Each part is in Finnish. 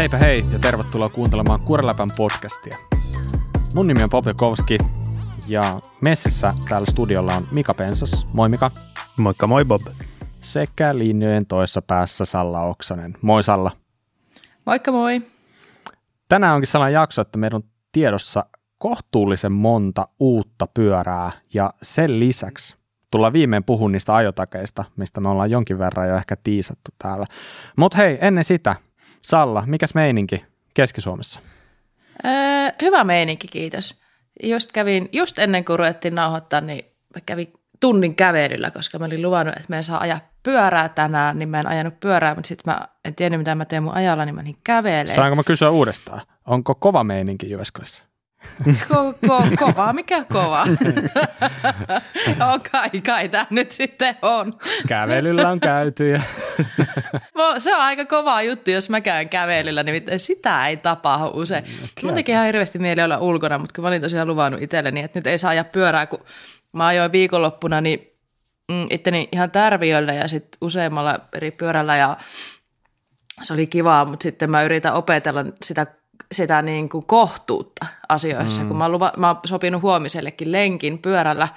Heipä hei ja tervetuloa kuuntelemaan Kureläpän podcastia. Mun nimi on Bob Kowski ja messissä täällä studiolla on Mika Pensas. Moi Mika. Moikka moi Bob. Sekä linjojen toisessa päässä Salla Oksanen. Moi Salla. Moikka moi. Tänään onkin sellainen jakso, että meidän on tiedossa kohtuullisen monta uutta pyörää ja sen lisäksi tullaan viimein puhun niistä ajotakeista, mistä me ollaan jonkin verran jo ehkä tiisattu täällä. Mutta hei, ennen sitä, Salla, mikäs meininki Keski-Suomessa? Öö, hyvä meininki, kiitos. Just kävin, just ennen kuin ruvettiin nauhoittaa, niin mä kävin tunnin kävelyllä, koska mä olin luvannut, että me ei saa ajaa pyörää tänään, niin mä en ajanut pyörää, mutta sitten mä en tiennyt, mitä mä teen mun ajalla, niin mä niin kävelee. Saanko mä kysyä uudestaan? Onko kova meininki Jyväskylässä? Ko, ko, kova, mikä kova? no, kai, kai tämä nyt sitten on. Kävelyllä on käyty. Ja... se on aika kova juttu, jos mä käyn kävelyllä, niin sitä ei tapahdu usein. Okay. Mun teki ihan hirveästi mieli olla ulkona, mutta kun mä olin tosiaan luvannut itselleni, että nyt ei saa ajaa pyörää, kun mä ajoin viikonloppuna niin mm, itteni ihan tärviöllä ja sitten useammalla eri pyörällä ja se oli kivaa, mutta sitten mä yritän opetella sitä sitä niin kuin kohtuutta asioissa. Mm. Kun mä oon, lupa, mä oon sopinut huomisellekin lenkin pyörällä,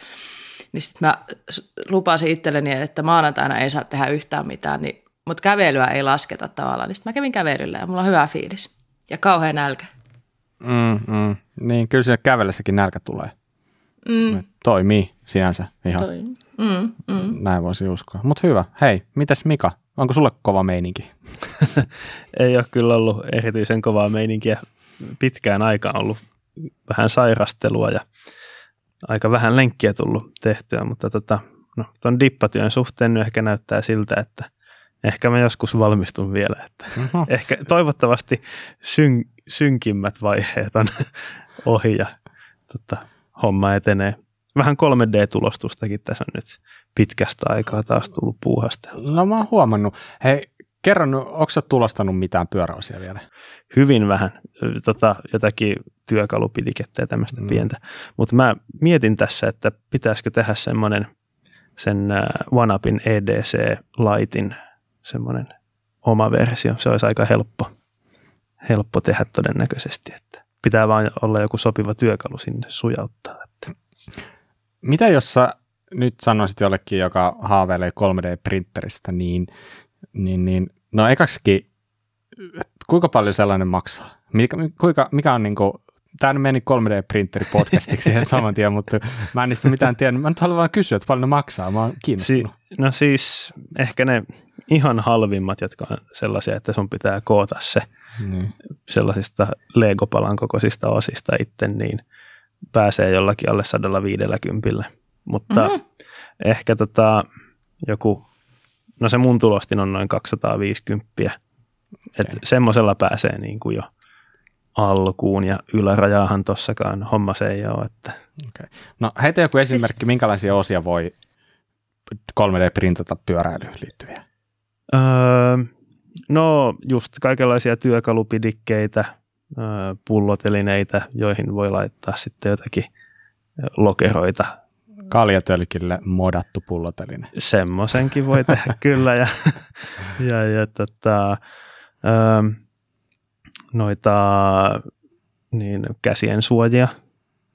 niin sitten mä lupasin itselleni, että maanantaina ei saa tehdä yhtään mitään, niin, mutta kävelyä ei lasketa tavallaan. Niin sitten mä kävin kävelyllä ja mulla on hyvä fiilis ja kauhean nälkä. Mm, mm. Niin, kyllä siinä kävellessäkin nälkä tulee. Mm. Toimii sinänsä ihan. Toimii. Mm, mm. Näin voisi uskoa. Mutta hyvä. Hei, mitäs Mika? Onko sulle kova meininki? Ei ole kyllä ollut erityisen kovaa meininkiä pitkään aikaan ollut vähän sairastelua ja aika vähän lenkkiä tullut tehtyä, mutta tota, no, ton dippatyön suhteen nyt ehkä näyttää siltä, että ehkä mä joskus valmistun vielä. Että ehkä toivottavasti syn, synkimmät vaiheet on ohi ja tota, homma etenee. Vähän 3D-tulostustakin tässä on nyt pitkästä aikaa taas tullut puuhasteltua. No mä oon huomannut. Hei, kerron, onko sä tulostanut mitään pyöräosia vielä? Hyvin vähän. Tota, jotakin työkalupidikettä ja tämmöistä mm. pientä. Mutta mä mietin tässä, että pitäisikö tehdä semmoinen sen OneUpin EDC Lightin semmoinen oma versio. Se olisi aika helppo, helppo tehdä todennäköisesti, että pitää vaan olla joku sopiva työkalu sinne sujauttaa. Että. Mitä jos sä nyt sanoisit jollekin, joka haaveilee 3D-printeristä, niin, niin, niin no ekaksikin, kuinka paljon sellainen maksaa? Mikä, kuinka, mikä on niin kuin, tämä meni 3D-printeri podcastiksi saman tien, mutta mä en niistä mitään tiedä. Mä nyt haluan vaan kysyä, että paljon ne maksaa. Mä oon kiinnostunut. Si- no siis ehkä ne ihan halvimmat, jotka on sellaisia, että sun pitää koota se niin. sellaisista Lego-palan kokoisista osista itse, niin pääsee jollakin alle 150 mutta mm-hmm. ehkä tota, joku, no se mun tulostin on noin 250. Okay. Että semmoisella pääsee niin kuin jo alkuun ja ylärajaahan tossakaan homma se ei ole. Että. Okay. No heitä joku esimerkki, siis... minkälaisia osia voi 3D-printata pyöräilyyn liittyviä? Öö, no just kaikenlaisia työkalupidikkeitä, öö, pullotelineitä, joihin voi laittaa sitten jotakin lokeroita Kaljatölkille modattu pulloteline. Semmoisenkin voi tehdä kyllä. Ja, ja, ja tota, ähm, noita niin, käsien suojia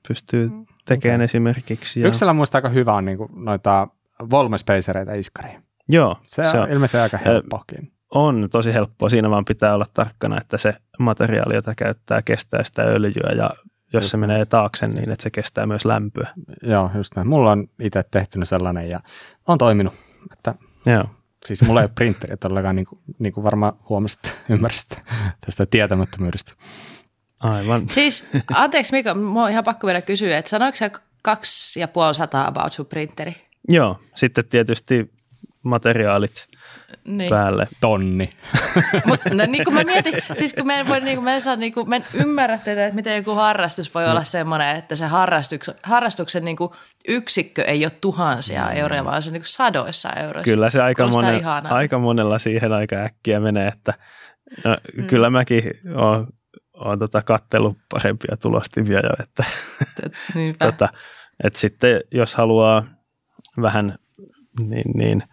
pystyy mm, tekemään okay. esimerkiksi. Ja... Yksi muista aika hyvä on niin kuin noita volmespacereita iskariin. Joo. Se, se on ilmeisesti aika helppoakin. On tosi helppoa. Siinä vaan pitää olla tarkkana, että se materiaali, jota käyttää, kestää sitä öljyä ja jos just se menee taakse niin, että se kestää myös lämpöä. Joo, just näin. Mulla on itse tehty sellainen ja on toiminut. Että, Joo. Siis mulla ei ole printeri todellakaan, niin kuin, niin kuin varmaan huomasit, ymmärsit tästä tietämättömyydestä. Aivan. Siis, anteeksi Mika, mä oon ihan pakko vielä kysyä, että sanoiko sä kaksi ja puoli sataa about sun printeri? Joo, sitten tietysti materiaalit niin. päälle. Tonni. Mut, no, niin kuin mä mietin, siis kun me en, voi, niin kuin mä saa, niin kuin, mä en ymmärrä tätä, että miten joku harrastus voi no. olla semmoinen, että se harrastuksen, harrastuksen niin kuin yksikkö ei ole tuhansia mm. euroja, vaan se niin kuin sadoissa euroissa. Kyllä se aika, monen, aika monella siihen aika äkkiä menee, että no, mm. kyllä mäkin olen, olen tota kattellut parempia tulostimia jo, että, tota, että sitten jos haluaa vähän niin, niin –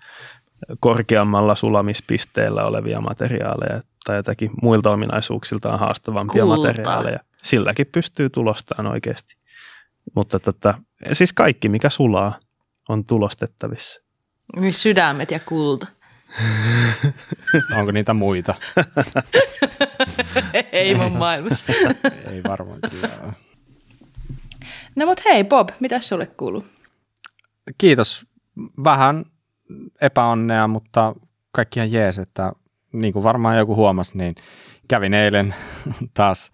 korkeammalla sulamispisteellä olevia materiaaleja tai jotakin muilta ominaisuuksiltaan haastavampia Kultaa. materiaaleja. Silläkin pystyy tulostamaan oikeasti. Mutta tota, siis kaikki, mikä sulaa, on tulostettavissa. Niin Sydämet ja kulta. Onko niitä muita? Ei mun maailmassa. Ei varmaan kyllä. No mut hei Bob, mitä sulle kuuluu? Kiitos. Vähän epäonnea, mutta kaikki ihan jees, että niin kuin varmaan joku huomasi, niin kävin eilen taas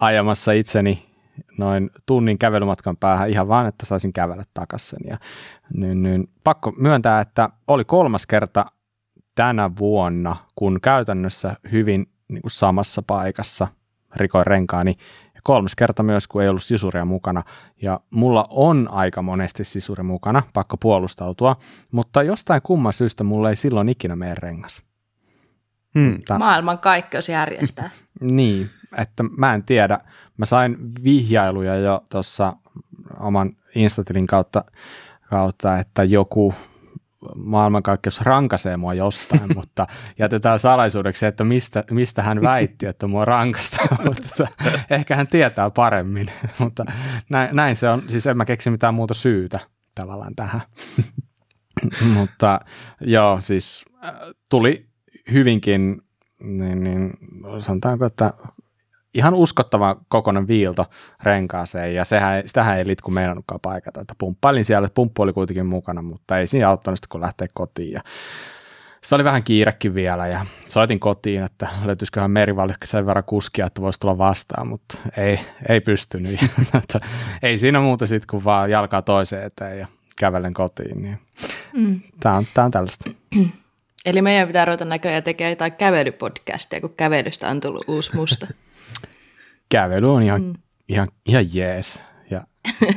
ajamassa itseni noin tunnin kävelymatkan päähän ihan vaan, että saisin kävellä takaisin. Ja niin, niin, pakko myöntää, että oli kolmas kerta tänä vuonna, kun käytännössä hyvin niin kuin samassa paikassa rikoin renkaani. Ja kolmas kerta myös, kun ei ollut sisuria mukana. Ja mulla on aika monesti sisuri mukana, pakko puolustautua, mutta jostain kumman syystä mulla ei silloin ikinä mene rengas. Hmm. Tää- Maailman kaikkeus järjestää. Niin, että mä en tiedä. Mä sain vihjailuja jo tuossa oman Instatilin kautta, kautta, että joku maailmankaikkeus rankaisee mua jostain, mutta jätetään salaisuudeksi, että mistä, mistä hän väitti, että mua rankasta, mutta tota, ehkä hän tietää paremmin, mutta näin, näin se on, siis en mä keksi mitään muuta syytä tavallaan tähän. mutta joo, siis äh, tuli hyvinkin, niin, niin sanotaanko, että ihan uskottava kokoinen viilto renkaaseen, ja sehän, sitähän ei litku meinannutkaan paikata, että pumppailin siellä, että pumppu oli kuitenkin mukana, mutta ei siinä auttanut kun lähtee kotiin, ja sitten oli vähän kiirekin vielä, ja soitin kotiin, että löytyisiköhän merivallikka sen verran kuskia, että voisi tulla vastaan, mutta ei, ei pystynyt, ei siinä muuta sitten, kuin vaan jalkaa toiseen eteen ja kävelen kotiin, niin Mm. tämä on, on tällaista. Eli meidän pitää ruveta näköjään tekemään jotain kävelypodcastia, kun kävelystä on tullut uusi musta. Kävely on ihan, mm. ihan, ihan jees, ja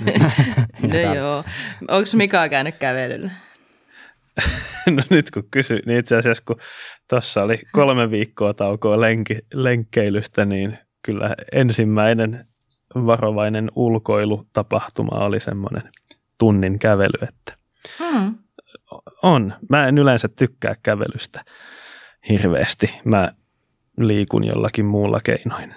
no Ja joo. Onko Mika käynyt kävelyllä? No nyt kun kysyin, niin itse asiassa kun tuossa oli kolme viikkoa taukoa lenki, lenkkeilystä, niin kyllä ensimmäinen varovainen ulkoilutapahtuma oli semmoinen tunnin kävely, että Hmm. on. Mä en yleensä tykkää kävelystä hirveästi. Mä liikun jollakin muulla keinoin,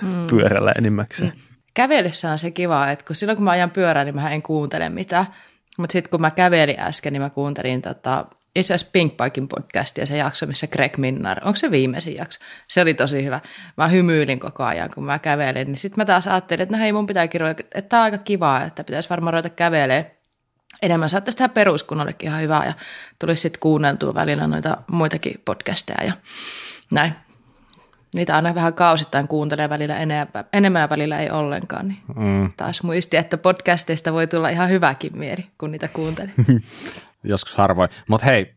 Hmm. pyörällä enimmäkseen. Kävelyssä on se kiva, että kun silloin kun mä ajan pyörää, niin mä en kuuntele mitään. Mutta sitten kun mä kävelin äsken, niin mä kuuntelin tota, itse asiassa Pink Bikin podcastia, se jakso, missä Greg Minnar, onko se viimeisin jakso? Se oli tosi hyvä. Mä hymyilin koko ajan, kun mä kävelin. Niin sitten mä taas ajattelin, että no hei, mun pitääkin ruveta, että tää on aika kivaa, että pitäisi varmaan ruveta kävelemään enemmän saattaisi tehdä peruskunnollekin ihan hyvää ja tulisi sitten kuunneltua välillä noita muitakin podcasteja ja näin. Niitä aina vähän kausittain kuuntelee välillä enemmän, enemmän välillä ei ollenkaan, niin mm, taas muisti, että podcasteista voi tulla ihan hyväkin mieli, kun niitä kuuntelee. joskus harvoin. Mutta hei,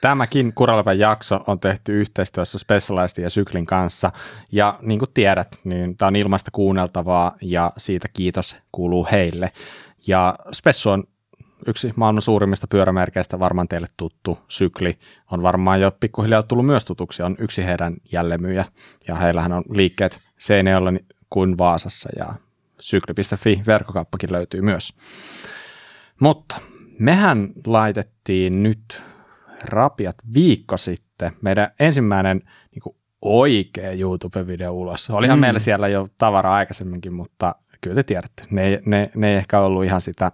tämäkin Kuralepäin jakso on tehty yhteistyössä Specialized ja Syklin kanssa. Ja niin kuin tiedät, niin tämä on ilmaista kuunneltavaa ja siitä kiitos kuuluu heille. Ja Spessu on yksi maailman suurimmista pyörämerkeistä, varmaan teille tuttu. Sykli on varmaan jo pikkuhiljaa tullut myös tutuksi, on yksi heidän jälleenmyyjä. Ja heillähän on liikkeet Seinäjoella kuin Vaasassa ja sykli.fi verkkokauppakin löytyy myös. Mutta mehän laitettiin nyt rapiat viikko sitten meidän ensimmäinen niin kuin oikea YouTube-video ulos. Olihan mm. meillä siellä jo tavaraa aikaisemminkin, mutta kyllä te tiedätte, ne, ne, ne ei ehkä ollut ihan sitä,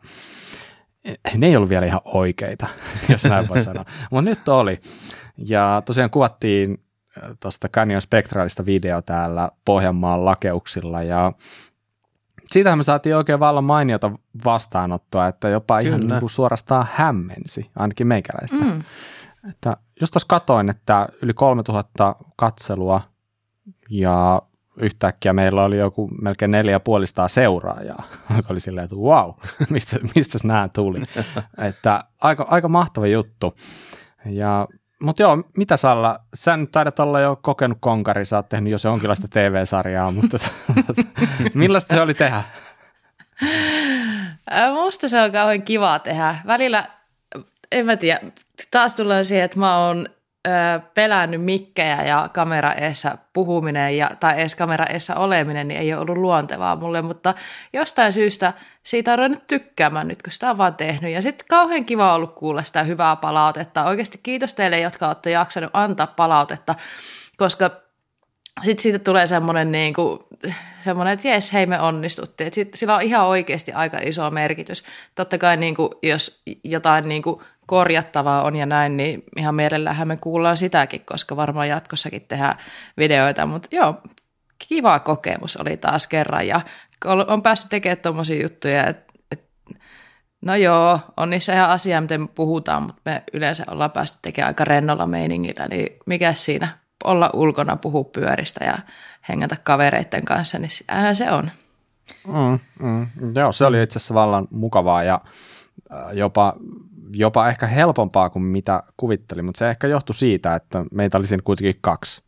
ne ei ollut vielä ihan oikeita, jos näin voi sanoa. Mutta nyt oli. Ja tosiaan kuvattiin tuosta Canyon Spectralista video täällä Pohjanmaan lakeuksilla ja siitähän me saatiin oikein vallan mainiota vastaanottoa, että jopa Kyllä. ihan niin kuin suorastaan hämmensi, ainakin meikäläistä. Mm. Että just tuossa katoin, että yli 3000 katselua ja yhtäkkiä meillä oli joku melkein neljä puolistaa seuraajaa, joka oli silleen, että wow, mistä, mistä nämä tuli. että aika, aika mahtava juttu. Ja, mutta joo, mitä Salla, sä nyt taidat olla jo kokenut konkari, sä oot tehnyt jo se jonkinlaista TV-sarjaa, mutta millaista se oli tehdä? Musta se on kauhean kivaa tehdä. Välillä, en mä tiedä, taas tullaan siihen, että mä oon ö, pelännyt mikkejä ja kamera eessä puhuminen ja, tai edes kamera eessä oleminen, niin ei ole ollut luontevaa mulle, mutta jostain syystä siitä on ruvennut tykkäämään nyt, kun sitä on vaan tehnyt. Ja sitten kauhean kiva ollut kuulla sitä hyvää palautetta. Oikeasti kiitos teille, jotka olette jaksanut antaa palautetta, koska sitten siitä tulee semmoinen, niin kuin, semmoinen että jes, hei me onnistuttiin. Sit, sillä on ihan oikeasti aika iso merkitys. Totta kai niin kuin, jos jotain niin kuin, korjattavaa on ja näin, niin ihan mielellähän me kuullaan sitäkin, koska varmaan jatkossakin tehdään videoita. Mutta joo, kiva kokemus oli taas kerran ja on päässyt tekemään tuommoisia juttuja, että et, no joo, on niissä ihan asia, miten me puhutaan, mutta me yleensä ollaan päästy tekemään aika rennolla meiningillä, niin mikä siinä olla ulkona, puhua pyöristä ja hengätä kavereiden kanssa, niin sehän se on. Mm, mm. Joo, se oli itse asiassa vallan mukavaa ja äh, jopa, jopa ehkä helpompaa kuin mitä kuvittelin, mutta se ehkä johtui siitä, että meitä oli siinä kuitenkin kaksi.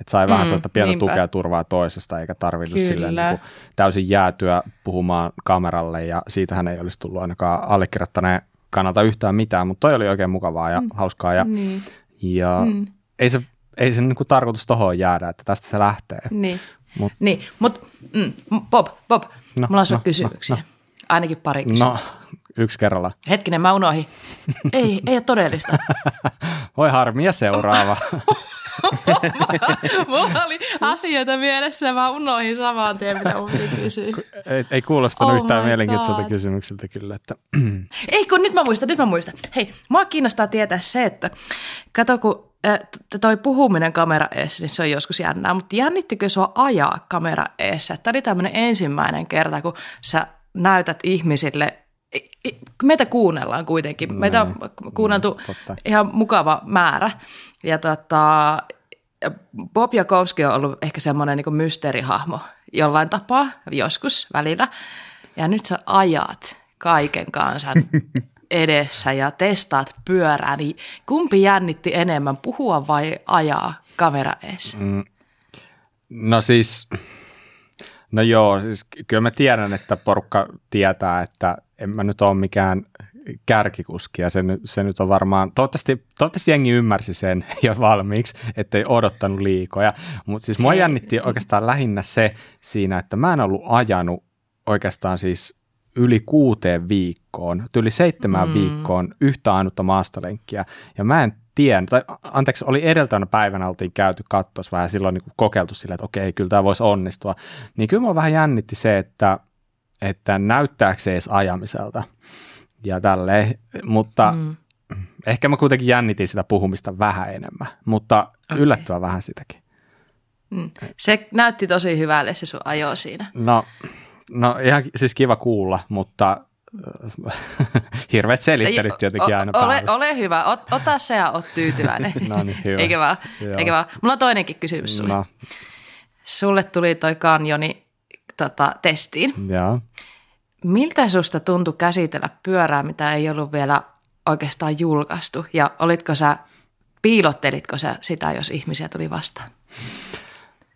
Että sai mm, vähän sellaista pientä niinpä. tukea turvaa toisesta, eikä tarvinnut silleen niin kuin täysin jäätyä puhumaan kameralle, ja siitähän ei olisi tullut ainakaan allekirjoittaneen kannalta yhtään mitään, mutta toi oli oikein mukavaa ja mm, hauskaa, ja, niin. ja mm. ei se ei se niinku tarkoitus tohon jäädä, että tästä se lähtee. Niin, Mut. niin. mutta mm, Bob, Bob, no, mulla on no, kysymyksiä. No, no. Ainakin pari no, kysymystä. No, yksi kerralla. Hetkinen, mä unohin. ei, ei ole todellista. Voi harmia seuraava. Mulla oli asioita mielessä ja mä unohin samaan tien, mitä mun Ei, ei kuulostanut oh yhtään mielenkiintoiselta kysymykseltä kyllä. Että. ei kun nyt mä muistan, nyt mä muistan. Hei, mua kiinnostaa tietää se, että kato kun toi puhuminen kamera eessä, niin se on joskus jännää, mutta jännittikö sua ajaa kamera eessä? Tämä oli tämmöinen ensimmäinen kerta, kun sä näytät ihmisille meitä kuunnellaan kuitenkin. Meitä on kuunneltu mm, ihan mukava määrä. Ja tota, Bob Jakowski on ollut ehkä semmoinen niin mysteerihahmo jollain tapaa, joskus välillä. Ja nyt sä ajat kaiken kansan edessä ja testaat pyörää, niin kumpi jännitti enemmän, puhua vai ajaa kamera eessä? Mm. No siis, no joo, siis kyllä mä tiedän, että porukka tietää, että en mä nyt ole mikään kärkikuski ja se, se nyt on varmaan, toivottavasti, toivottavasti jengi ymmärsi sen jo valmiiksi, ettei odottanut liikoja, mutta siis mua jännitti oikeastaan lähinnä se siinä, että mä en ollut ajanut oikeastaan siis yli kuuteen viikkoon, yli seitsemään mm. viikkoon yhtä ainutta maastolenkkiä. Ja mä en tiedä, tai anteeksi, oli edeltävänä päivänä oltiin käyty kattos vähän silloin niin kokeiltu sille, että okei, kyllä tämä voisi onnistua. Niin kyllä mä vähän jännitti se, että, että näyttääkö se edes ajamiselta ja tälleen, mutta mm. ehkä mä kuitenkin jännitin sitä puhumista vähän enemmän, mutta okay. yllättävän vähän sitäkin. Mm. Se näytti tosi hyvälle se sun ajo siinä. No No ihan siis kiva kuulla, mutta äh, hirveät selittelyt tietenkin aina ole, ole hyvä, Ot, ota se ja ot tyytyväinen. no niin, hyvä. Eikä vaan, eikä vaan. Mulla on toinenkin kysymys sulle. No. Sulle tuli toi kanjoni tota, testiin. Joo. Miltä susta tuntui käsitellä pyörää, mitä ei ollut vielä oikeastaan julkaistu? Ja olitko sä, piilottelitko sä sitä, jos ihmisiä tuli vastaan?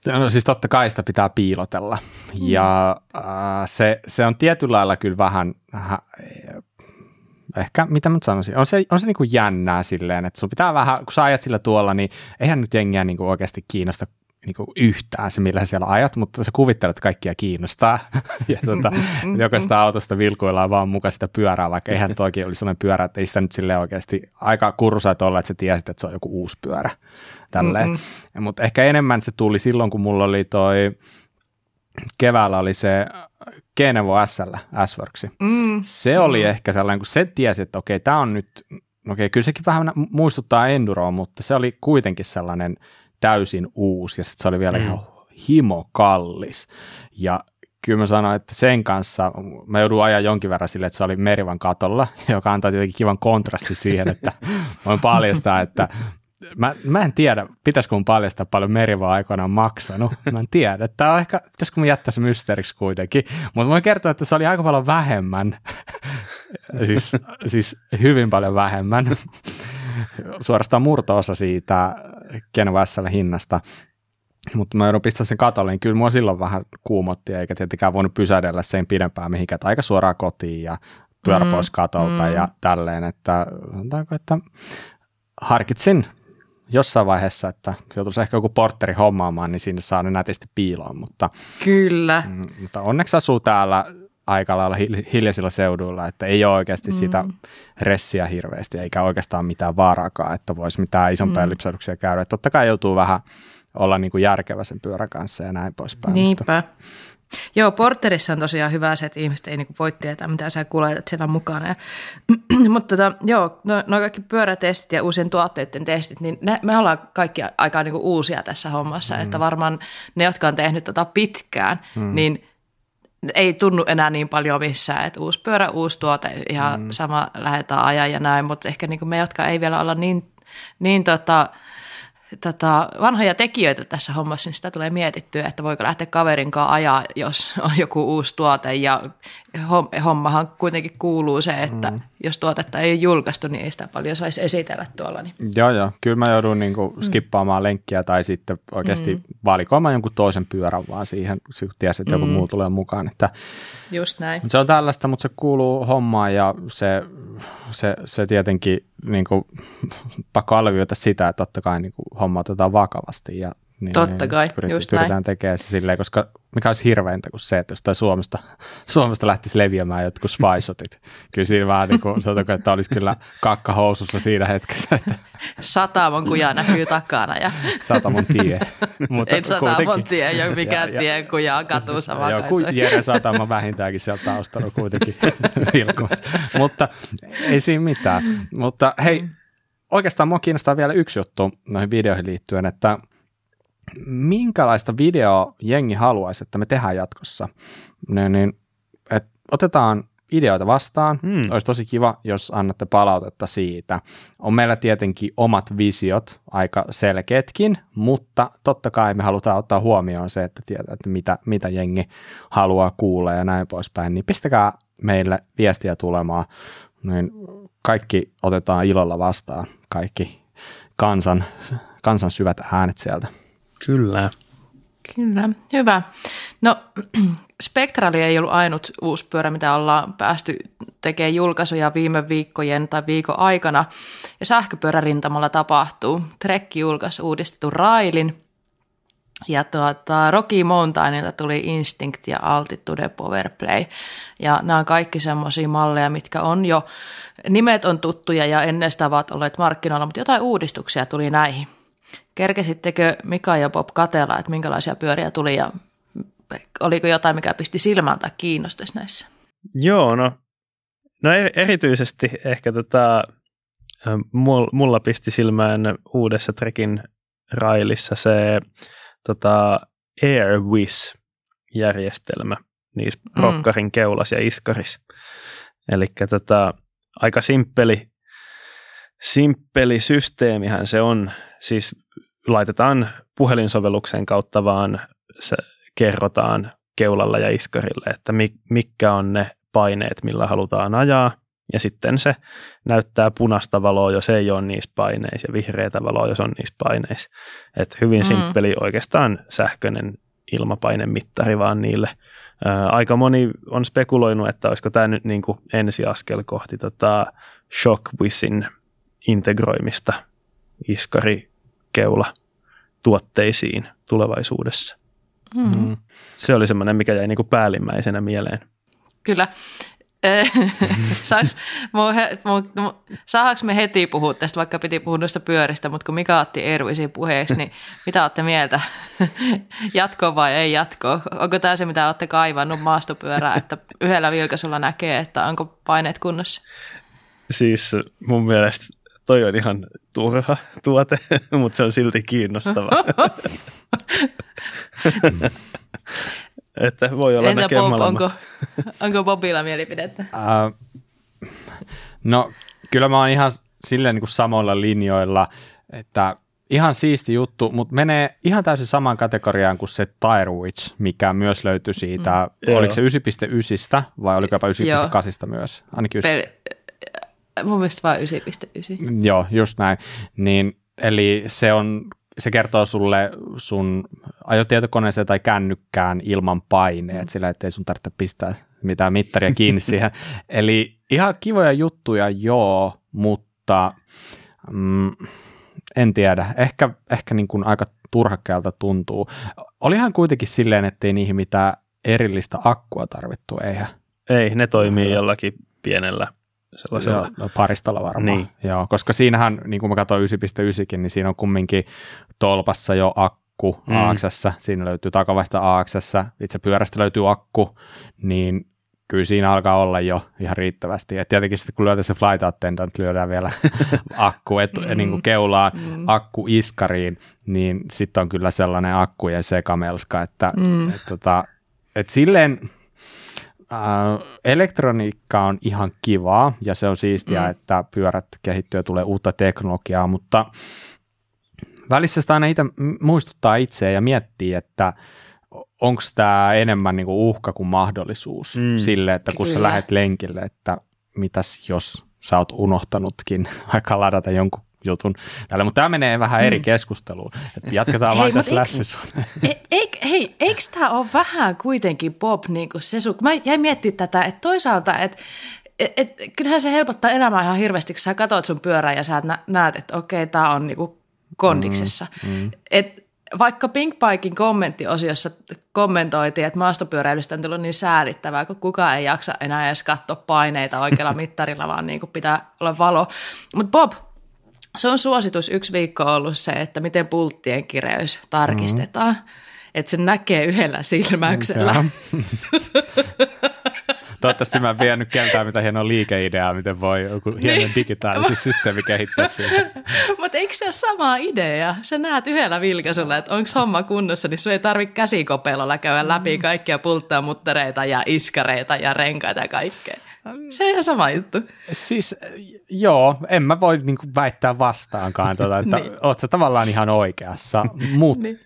No siis totta kai sitä pitää piilotella. Mm. Ja äh, se, se on tietyllä lailla kyllä vähän, äh, ehkä mitä mä nyt sanoisin, on se, on se niin kuin jännää silleen, että sun pitää vähän, kun sä ajat sillä tuolla, niin eihän nyt jengiä niin kuin oikeasti kiinnosta niin kuin yhtään se, millä siellä ajat, mutta sä kuvittelet, että kaikkia kiinnostaa. ja tuota, jokaista autosta vilkuillaan vaan mukaan sitä pyörää, vaikka eihän toki olisi sellainen pyörä, että ei sitä nyt sille oikeasti aika kursaat olla, että sä tiesit, että se on joku uusi pyörä. Tälleen. Mutta ehkä enemmän se tuli silloin, kun mulla oli toi keväällä oli se Genevo SL, S-Works. Mm. Se oli mm. ehkä sellainen, kun se tiesi, että okei, tämä on nyt, okei, kyllä sekin vähän muistuttaa Enduroa, mutta se oli kuitenkin sellainen täysin uusi ja sitten se oli vielä mm. ihan himo kallis. Ja kyllä mä sanoin, että sen kanssa mä joudun ajaa jonkin verran sille, että se oli Merivan katolla, joka antaa tietenkin kivan kontrasti siihen, että voin paljastaa, että mä, mä en tiedä, pitäisikö mun paljastaa paljon Merivan aikoinaan maksanut. Mä en tiedä, että on ehkä, pitäisikö mun jättää se mysteeriksi kuitenkin. Mutta voin kertoa, että se oli aika paljon vähemmän, siis, siis hyvin paljon vähemmän, suorastaan murto-osa siitä Genova hinnasta. Mutta mä joudun pistää sen katolle, niin kyllä mua silloin vähän kuumotti, eikä tietenkään voinut pysähdellä sen pidempään mihinkään, aika suoraan kotiin ja pyörä mm, pois katolta mm. ja tälleen, että sanotaanko, että harkitsin jossain vaiheessa, että joutuisi ehkä joku porteri hommaamaan, niin sinne saa ne nätisti piiloon, mutta, Kyllä. Mm, mutta onneksi asuu täällä aika lailla hiljaisilla seuduilla, että ei ole oikeasti mm. sitä ressiä hirveästi, eikä oikeastaan mitään vaaraakaan, että voisi mitään isompia mm. lipsahduksia käydä. Että totta kai joutuu vähän, olla niin kuin järkevä sen pyörän kanssa ja näin poispäin. Niinpä. Mutta. Joo, Porterissa on tosiaan hyvä se, että ihmiset ei niinku voi tietää, mitä sä kuljetat siellä mukana. Ja, mutta tota, joo, no, no kaikki pyörätestit ja uusien tuotteiden testit, niin ne, me ollaan kaikki aika niinku uusia tässä hommassa, mm. että varmaan ne, jotka on tehnyt tota pitkään, mm. niin ei tunnu enää niin paljon missään, että uusi pyörä, uusi tuote, ihan mm. sama lähdetään ajaa ja näin, mutta ehkä niin me, jotka ei vielä olla niin, niin tota, tota, vanhoja tekijöitä tässä hommassa, niin sitä tulee mietittyä, että voiko lähteä kaverin kanssa ajaa, jos on joku uusi tuote. Ja hommahan kuitenkin kuuluu se, että mm. Jos tuotetta ei ole julkaistu, niin ei sitä paljon saisi esitellä tuolla. Niin. Joo, joo. Kyllä mä joudun niin kuin skippaamaan mm. lenkkiä tai sitten oikeasti mm. valikoimaan jonkun toisen pyörän vaan siihen, kun tiesi, että joku mm. muu tulee mukaan. Että, Just näin. Se on tällaista, mutta se kuuluu hommaan ja se, se, se tietenkin niin kuin, pakko alleviivata sitä, että totta kai niin kuin, homma otetaan vakavasti ja niin, Totta kai, pyrit, just pyritään näin. tekemään se silleen, koska mikä olisi hirveintä kuin se, että jos tai Suomesta, Suomesta lähtisi leviämään jotkut spaisotit. Kyllä siinä vähän niin kuin, sanotaanko, että olisi kyllä kakka housussa siinä hetkessä. Että Satamon kuja näkyy takana. Ja... Satamon tie. Mutta Ei Satamon tie, ei ole mikään ja, tie, kuja katu sama Joku Jere Satama vähintäänkin sieltä taustalla kuitenkin vilkumassa. Mutta ei siinä mitään. Mutta hei, oikeastaan mua kiinnostaa vielä yksi juttu noihin videoihin liittyen, että – minkälaista videoa jengi haluaisi, että me tehdään jatkossa. Niin, niin, et otetaan ideoita vastaan. Hmm. Olisi tosi kiva, jos annatte palautetta siitä. On meillä tietenkin omat visiot, aika selkeätkin, mutta totta kai me halutaan ottaa huomioon se, että tietää, että mitä, mitä jengi haluaa kuulla ja näin poispäin. Niin pistäkää meille viestiä tulemaan. Niin kaikki otetaan ilolla vastaan, kaikki kansan, kansan syvät äänet sieltä. Kyllä. Kyllä, hyvä. No Spectrali ei ollut ainut uusi pyörä, mitä ollaan päästy tekemään julkaisuja viime viikkojen tai viikon aikana. Ja sähköpyörärintamalla tapahtuu. Trek julkaisi uudistetun railin. Ja tuota, Rocky Mountainilta tuli Instinct ja Altitude Powerplay. Ja nämä on kaikki semmoisia malleja, mitkä on jo, nimet on tuttuja ja ennen sitä ovat olleet markkinoilla, mutta jotain uudistuksia tuli näihin. Kerkesittekö Mika ja Bob katella, että minkälaisia pyöriä tuli ja oliko jotain, mikä pisti silmään tai kiinnostaisi näissä? Joo, no, no erityisesti ehkä tota, mulla pisti silmään uudessa Trekin railissa se tota, Airwiz-järjestelmä niissä mm. rokkarin keulas ja iskaris. Eli tota, aika simppeli, simppeli systeemihän se on. Siis laitetaan puhelinsovelluksen kautta vaan se kerrotaan keulalla ja iskarille, että mitkä on ne paineet, millä halutaan ajaa. Ja sitten se näyttää punaista valoa, jos ei ole niissä paineissa, ja vihreätä valoa, jos on niissä paineissa. Et hyvin mm. simppeli oikeastaan sähköinen ilmapainemittari vaan niille. Ää, aika moni on spekuloinut, että olisiko tämä nyt niin kuin ensiaskel kohti tota ShockWizin integroimista iskari keula tuotteisiin tulevaisuudessa. Mm. Mm. Se oli semmoinen, mikä jäi niinku päällimmäisenä mieleen. Kyllä. Sais, saadaanko me heti puhua tästä, vaikka piti puhua noista pyöristä, mutta kun Mika otti Ervisiin puheeksi, niin mitä olette mieltä? Jatko vai ei jatko? Onko tämä se, mitä olette kaivannut maastopyörää, että yhdellä vilkaisulla näkee, että onko paineet kunnossa? Siis mun mielestä toi on ihan turha tuote, mutta se on silti kiinnostava. että voi olla Entä Bob, onko, onko Bobilla mielipidettä? Uh, no kyllä mä oon ihan silleen niin kuin samoilla linjoilla, että ihan siisti juttu, mutta menee ihan täysin samaan kategoriaan kuin se Tire Witch, mikä myös löytyi siitä, mm. oliko se 9.9 vai oliko jopa 9.8 myös? Ainakin 9. Per, Mun mielestä vain 9.9. Joo, just näin. Niin, eli se on se kertoo sulle sun ajotietokoneeseen tai kännykkään ilman paineet, mm. sillä ettei sun tarvitse pistää mitään mittaria kiinni siihen. Eli ihan kivoja juttuja, joo, mutta mm, en tiedä, ehkä, ehkä niin kuin aika turhakkeelta tuntuu. Olihan kuitenkin silleen, ettei niihin mitään erillistä akkua tarvittu, eihän? Ei, ne toimii jollakin pienellä sellaisella. Joo, no, paristolla varmaan. Niin. Joo, koska siinähän, niin kuin mä katsoin 9.9, niin siinä on kumminkin tolpassa jo ak- akku mm. AXS, siinä löytyy takavaista AXS, itse pyörästä löytyy akku, niin kyllä siinä alkaa olla jo ihan riittävästi. Et tietenkin sitten kun lyödään se flight attendant, lyödään vielä akku et, mm. niin kuin keulaan, mm. akku iskariin, niin sitten on kyllä sellainen akkujen sekamelska, että mm. et, tota, et silleen äh, elektroniikka on ihan kivaa ja se on siistiä, mm. että pyörät kehittyy ja tulee uutta teknologiaa, mutta välissä sitä aina itse muistuttaa itseä ja miettii, että onko tämä enemmän niinku uhka kuin mahdollisuus mm. sille, että kun Kyllä. sä lähdet lenkille, että mitäs jos sä oot unohtanutkin aika ladata jonkun jutun tälle, mutta tämä menee vähän mm. eri keskusteluun. Että jatketaan vain tässä lässissä. E, e, hei, eikö tämä ole vähän kuitenkin Bob niin kuin se sun, mä jäin miettimään tätä, että toisaalta, että et, et, kyllähän se helpottaa elämää ihan hirveästi, kun sä katsot sun pyörää ja sä näet, että okei, tämä on niinku kondiksessa. Mm, mm. Et vaikka Pink Pikein kommenttiosiossa kommentoitiin, että maastopyöräilystä on tullut niin säädittävää, kun kukaan ei jaksa enää edes katsoa paineita oikealla mittarilla, vaan niin kuin pitää olla valo. Mutta Bob, se on suositus yksi viikko ollut se, että miten pulttien kireys tarkistetaan. Mm-hmm. Että se näkee yhdellä silmäyksellä. Toivottavasti mä en vienyt keltään mitä hienoa liikeideaa, miten voi joku hieno niin. digitaalinen systeemi kehittää siihen. Mutta eikö se ole sama idea? Sä näet yhdellä vilkaisulla, että onko homma kunnossa, niin sun ei tarvitse käsikopelolla käydä läpi mm. kaikkia pulttamuttereita ja iskareita ja renkaita ja kaikkea. Se on ihan sama juttu. Siis joo, en mä voi niinku väittää vastaankaan, tuota, että niin. oot sä tavallaan ihan oikeassa, mutta niin.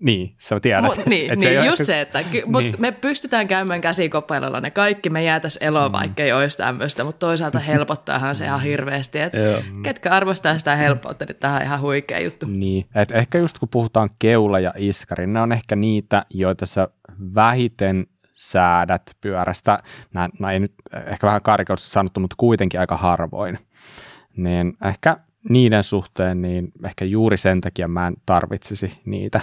Niin, sä tiedät. Mut, niin, et niin se just se, että ky- mut niin. me pystytään käymään käsikopelolla ne kaikki, me jäätäisiin eloon, mm. vaikka ei olisi tämmöistä, mutta toisaalta helpottaahan se ihan hirveästi, että ketkä arvostaa sitä helppoutta, niin tämä on ihan huikea juttu. Niin, et ehkä just kun puhutaan keula ja iskari, ne on ehkä niitä, joita sä vähiten säädät pyörästä, nämä, nämä ei nyt ehkä vähän karikausta sanottu, mutta kuitenkin aika harvoin, niin ehkä niiden suhteen, niin ehkä juuri sen takia mä en tarvitsisi niitä.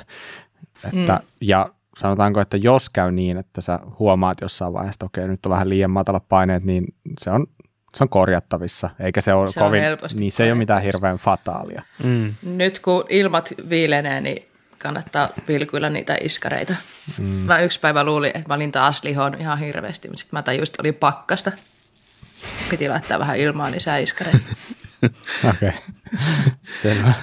Että, mm. Ja sanotaanko, että jos käy niin, että sä huomaat jossain vaiheessa, että okei, nyt on vähän liian matala paineet, niin se on, se on korjattavissa, eikä se ole se kovin, niin se ei ole mitään hirveän fataalia. Mm. Nyt kun ilmat viilenee, niin kannattaa vilkuilla niitä iskareita. Mm. Mä yksi päivä luulin, että mä olin taas lihon ihan hirveästi, mutta sitten mä tajusin, että oli pakkasta. Piti laittaa vähän ilmaa lisää iskareita. Okei, okay. selvä.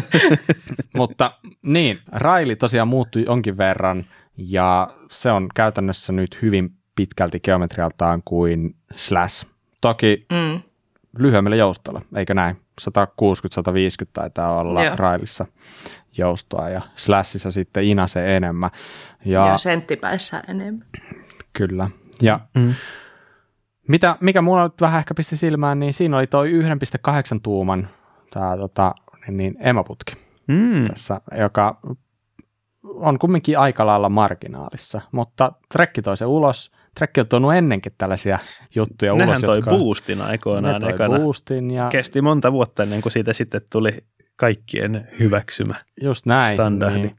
Mutta niin, raili tosiaan muuttui jonkin verran ja se on käytännössä nyt hyvin pitkälti geometrialtaan kuin slash. Toki mm. lyhyemmällä joustolla, eikö näin? 160-150 taitaa olla Joo. railissa joustoa ja slashissa sitten inase enemmän. Ja, ja senttipäissä enemmän. Kyllä. Ja mm. Mitä, mikä mulla nyt vähän ehkä pisti silmään, niin siinä oli toi 1,8 tuuman tää, tota, niin, niin emaputki mm. tässä, joka on kumminkin aika lailla marginaalissa, mutta trekki toi se ulos. Trekki on tuonut ennenkin tällaisia juttuja Nehän ulos. toi jotka, boostin aikoinaan. Ne toi boostin ja... Kesti monta vuotta ennen kuin siitä sitten tuli kaikkien hyväksymä Just näin. standardi. Niin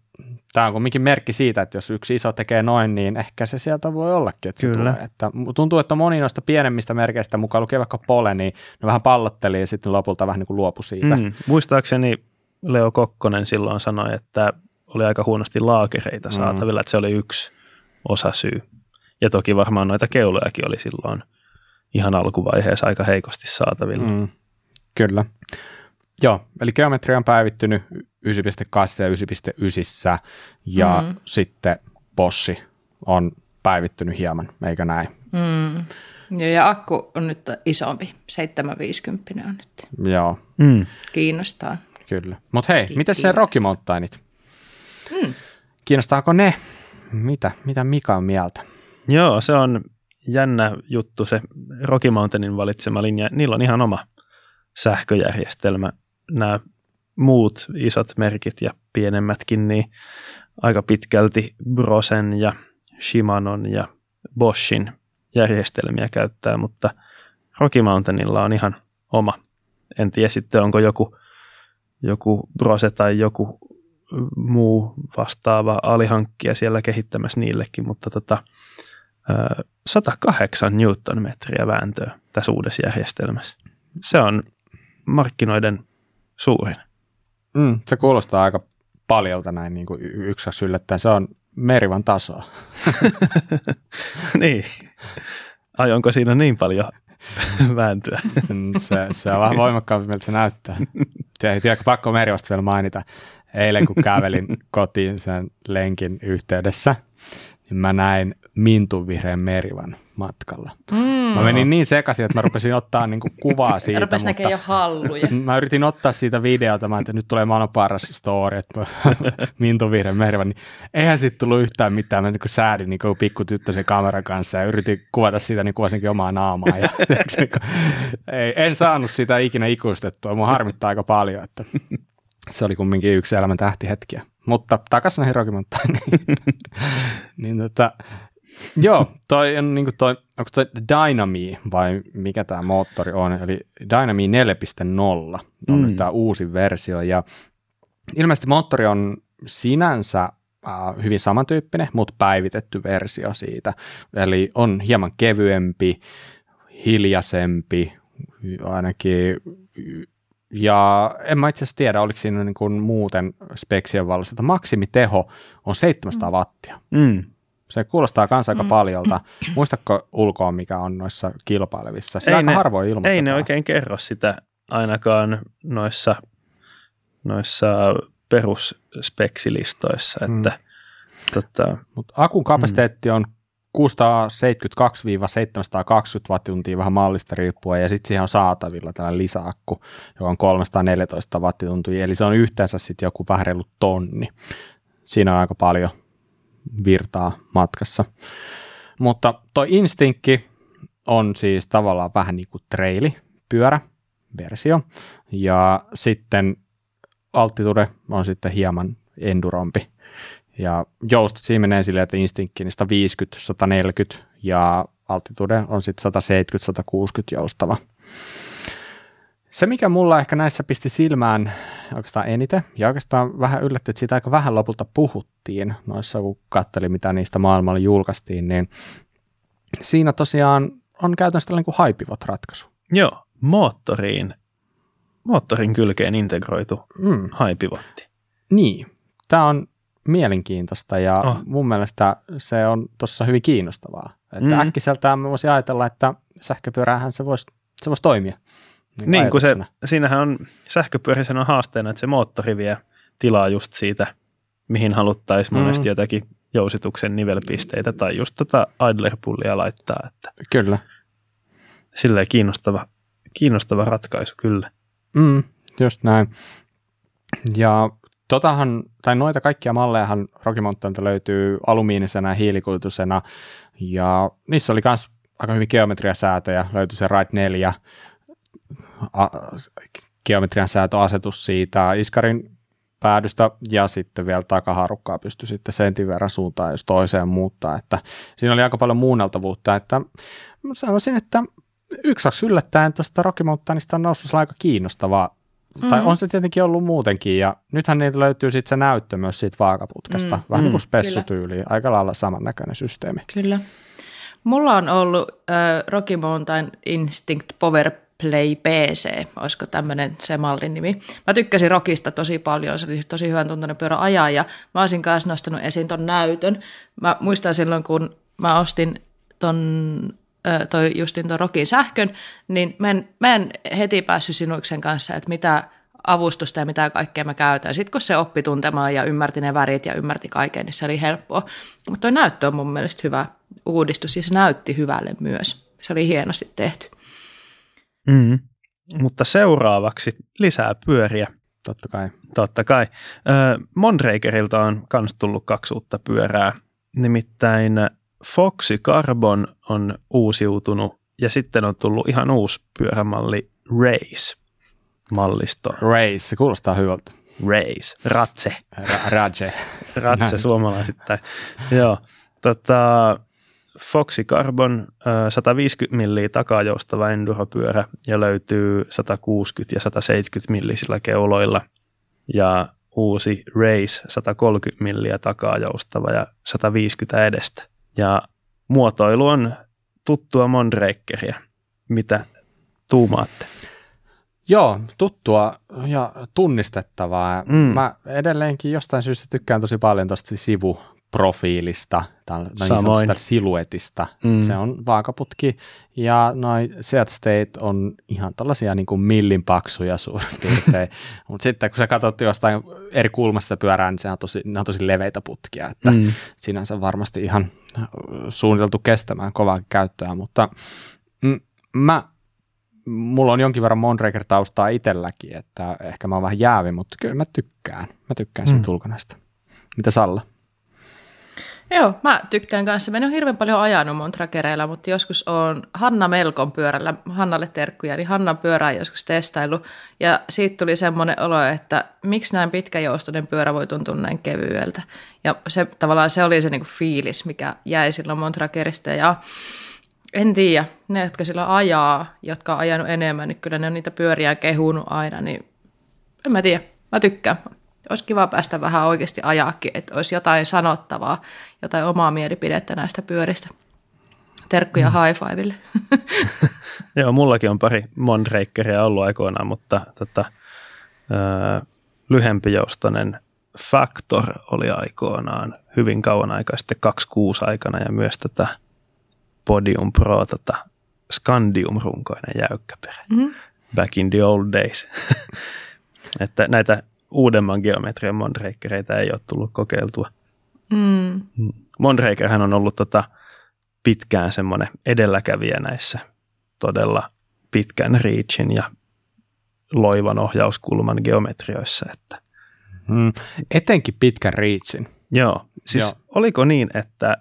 tämä on kumminkin merkki siitä, että jos yksi iso tekee noin, niin ehkä se sieltä voi ollakin, että Kyllä. Se tulee. Että tuntuu, että moni noista pienemmistä merkeistä, mukaan lukee vaikka pole, niin ne vähän pallotteli ja sitten lopulta vähän niin kuin luopui siitä. Mm. Muistaakseni Leo Kokkonen silloin sanoi, että oli aika huonosti laakereita mm. saatavilla, mm. että se oli yksi osa syy. Ja toki varmaan noita keulojakin oli silloin ihan alkuvaiheessa aika heikosti saatavilla. Mm. Kyllä. Joo, eli geometria on päivittynyt 9.2 ja 9.9 ja mm. sitten possi on päivittynyt hieman, eikö näin? Mm. Joo, ja akku on nyt isompi, 750 on nyt. Joo. Mm. Kiinnostaa. Kyllä. Mutta hei, miten se Rocky Mountainit? Mm. Kiinnostaako ne? Mitä, mitä Mika on mieltä? Joo, se on jännä juttu se Rocky Mountainin valitsema linja. Niillä on ihan oma sähköjärjestelmä nämä muut isot merkit ja pienemmätkin, niin aika pitkälti Brosen ja Shimanon ja Boschin järjestelmiä käyttää, mutta Rocky Mountainilla on ihan oma. En tiedä sitten, onko joku, joku Brose tai joku muu vastaava alihankkija siellä kehittämässä niillekin, mutta tota, 108 newtonmetriä vääntöä tässä uudessa järjestelmässä. Se on markkinoiden suurin. Mm, se kuulostaa aika paljolta näin niin kuin yksi yllättäen. Se on Merivan tasoa. niin. Ai onko siinä niin paljon vääntyä? se, se on vähän voimakkaampi, miltä se näyttää. Tiedä, pakko Merivasta vielä mainita. Eilen kun kävelin kotiin sen lenkin yhteydessä, mä näin mintun vihreän merivan matkalla. Mm. Mä menin niin sekaisin, että mä rupesin ottaa niinku kuvaa siitä. Rupesi mutta jo halluja. Mä yritin ottaa siitä videota, mä, että nyt tulee maailman paras story, että mintun vihreän merivan. Niin eihän siitä tullut yhtään mitään. Mä niinku säädin niinku pikku tyttö sen kameran kanssa ja yritin kuvata siitä, niin kuvasinkin omaa naamaa. Ja, niinku, ei, en saanut sitä ikinä ikustettua. Mun harmittaa aika paljon, että se oli kumminkin yksi elämän tähtihetkiä. Mutta takaisin näihin Rocky niin, niin tota, Joo, toi on niin toi, onko toi Dynami vai mikä tämä moottori on, eli Dynami 4.0 on mm. nyt tämä uusi versio. Ja ilmeisesti moottori on sinänsä äh, hyvin samantyyppinen, mutta päivitetty versio siitä, eli on hieman kevyempi, hiljaisempi, ainakin ja en mä itse asiassa tiedä, oliko siinä niin kuin muuten speksien valossa, että maksimiteho on 700 wattia. Mm. Se kuulostaa kanssa aika mm. paljolta. Muistatko ulkoa, mikä on noissa kilpailevissa? Se ei aika ne, harvoin ilmoitetaan. Ei ne oikein kerro sitä ainakaan noissa, noissa perusspeksilistoissa. Että, mm. tota, Mut akun kapasiteetti on 672-720 wattituntia vähän mallista riippuen, ja sitten siihen on saatavilla tällä lisäakku, joka on 314 wattituntia, eli se on yhteensä sitten joku vähän reilu tonni. Siinä on aika paljon virtaa matkassa. Mutta tuo Instinkki on siis tavallaan vähän niin kuin traili, pyörä, versio, ja sitten Altitude on sitten hieman endurompi. Ja joustot siinä menee silleen, että Instinkki 150, 140 ja Altitude on sitten 170, 160 joustava. Se, mikä mulla ehkä näissä pisti silmään oikeastaan eniten, ja oikeastaan vähän yllätti, että siitä aika vähän lopulta puhuttiin noissa, kun katselin, mitä niistä maailmalla julkaistiin, niin siinä tosiaan on käytännössä tällainen kuin haipivot ratkaisu. Joo, moottoriin, moottorin kylkeen integroitu mm. haipivotti. Niin, tämä on mielenkiintoista ja oh. mun mielestä se on tuossa hyvin kiinnostavaa. Että mm. äkkiseltään mä voisin ajatella, että sähköpyörähän se voisi, se voisi toimia. Niin, niin kun se, siinähän on sähköpyörissä on haasteena, että se moottori vie tilaa just siitä, mihin haluttaisiin mm. monesti jotakin jousituksen nivelpisteitä tai just tota idler-pullia laittaa. Että kyllä. Silleen kiinnostava, kiinnostava ratkaisu, kyllä. Mm, just näin. Ja totahan, tai noita kaikkia mallejahan Rocky Mountainilta löytyy alumiinisena ja hiilikulutusena, ja niissä oli myös aika hyvin geometriasäätöjä, löytyi se Ride 4, a, geometrian säätöasetus siitä Iskarin päädystä ja sitten vielä takaharukkaa pystyi sitten sentin verran suuntaan jos toiseen muuttaa, että siinä oli aika paljon muunneltavuutta, että sanoisin, että yksi yllättäen tuosta Rocky Mountainista on noussut aika kiinnostavaa Mm-hmm. Tai on se tietenkin ollut muutenkin, ja nythän niitä löytyy sitten se näyttö myös siitä vaakaputkesta, mm, vähän mm, niin kuin spessutyyli, aika lailla samannäköinen systeemi. Kyllä. Mulla on ollut äh, Rocky Mountain Instinct Power Play PC, olisiko tämmöinen se mallin nimi. Mä tykkäsin Rockista tosi paljon, se oli tosi hyvän tuntunut pyörä ajaa ja mä olisin kanssa nostanut esiin ton näytön. Mä muistan silloin, kun mä ostin ton toi justin ton Rokin sähkön, niin mä en, mä en heti päässyt sinuksen kanssa, että mitä avustusta ja mitä kaikkea mä käytän. Sitten kun se oppi tuntemaan ja ymmärti ne värit ja ymmärti kaiken, niin se oli helppoa. Mutta toi näyttö on mun mielestä hyvä uudistus ja se näytti hyvälle myös. Se oli hienosti tehty. Mm. Mutta seuraavaksi lisää pyöriä. Totta kai. Totta kai. Mondrakerilta on myös tullut kaksi uutta pyörää. Nimittäin Foxy Carbon on uusiutunut ja sitten on tullut ihan uusi pyörämalli Race mallisto. Race, se kuulostaa hyvältä. Race, ratse. Ra- ratse. ratse suomalaisittain. Joo. Tota, Foxy Carbon 150 milliä takajoustava enduropyörä ja löytyy 160 ja 170 millisillä keuloilla. Ja uusi Race 130 milliä takajoustava ja 150 edestä. Ja muotoilu on tuttua Mondrakeria. Mitä tuumaatte? Joo, tuttua ja tunnistettavaa. Mm. Mä edelleenkin jostain syystä tykkään tosi paljon tuosta sivuprofiilista, tai niin Samoin. siluetista. Mm. Se on vaakaputki, ja noin Seat State on ihan tällaisia niin kuin millin paksuja suurin piirtein. Mutta sitten kun sä katsot jostain eri kulmassa pyörää, niin se on tosi, ne on tosi leveitä putkia, että Mm. sinänsä varmasti ihan suunniteltu kestämään kovaa käyttöä, mutta mm, mä, mulla on jonkin verran Mondraker-taustaa itselläkin, että ehkä mä oon vähän jäävi, mutta kyllä mä tykkään. Mä tykkään siitä Mm. ulkonäöstä. Mitä Salla? Joo, mä tykkään kanssa. Mä en ole hirveän paljon ajanut Montrakereilla, mutta joskus on Hanna Melkon pyörällä, Hannalle terkkuja, niin Hannan pyörää joskus testailu. Ja siitä tuli semmoinen olo, että miksi näin pitkäjoustoinen pyörä voi tuntua näin kevyeltä. Ja se tavallaan se oli se niinku fiilis, mikä jäi silloin Montrakerista. Ja en tiedä, ne, jotka silloin ajaa, jotka on ajanut enemmän, niin kyllä ne on niitä pyöriä kehunut aina, niin en mä tiedä, mä tykkään. Olisi kiva päästä vähän oikeasti ajaakin, että olisi jotain sanottavaa, jotain omaa mielipidettä näistä pyöristä. Terkkuja mm. high fivelle. Joo, mullakin on pari Mondrakeria ollut aikoinaan, mutta tota, öö, lyhempijoustoinen Factor oli aikoinaan hyvin kauan aikaa sitten 26 aikana ja myös tätä Podium Pro tota Scandium-runkoinen jäykkäperä. Mm-hmm. Back in the old days. että näitä uudemman geometrian Mondrakereita ei ole tullut kokeiltua. Mm. Mondrakerhän on ollut tota pitkään semmoinen edelläkävijä näissä todella pitkän reachin ja loivan ohjauskulman geometrioissa. Että. Mm, etenkin pitkän reachin. Joo, siis Joo. Joo. oliko niin, että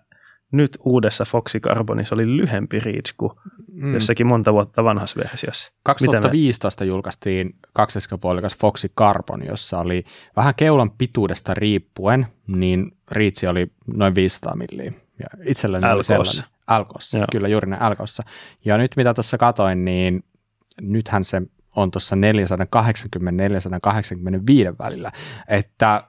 nyt uudessa Foxy Carbonissa oli lyhempi reach kuin mm. jossakin monta vuotta vanhassa versiossa? 2015 julkaistiin kaksiskepuolikas Foxy Carbon, jossa oli vähän keulan pituudesta riippuen, niin riitsi oli noin 500 milliä. Ja itselläni oli LK:ssa. sellainen. Alkossa, Joo. kyllä juuri ne Alkossa. Ja nyt mitä tuossa katoin, niin nythän se on tuossa 480-485 välillä, että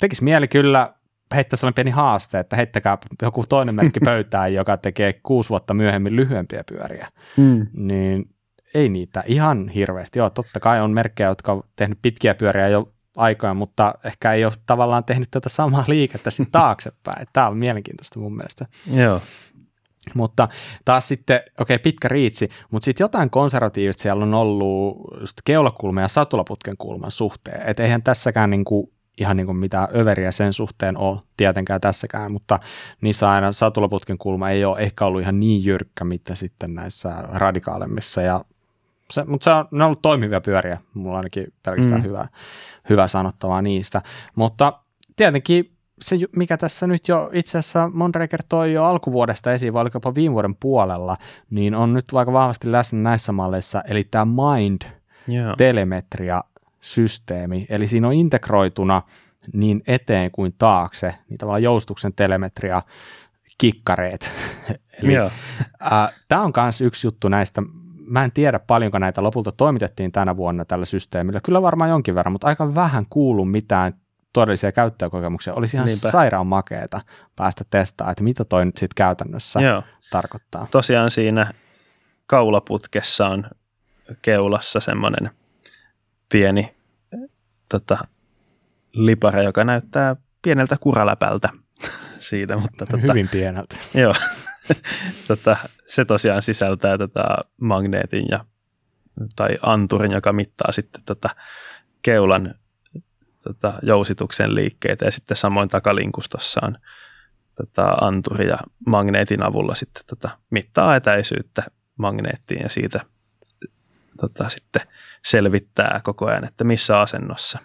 tekisi mieli kyllä heittää sellainen pieni haaste, että heittäkää joku toinen merkki pöytään, joka tekee kuusi vuotta myöhemmin lyhyempiä pyöriä Mm. niin ei niitä ihan hirveästi ole. Totta kai on merkkejä, jotka on tehnyt pitkiä pyöriä jo aikaa, mutta ehkä ei ole tavallaan tehnyt tätä samaa liikettä sitten taaksepäin. Tämä on mielenkiintoista mun mielestä. Joo, Mutta taas sitten, okei, okay, pitkä riitsi, mutta sitten jotain konservatiivista siellä on ollut just keulakulman ja satulaputken kulman suhteen. Että eihän tässäkään niinku, ihan niinku mitään överiä sen suhteen ole tietenkään tässäkään, mutta niissä aina satulaputken kulma ei ole ehkä ollut ihan niin jyrkkä, mitä sitten näissä radikaalemmissa. Ja se, mutta se on, ne on ollut toimivia pyöriä, mulla on ainakin pelkästään Mm. hyvä, hyvä sanottavaa niistä. Mutta tietenkin se, mikä tässä nyt jo itse asiassa Mondraker toi jo alkuvuodesta esiin, vai oliko jopa viime vuoden puolella, niin on nyt aika vahvasti läsnä näissä malleissa, eli tämä Mind joo. Telemetria-systeemi, eli siinä on integroituna niin eteen kuin taakse, niin tavallaan joustuksen telemetria kikkareet. eli. Tämä on myös yksi juttu näistä. Mä en tiedä paljonko näitä lopulta toimitettiin tänä vuonna tällä systeemillä. Kyllä varmaan jonkin verran, mutta aika vähän kuulu mitään todellisia käyttökokemuksia. Olisi ihan Niinpä. sairaan makeeta päästä testaamaan, että mitä toi nyt sitten käytännössä joo. tarkoittaa. Tosiaan siinä kaulaputkessa on keulassa semmoinen pieni tota, lipare, joka näyttää pieneltä kuraläpältä siinä, mutta tota, Hyvin pieneltä. Joo. tota, se tosiaan sisältää tätä magneetin ja, tai anturin, joka mittaa sitten tätä keulan tota, jousituksen liikkeitä ja sitten samoin takalinkustossa on tätä anturi ja magneetin avulla sitten tota, mittaa etäisyyttä magneettiin ja siitä tota, sitten selvittää koko ajan, että missä asennossa,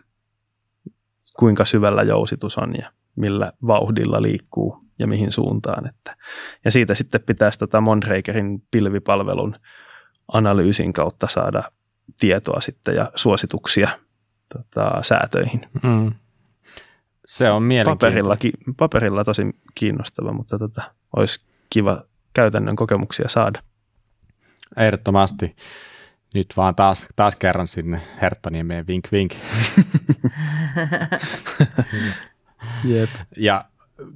kuinka syvällä jousitus on ja millä vauhdilla liikkuu ja mihin suuntaan. Että. Ja siitä sitten pitäisi tota Mondrakerin pilvipalvelun analyysin kautta saada tietoa sitten ja suosituksia tota, säätöihin. Mm. Se on mielenkiintoista. Paperilla, paperilla tosi kiinnostava, mutta tota, olisi kiva käytännön kokemuksia saada. Ehdottomasti. Nyt vaan taas, taas kerran sinne Herttoniemeen vink vink. Jep. Ja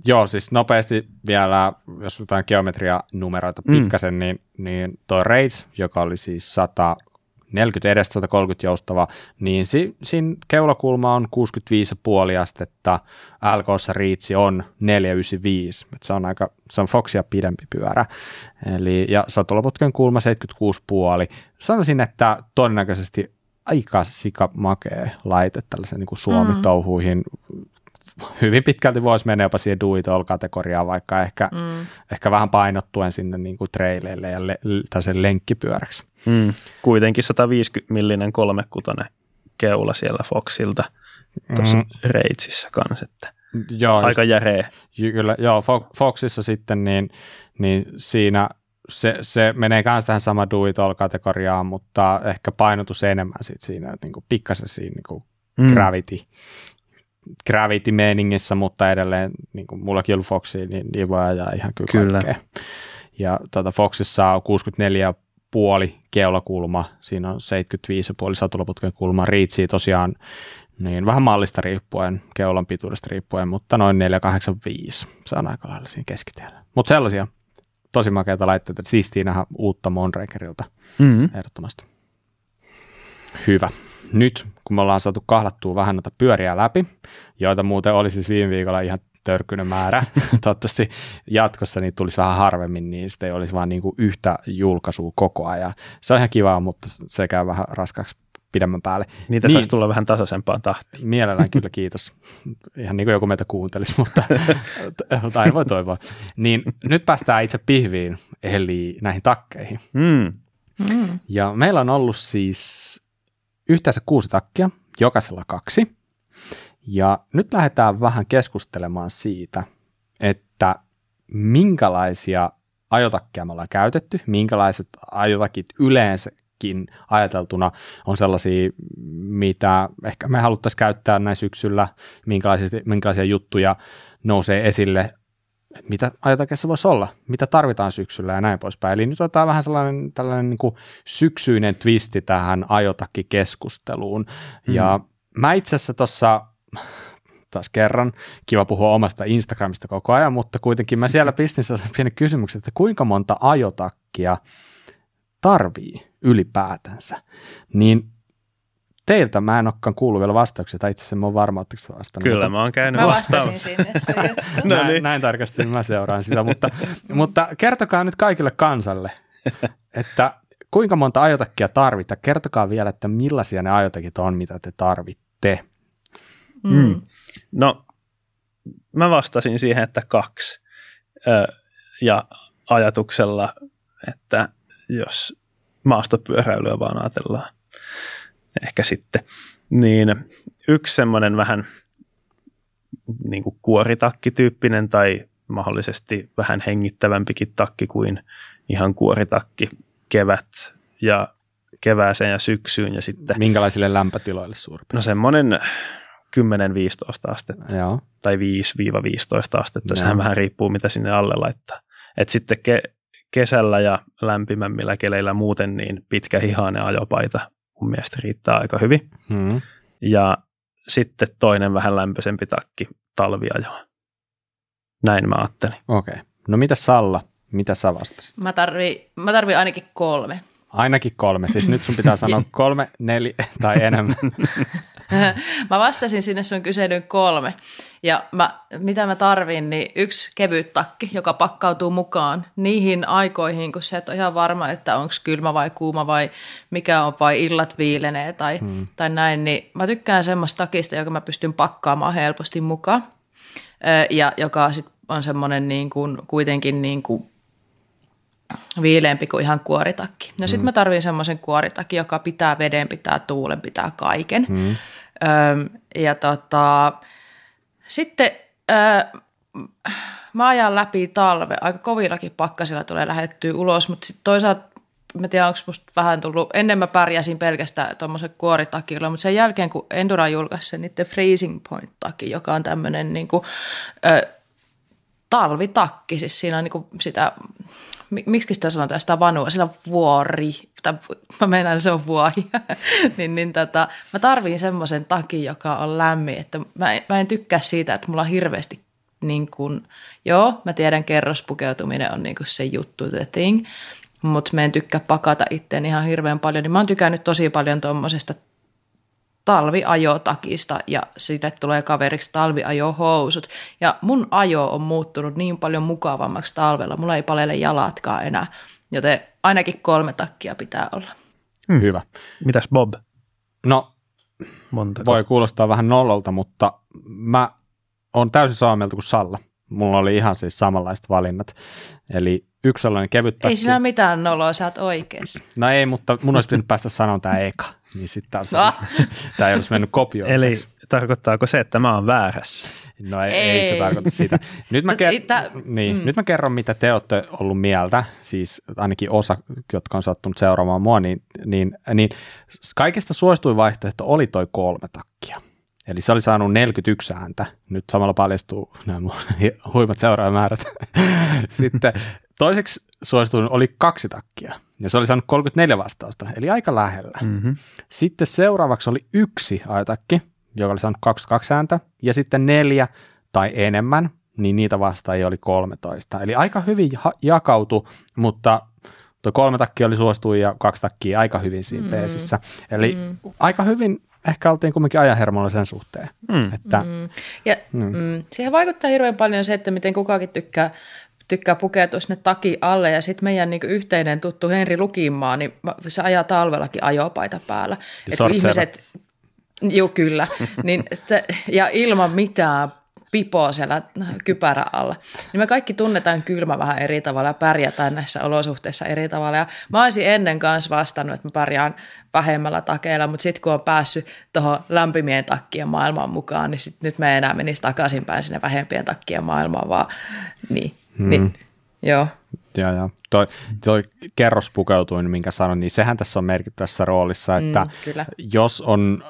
joo, siis nopeasti vielä, jos jotain geometria-numeroita Mm. pikkasen, niin, niin toi Rage, joka oli siis 140 40 edestä 130 joustava, niin si, siinä keulakulma on 65,5 astetta, LKssa riitsi on 495, että se on aika, se on Foxia pidempi pyörä, eli, ja satulaputken kulma 76,5. Sanoisin, että todennäköisesti aika sika makee laite tällaisen niin Suomi-touhuihin. Mm. Hyvin pitkälti voisi mennä jopa siihen do it kategoriaan, vaikka ehkä, mm. ehkä vähän painottuen sinne niin kuin traileille ja le, tällaisen lenkkipyöräksi. Mm. Kuitenkin 150 millinen kolmekutainen keula siellä Foxilta tuossa mm. reitsissä kanssa, että joo, aika just, järeä. Kyllä, joo, Foxissa sitten niin, niin siinä se, se menee myös tähän sama do it kategoriaan, mutta ehkä painotus enemmän sit siinä niin kuin pikkasen siinä niin kuin mm. gravity, gravity-meiningissä, mutta edelleen niin kuin mullakin ollut Foxi, niin, niin voi ajaa ihan kyllä, kyllä. Kaikkea. Ja tuota, Foxissa on 64 puoli keulakulma, siinä on 75,5 satulaputken kulma, riitsii tosiaan niin vähän mallista riippuen, keulan pituudesta riippuen, mutta noin 485, se on aika lailla siinä keskitiellä. Mutta sellaisia tosi makeita laitteita, siistii nähdä uutta Monrakerilta mm-hmm. ehdottomasti. Hyvä. Nyt kun me ollaan saatu kahlattua vähän noita pyöriä läpi, joita muuten oli siis viime viikolla ihan törkyinen määrä. Toivottavasti jatkossa niitä tulisi vähän harvemmin, niin sitten ei olisi vaan niin kuin yhtä julkaisua koko ajan. Se on ihan kivaa, mutta se käy vähän raskaaksi pidemmän päälle. Niitä niin, saisi tulla vähän tasaisempaan tahtiin. Mielellään kyllä, kiitos. Ihan niin kuin joku meitä kuuntelisi, mutta, mutta aina voi toivoa. Niin nyt päästään itse pihviin, eli näihin takkeihin. Mm. Mm. Ja meillä on ollut siis yhteensä kuusi takkia, jokaisella kaksi. Ja nyt lähdetään vähän keskustelemaan siitä, että minkälaisia ajotakkeja me ollaan käytetty, minkälaiset ajotakit yleensäkin ajateltuna on sellaisia, mitä ehkä me haluttaisiin käyttää näin syksyllä, minkälaisia, minkälaisia juttuja nousee esille, mitä ajotakeissa voisi olla, mitä tarvitaan syksyllä ja näin poispäin. Eli nyt otetaan vähän sellainen tällainen niin kuin syksyinen twisti tähän ajotakkikeskusteluun. Mm. Ja mä itse asiassa tuossa taas kerran, kiva puhua omasta Instagramista koko ajan, mutta kuitenkin mä siellä pistin sellaisen pienen kysymyksen, että kuinka monta ajotakkia tarvii ylipäätänsä, niin teiltä mä en olekaan kuullut vielä vastauksia, tai itse asiassa mä oon varma, että vastannut. Kyllä, mutta... mä oon käynyt Mä vastasin sinne. no niin. näin, näin tarkasti mä seuraan sitä, mutta, mutta kertokaa nyt kaikille kansalle, että kuinka monta ajotakkia tarvitaan. Kertokaa vielä, että millaisia ne ajotakit on, mitä te tarvitte. Mm. mm. No, mä vastasin siihen, että kaksi. Ö, ja ajatuksella, että jos maastopyöräilyä vaan ajatellaan, ehkä sitten, niin yksi semmoinen vähän niin kuin kuoritakkityyppinen tai mahdollisesti vähän hengittävämpikin takki kuin ihan kuoritakki kevät ja kevääseen ja syksyyn. Ja sitten, Minkälaisille lämpötiloille suurin No semmoinen 10-15 astetta Joo. tai 5-15 astetta. Joo. Sehän vähän riippuu, mitä sinne alle laittaa. Et sitten ke- kesällä ja lämpimämmillä keleillä muuten niin pitkä hihainen ajopaita mun mielestä riittää aika hyvin. Hmm. Ja sitten toinen vähän lämpöisempi takki talviajoon. Näin mä ajattelin. Okei. Okay. No mitä Salla? Mitä sä vastasit? Mä tarvii, mä tarvii ainakin kolme. Ainakin kolme. Siis nyt sun pitää sanoa kolme, neljä tai enemmän. mä vastasin sinne sun kyselyyn kolme. Ja mä, mitä mä tarvin, niin yksi kevyt takki, joka pakkautuu mukaan niihin aikoihin, kun se et ole ihan varma, että onko kylmä vai kuuma vai mikä on, vai illat viilenee tai, hmm. tai näin. Niin mä tykkään semmoista takista, joka mä pystyn pakkaamaan helposti mukaan. Ja joka sit on semmoinen niin kuin, kuitenkin niin kuin viileämpi kuin ihan kuoritakki. No sitten mm. mä tarvin semmoisen kuoritakki, joka pitää veden, pitää tuulen, pitää kaiken. Mm. Öm, ja tota, sitten ö, mä ajan läpi talve. Aika kovillakin pakkasilla tulee lähettyä ulos, mutta sitten toisaalta mä tiedän, onko musta vähän tullut, ennen mä pärjäsin pelkästään tuommoisen kuoritakilla, mutta sen jälkeen kun Endura julkaisi sen niiden Freezing Point-taki, joka on tämmöinen niin kuin, ö, talvitakki, siis siinä on niin kuin sitä miksi sitä sanotaan? Sitä vanua, sillä vuori, tai mä meinaan, se on vuohi, niin, niin tota, mä tarviin semmoisen takin, joka on lämmin, että mä, mä en tykkää siitä, että mulla on hirveästi niin kuin, joo, mä tiedän kerrospukeutuminen on niin se juttu, the thing, mutta me en tykkää pakata itteen ihan hirveän paljon, niin mä oon tykännyt tosi paljon tuommoisesta talviajotakista ja sille tulee kaveriksi talviajohousut. Ja mun ajo on muuttunut niin paljon mukavammaksi talvella, mulla ei palele jalatkaan enää, joten ainakin kolme takkia pitää olla. Hmm. Hyvä. Mitäs Bob? No, Montako? voi kuulostaa vähän nollolta, mutta mä oon täysin samaa mieltä kuin Salla. Mulla oli ihan siis samanlaiset valinnat. Eli yksi sellainen kevyt takki. Ei siinä mitään noloa, sä oot oikeassa. No ei, mutta mun olisi pitänyt päästä sanomaan tämä eka. Niin sitten taas Ah. tämä ei olisi mennyt kopioimiseksi. Eli tarkoittaako se, että mä oon väärässä? No ei, ei. ei se tarkoita sitä. Nyt mä, ker- itä- niin, mm. nyt mä kerron, mitä te olette ollut mieltä, siis ainakin osa, jotka on sattunut seuraamaan mua, niin, niin, niin kaikista suosituin vaihtoehto oli toi kolme takkia. Eli se oli saanut 41 ääntä. Nyt samalla paljastuu nämä mun huimat seuraajamäärät. Sitten toiseksi suosituin oli kaksi takkia. Ja se oli saanut 34 vastausta, eli aika lähellä. Mm-hmm. Sitten seuraavaksi oli yksi ajatakki, joka oli saanut 22 ääntä, ja sitten neljä tai enemmän, niin niitä vastaajia oli 13. Eli aika hyvin ha- jakautui, mutta tuo kolme takkia oli suosituin ja kaksi takkia aika hyvin siinä mm. peesissä. Eli mm. aika hyvin ehkä oltiin kumminkin ajanhermolla sen suhteen. Mm. Että, Mm. Ja mm. Mm, siihen vaikuttaa hirveän paljon se, että miten kukakin tykkää, tykkää pukeutua sinne taki alle. Ja sitten meidän niin yhteinen tuttu Henri Lukimaa, niin mä- se ajaa talvellakin ajopaita päällä. Et ihmiset, joo kyllä, niin, että, ja ilman mitään pipoa siellä kypärä alla. Niin me kaikki tunnetaan kylmä vähän eri tavalla ja pärjätään näissä olosuhteissa eri tavalla. Ja mä olisin ennen kanssa vastannut, että mä pärjään vähemmällä takeilla, mutta sitten kun on päässyt tuohon lämpimien takkien maailmaan mukaan, niin sit nyt me ei enää menisi takaisinpäin sinne vähempien takkien maailmaan, vaan niin, hmm. niin joo. Ja, ja toi, toi kerrospukeutuin, minkä sanoin, niin sehän tässä on merkittävässä roolissa, että Mm, kyllä. jos on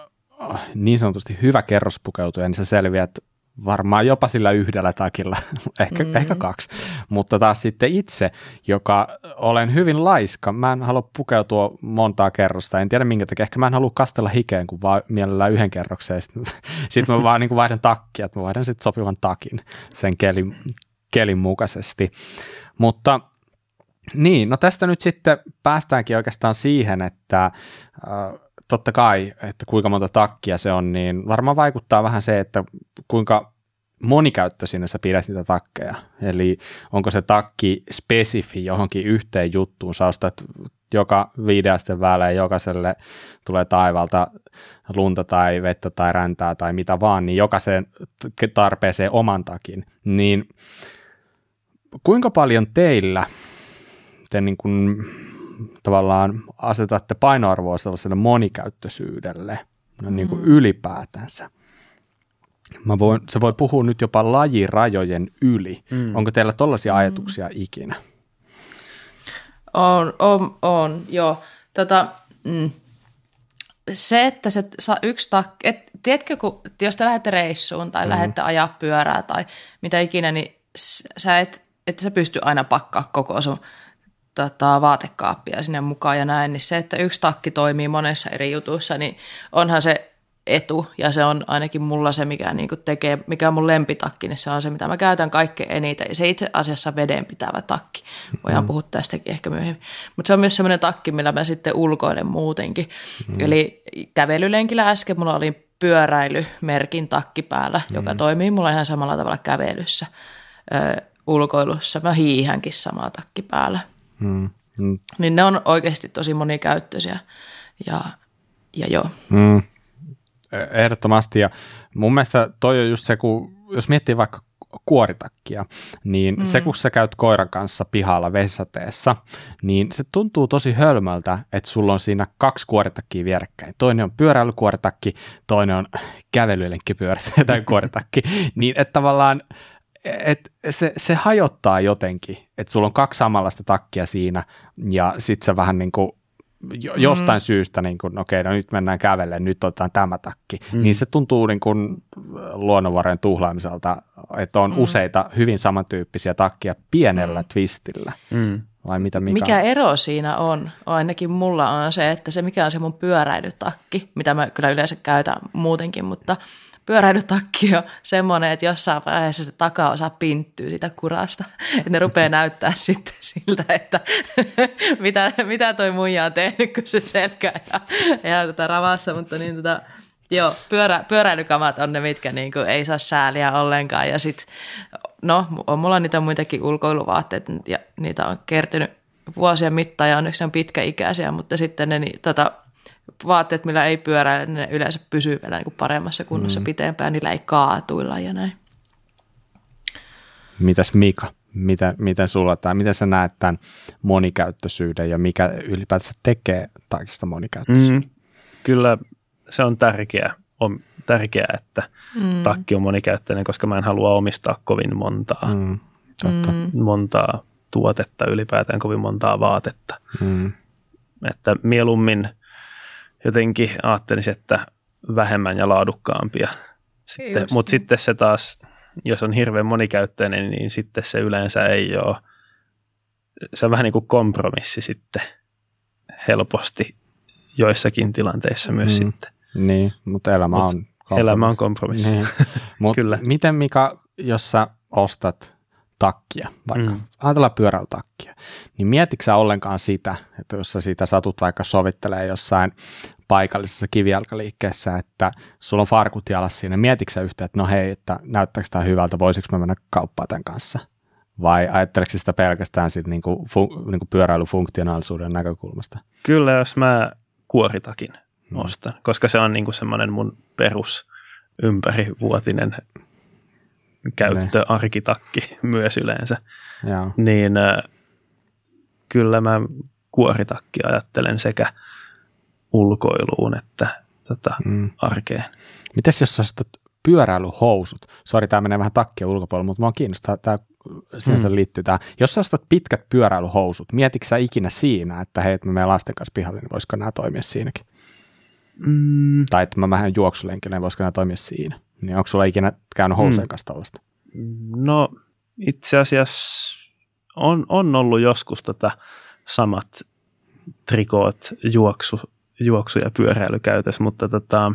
äh, niin sanotusti hyvä kerrospukeutuja, niin sä selviät varmaan jopa sillä yhdellä takilla, ehkä, mm. ehkä kaksi. Mutta taas sitten itse, joka olen hyvin laiska, mä en halua pukeutua montaa kerrosta, en tiedä minkä takia, ehkä mä en halua kastella hikeen, kun vaan mielellään yhden kerroksen, sitten sit mä vaan niin kuin vaihdan takkia, että mä vaihdan sitten sopivan takin sen kelin, kelin mukaisesti. Mutta niin, no tästä nyt sitten päästäänkin oikeastaan siihen, että äh, totta kai, että kuinka monta takkia se on, niin varmaan vaikuttaa vähän se, että kuinka monikäyttöisinä sä pidät niitä takkeja. Eli onko se takki spesifi johonkin yhteen juttuun, sä ostat joka viideasten välein jokaiselle tulee taivalta lunta tai vettä tai räntää tai mitä vaan, niin jokaiseen tarpeeseen oman takin. Niin kuinka paljon teillä te niin kuin tavallaan asetatte painoarvoa sellaiselle monikäyttöisyydelle no niin kuin ylipäätänsä? Mä voin, se voi puhua nyt jopa lajirajojen yli. Mm. Onko teillä tollaisia ajatuksia ikinä? On, on, on joo. Tota, mm, se, että se sa, yksi takki, et, tiedätkö, kun, jos te lähdette reissuun tai mm. lähdette ajaa pyörää tai mitä ikinä, niin sä et, et sä pysty aina pakkaa koko sun tota, vaatekaappia sinne mukaan ja näin, niin se, että yksi takki toimii monessa eri jutussa, niin onhan se etu, ja se on ainakin mulla se, mikä niin tekee, mikä on mun lempitakki, niin se on se, mitä mä käytän kaikkein eniten, ja se itse asiassa vedenpitävä takki. Voidaan mm. puhua tästäkin ehkä myöhemmin. Mutta se on myös semmoinen takki, millä mä sitten ulkoilen muutenkin. Mm. Eli kävelylenkillä äsken mulla oli pyöräilymerkin takki päällä, mm. joka toimii mulla ihan samalla tavalla kävelyssä, ulkoilussa. Mä hiihänkin samaa takki päällä. Mm. Mm. Niin ne on oikeasti tosi monikäyttöisiä, ja, ja joo. Mm. Ehdottomasti, ja mun mielestä toi on just se, kun jos miettii vaikka kuoritakkia, niin mm. se kun sä käyt koiran kanssa pihalla vessateessa, niin se tuntuu tosi hölmöltä, että sulla on siinä kaksi kuoritakkia vierekkäin. Toinen on pyöräilykuoritakki, toinen on kävelylenkkipyörätakki, niin että tavallaan et se, se hajottaa jotenkin, että sulla on kaksi samanlaista takkia siinä, ja sit sä vähän niin kuin jostain mm. syystä, niin kuin, okei, no nyt mennään kävelle, nyt otetaan tämä takki, mm. niin se tuntuu niin kuin luonnonvarojen tuhlaamiselta, että on mm. useita hyvin samantyyppisiä takkia pienellä mm. twistillä. Mm. Vai mitä Mika? Mikä ero siinä on? Ainakin mulla on se, että se mikä on se mun pyöräilytakki, mitä mä kyllä yleensä käytän muutenkin, mutta pyöräilytakki on semmoinen, että jossain vaiheessa se takaosa pinttyy sitä kurasta. Että ne rupeaa näyttää sitten siltä, että mitä, mitä toi muija on tehnyt, kun se selkä ja, ja tätä ravassa. Mutta niin tota, joo, pyörä, pyöräilykamat on ne, mitkä niin kuin ei saa sääliä ollenkaan. Ja sitten, no, on mulla niitä muitakin ulkoiluvaatteita ja niitä on kertynyt vuosien mittaan ja onneksi ne on pitkäikäisiä, mutta sitten ne niin, tota, vaatteet, millä ei pyöräile, niin ne yleensä pysyy vielä niin kuin paremmassa kunnossa mm. pitempään, niillä ei kaatuilla ja näin. Mitäs Mika, mitä, mitä sulla tai miten sä näet tämän monikäyttöisyyden ja mikä ylipäätänsä tekee takista monikäyttöisyyden? Mm. Kyllä se on tärkeää, on tärkeää, että mm. takki on monikäyttöinen, koska mä en halua omistaa kovin montaa, mm. Totta. Mm. montaa tuotetta, ylipäätään kovin montaa vaatetta. Mm. Että mieluummin – jotenkin ajattelisin, että vähemmän ja laadukkaampia. Sitten, mutta sitten se taas, jos on hirveän monikäyttöinen, niin sitten se yleensä ei ole, se on vähän niin kuin kompromissi sitten helposti joissakin tilanteissa myös mm. sitten. Niin, mutta elämä Mut on kompromissi. Elämä on kompromissi. Niin. Mut Kyllä. Miten Mika, jos sä ostat takkia, vaikka mm. ajatellaan pyöräilytakkia, niin mietitkö ollenkaan sitä, että jos sä siitä satut vaikka sovittelee jossain paikallisessa kivijalkaliikkeessä, että sulla on farkut jalassa siinä, mietitkö yhtä, että no hei, että näyttääkö tämä hyvältä, voisiko mä mennä kauppaan tämän kanssa? Vai ajatteleeko sitä pelkästään sit niinku, fu, niinku pyöräilyfunktionaalisuuden näkökulmasta? Kyllä, jos mä kuoritakin hmm. ostan, koska se on niinku semmoinen mun perus ympärivuotinen käyttöarkitakki ne. myös yleensä. Joo. Niin äh, kyllä mä kuoritakki ajattelen sekä ulkoiluun että tota, mm. arkeen. Mites jos sä ostat pyöräilyhousut? Sori, tämä menee vähän takkien ulkopuolelle, mutta mua kiinnostaa, tämä sinänsä mm. liittyy tähän. Jos sä ostat pitkät pyöräilyhousut, mietitkö sä ikinä siinä, että hei, että mä menen lasten kanssa pihalle, niin voisiko nämä toimia siinäkin? Mm. Tai että mä vähän juoksulenkille, niin voisiko nämä toimia siinä? Niin onko sulla ikinä käynyt housujen mm. kanssa tällaista? No itse asiassa on, on ollut joskus tätä samat trikoot juoksu, juoksu- ja pyöräilykäytössä, mutta tota,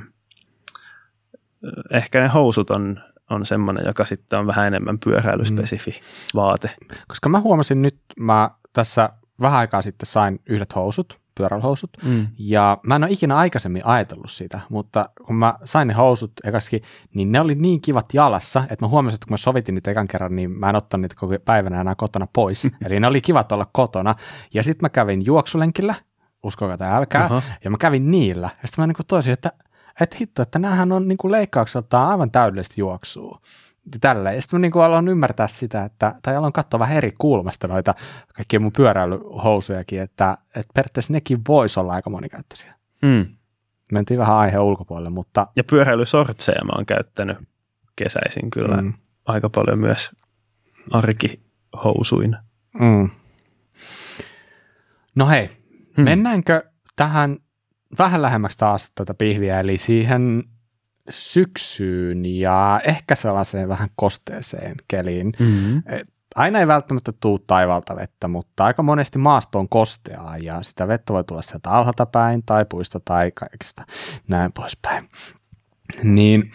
ehkä ne housut on, on semmoinen, joka sitten on vähän enemmän pyöräilyspesifi mm. vaate. Koska mä huomasin nyt, mä tässä vähän aikaa sitten sain yhdet housut, pyöräilyhousut. Mm. Ja mä en ole ikinä aikaisemmin ajatellut sitä, mutta kun mä sain ne housut ekaskin, niin ne oli niin kivat jalassa, että mä huomasin, että kun mä sovitin niitä ekan kerran, niin mä en ottanut niitä koko päivänä enää kotona pois. Eli ne oli kivat olla kotona. Ja sitten mä kävin juoksulenkillä, uskokaa tai älkää, uh-huh. ja mä kävin niillä. Ja sitten mä niin toisin, että, että hitto, että näähän on niin leikkaukseltaan aivan täydellisesti juoksua tällä. Ja sitten mä niin aloin ymmärtää sitä, että, tai aloin katsoa vähän eri kulmasta noita kaikkia mun pyöräilyhousujakin, että, että periaatteessa nekin voisi olla aika monikäyttöisiä. Mm. Mentiin vähän aiheen ulkopuolelle, mutta... Ja pyöräilysortseja mä oon käyttänyt kesäisin kyllä mm. aika paljon myös arkihousuin. Mm. No hei, hmm. mennäänkö tähän vähän lähemmäksi taas tätä pihviä, eli siihen syksyyn ja ehkä sellaiseen vähän kosteeseen keliin. Mm-hmm. Aina ei välttämättä tule taivalta vettä, mutta aika monesti maasto on kosteaa ja sitä vettä voi tulla sieltä alhaalta päin tai puista tai kaikista näin poispäin. Niin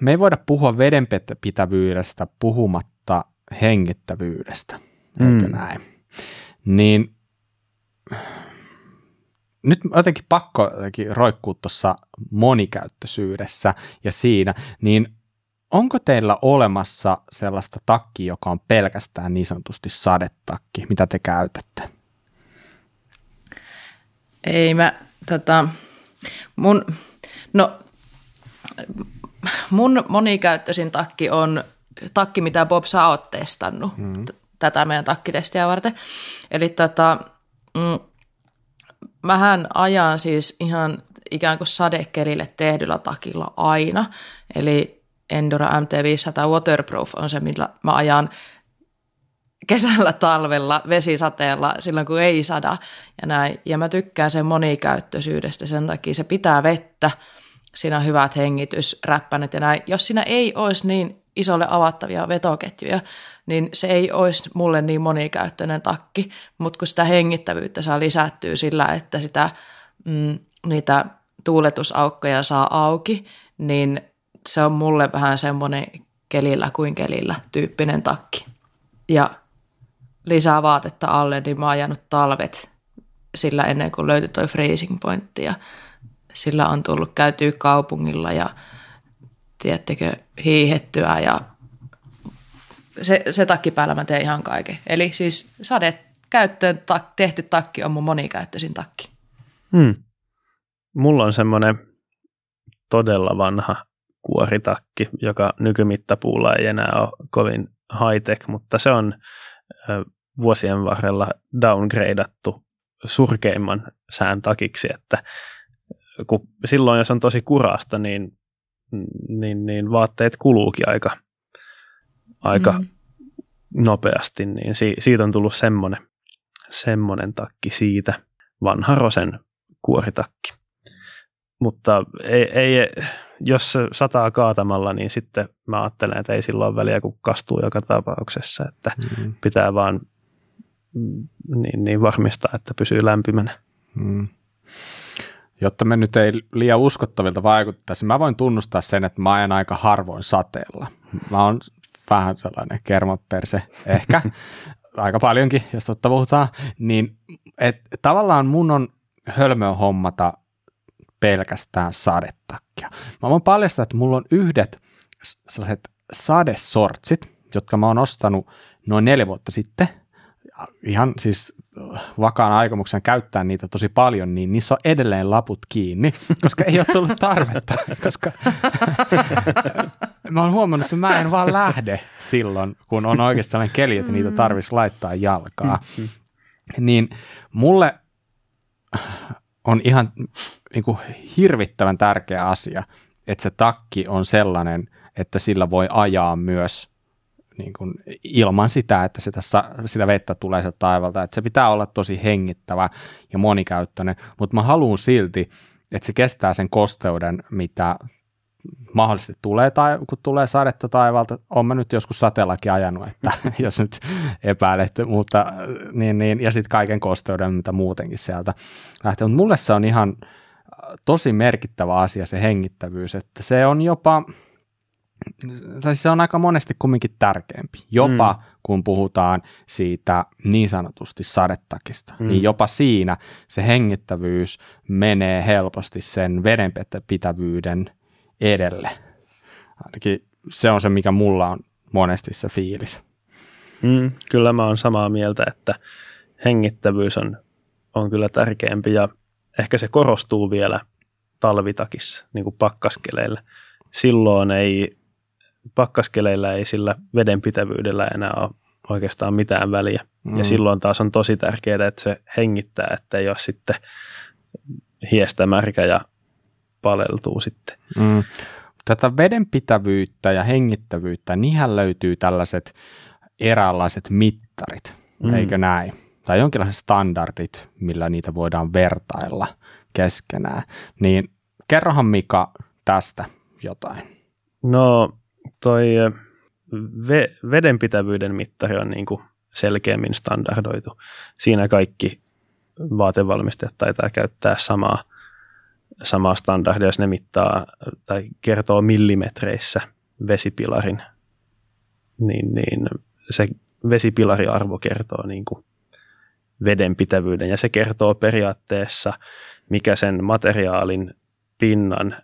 me ei voida puhua vedenpitävyydestä puhumatta hengittävyydestä, eikö mm. näin? Niin nyt jotenkin pakko jotenkin roikkuu tuossa monikäyttöisyydessä ja siinä, niin onko teillä olemassa sellaista takkia, joka on pelkästään niin sanotusti sadetakki, mitä te käytätte? Ei mä, tota, mun, no, mun monikäyttöisin takki on takki, mitä Bob sä oot testannut mm. Tätä meidän takkitestiä varten. Eli tota, mm, mähän ajan siis ihan ikään kuin sadekelille tehdyllä takilla aina. Eli Endura MT500 Waterproof on se, millä mä ajan kesällä, talvella, vesisateella, silloin kun ei sada ja näin. Ja mä tykkään sen monikäyttöisyydestä sen takia, se pitää vettä, siinä on hyvät hengitysräppänet ja näin. Jos siinä ei olisi niin isolle avattavia vetoketjuja, niin se ei olisi mulle niin monikäyttöinen takki, mutta kun sitä hengittävyyttä saa lisättyä sillä, että sitä, mm, niitä tuuletusaukkoja saa auki, niin se on mulle vähän semmoinen kelillä kuin kelillä tyyppinen takki. Ja lisää vaatetta alle, niin mä oon ajanut talvet sillä ennen kuin löytyi toi freezing pointti ja sillä on tullut käytyä kaupungilla ja tiedättekö, hiihettyä ja se, se takki päällä mä teen ihan kaiken. Eli siis sade käyttöön tak, tehty takki on mun monikäyttöisin takki. Hmm. Mulla on semmoinen todella vanha kuoritakki, joka nykymittapuulla ei enää ole kovin high-tech, mutta se on vuosien varrella downgradeattu surkeimman sään takiksi, että kun silloin jos on tosi kurasta, niin, niin, niin vaatteet kuluukin aika, aika mm. nopeasti, niin si, siitä on tullut semmoinen, semmoinen takki siitä, vanha Rosen kuoritakki. Mutta ei, ei, jos sataa kaatamalla, niin sitten mä ajattelen, että ei silloin väliä, kun kastuu joka tapauksessa, että mm. pitää vaan mm, niin, niin varmistaa, että pysyy lämpimänä. Mm. Jotta me nyt ei liian uskottavilta vaikuttaisi, mä voin tunnustaa sen, että mä ajan aika harvoin sateella. Mä oon vähän sellainen kermaperse, ehkä aika paljonkin, jos totta puhutaan, niin et, tavallaan mun on hölmöä hommata pelkästään sadetakkia. Mä voin paljastaa, että mulla on yhdet sellaiset sadesortsit, jotka mä oon ostanut noin neljä vuotta sitten. Ihan siis vakaan aikomuksen käyttää niitä tosi paljon, niin niissä on edelleen laput kiinni, koska ei ole tullut tarvetta, koska mä oon huomannut, että mä en vaan lähde silloin, kun on oikeasti sellainen keli, että niitä tarvitsisi laittaa jalkaa. Mm-hmm. Niin mulle on ihan niin kuin hirvittävän tärkeä asia, että se takki on sellainen, että sillä voi ajaa myös niin kuin ilman sitä, että sitä, sitä vettä tulee sieltä taivalta. Että se pitää olla tosi hengittävä ja monikäyttöinen, mutta mä haluan silti, että se kestää sen kosteuden, mitä mahdollisesti tulee, tai kun tulee sadetta taivalta, on mä nyt joskus sateellakin ajanut, että jos nyt epäilet, mutta niin, niin, ja sitten kaiken kosteuden, mitä muutenkin sieltä lähtee. Mutta mulle se on ihan tosi merkittävä asia se hengittävyys, että se on jopa, tai se on aika monesti kumminkin tärkeämpi, jopa mm. kun puhutaan siitä niin sanotusti sadetakista, mm. niin jopa siinä se hengittävyys menee helposti sen vedenpitävyyden edelle. Ainakin se on se, mikä mulla on monesti se fiilis. Mm, kyllä mä oon samaa mieltä, että hengittävyys on, on kyllä tärkeämpi ja ehkä se korostuu vielä talvitakissa, niin kuin pakkaskeleillä. Silloin ei, pakkaskeleillä ei sillä vedenpitävyydellä enää ole oikeastaan mitään väliä. Mm. Ja silloin taas on tosi tärkeää, että se hengittää, että ei ole sitten hiestä märkä ja paleltuu sitten. Mm. Tätä vedenpitävyyttä ja hengittävyyttä, niihin löytyy tällaiset eräänlaiset mittarit, mm. eikö näin? Tai jonkinlaiset standardit, millä niitä voidaan vertailla keskenään. Niin kerrohan Mika tästä jotain. No toi ve- vedenpitävyyden mittari on niin kuin selkeämmin standardoitu. Siinä kaikki vaatevalmistajat taitaa käyttää samaa samaa standardia, jos ne mittaa tai kertoo millimetreissä vesipilarin, niin, niin se vesipilariarvo kertoo niin kuin vedenpitävyyden ja se kertoo periaatteessa, mikä sen materiaalin pinnan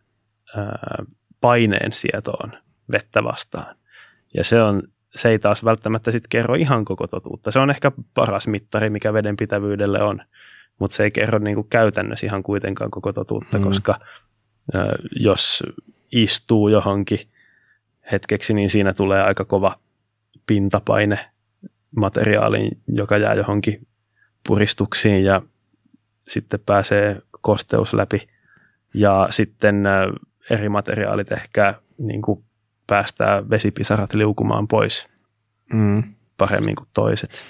ää, paineen sieto on vettä vastaan. Ja se, on, se ei taas välttämättä sit kerro ihan koko totuutta. Se on ehkä paras mittari, mikä vedenpitävyydelle on mutta se ei kerro niin kuin käytännössä ihan kuitenkaan koko totuutta, mm. koska äh, jos istuu johonkin hetkeksi, niin siinä tulee aika kova pintapaine materiaaliin, joka jää johonkin puristuksiin ja sitten pääsee kosteus läpi. Ja sitten eri materiaalit ehkä niin kuin päästää vesipisarat liukumaan pois mm. paremmin kuin toiset.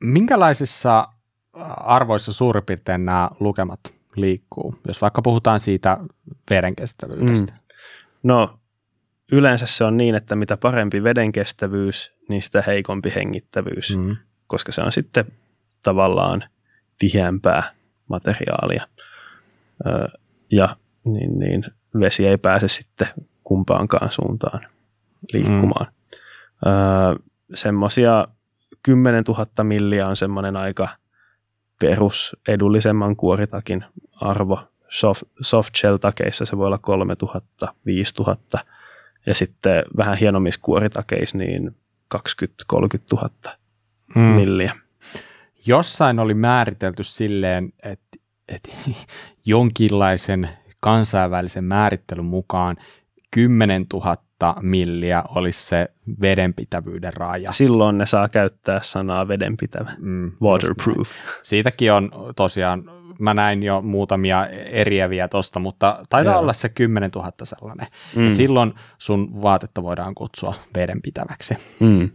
Minkälaisissa arvoissa suurin piirtein nämä lukemat liikkuu, jos vaikka puhutaan siitä vedenkestävyydestä? Mm. No yleensä se on niin, että mitä parempi vedenkestävyys, niin sitä heikompi hengittävyys, mm. koska se on sitten tavallaan tiheämpää materiaalia. Ja niin, niin vesi ei pääse sitten kumpaankaan suuntaan liikkumaan. Mm. Öö, semmoisia 10 000 milliä on semmoinen aika perus edullisemman kuoritakin arvo. Soft, soft shell takeissa se voi olla 3000, 5000 ja sitten vähän hienommissa kuoritakeissa niin 20 30 000 mm. milliä. Jossain oli määritelty silleen, että, että jonkinlaisen kansainvälisen määrittelyn mukaan 10 000 milliä olisi se vedenpitävyyden raja. Silloin ne saa käyttää sanaa vedenpitävä, mm, waterproof. Siitäkin on tosiaan, mä näin jo muutamia eriäviä tosta, mutta taitaa Joo. olla se 10 000 sellainen. Mm. Et silloin sun vaatetta voidaan kutsua vedenpitäväksi. Mm.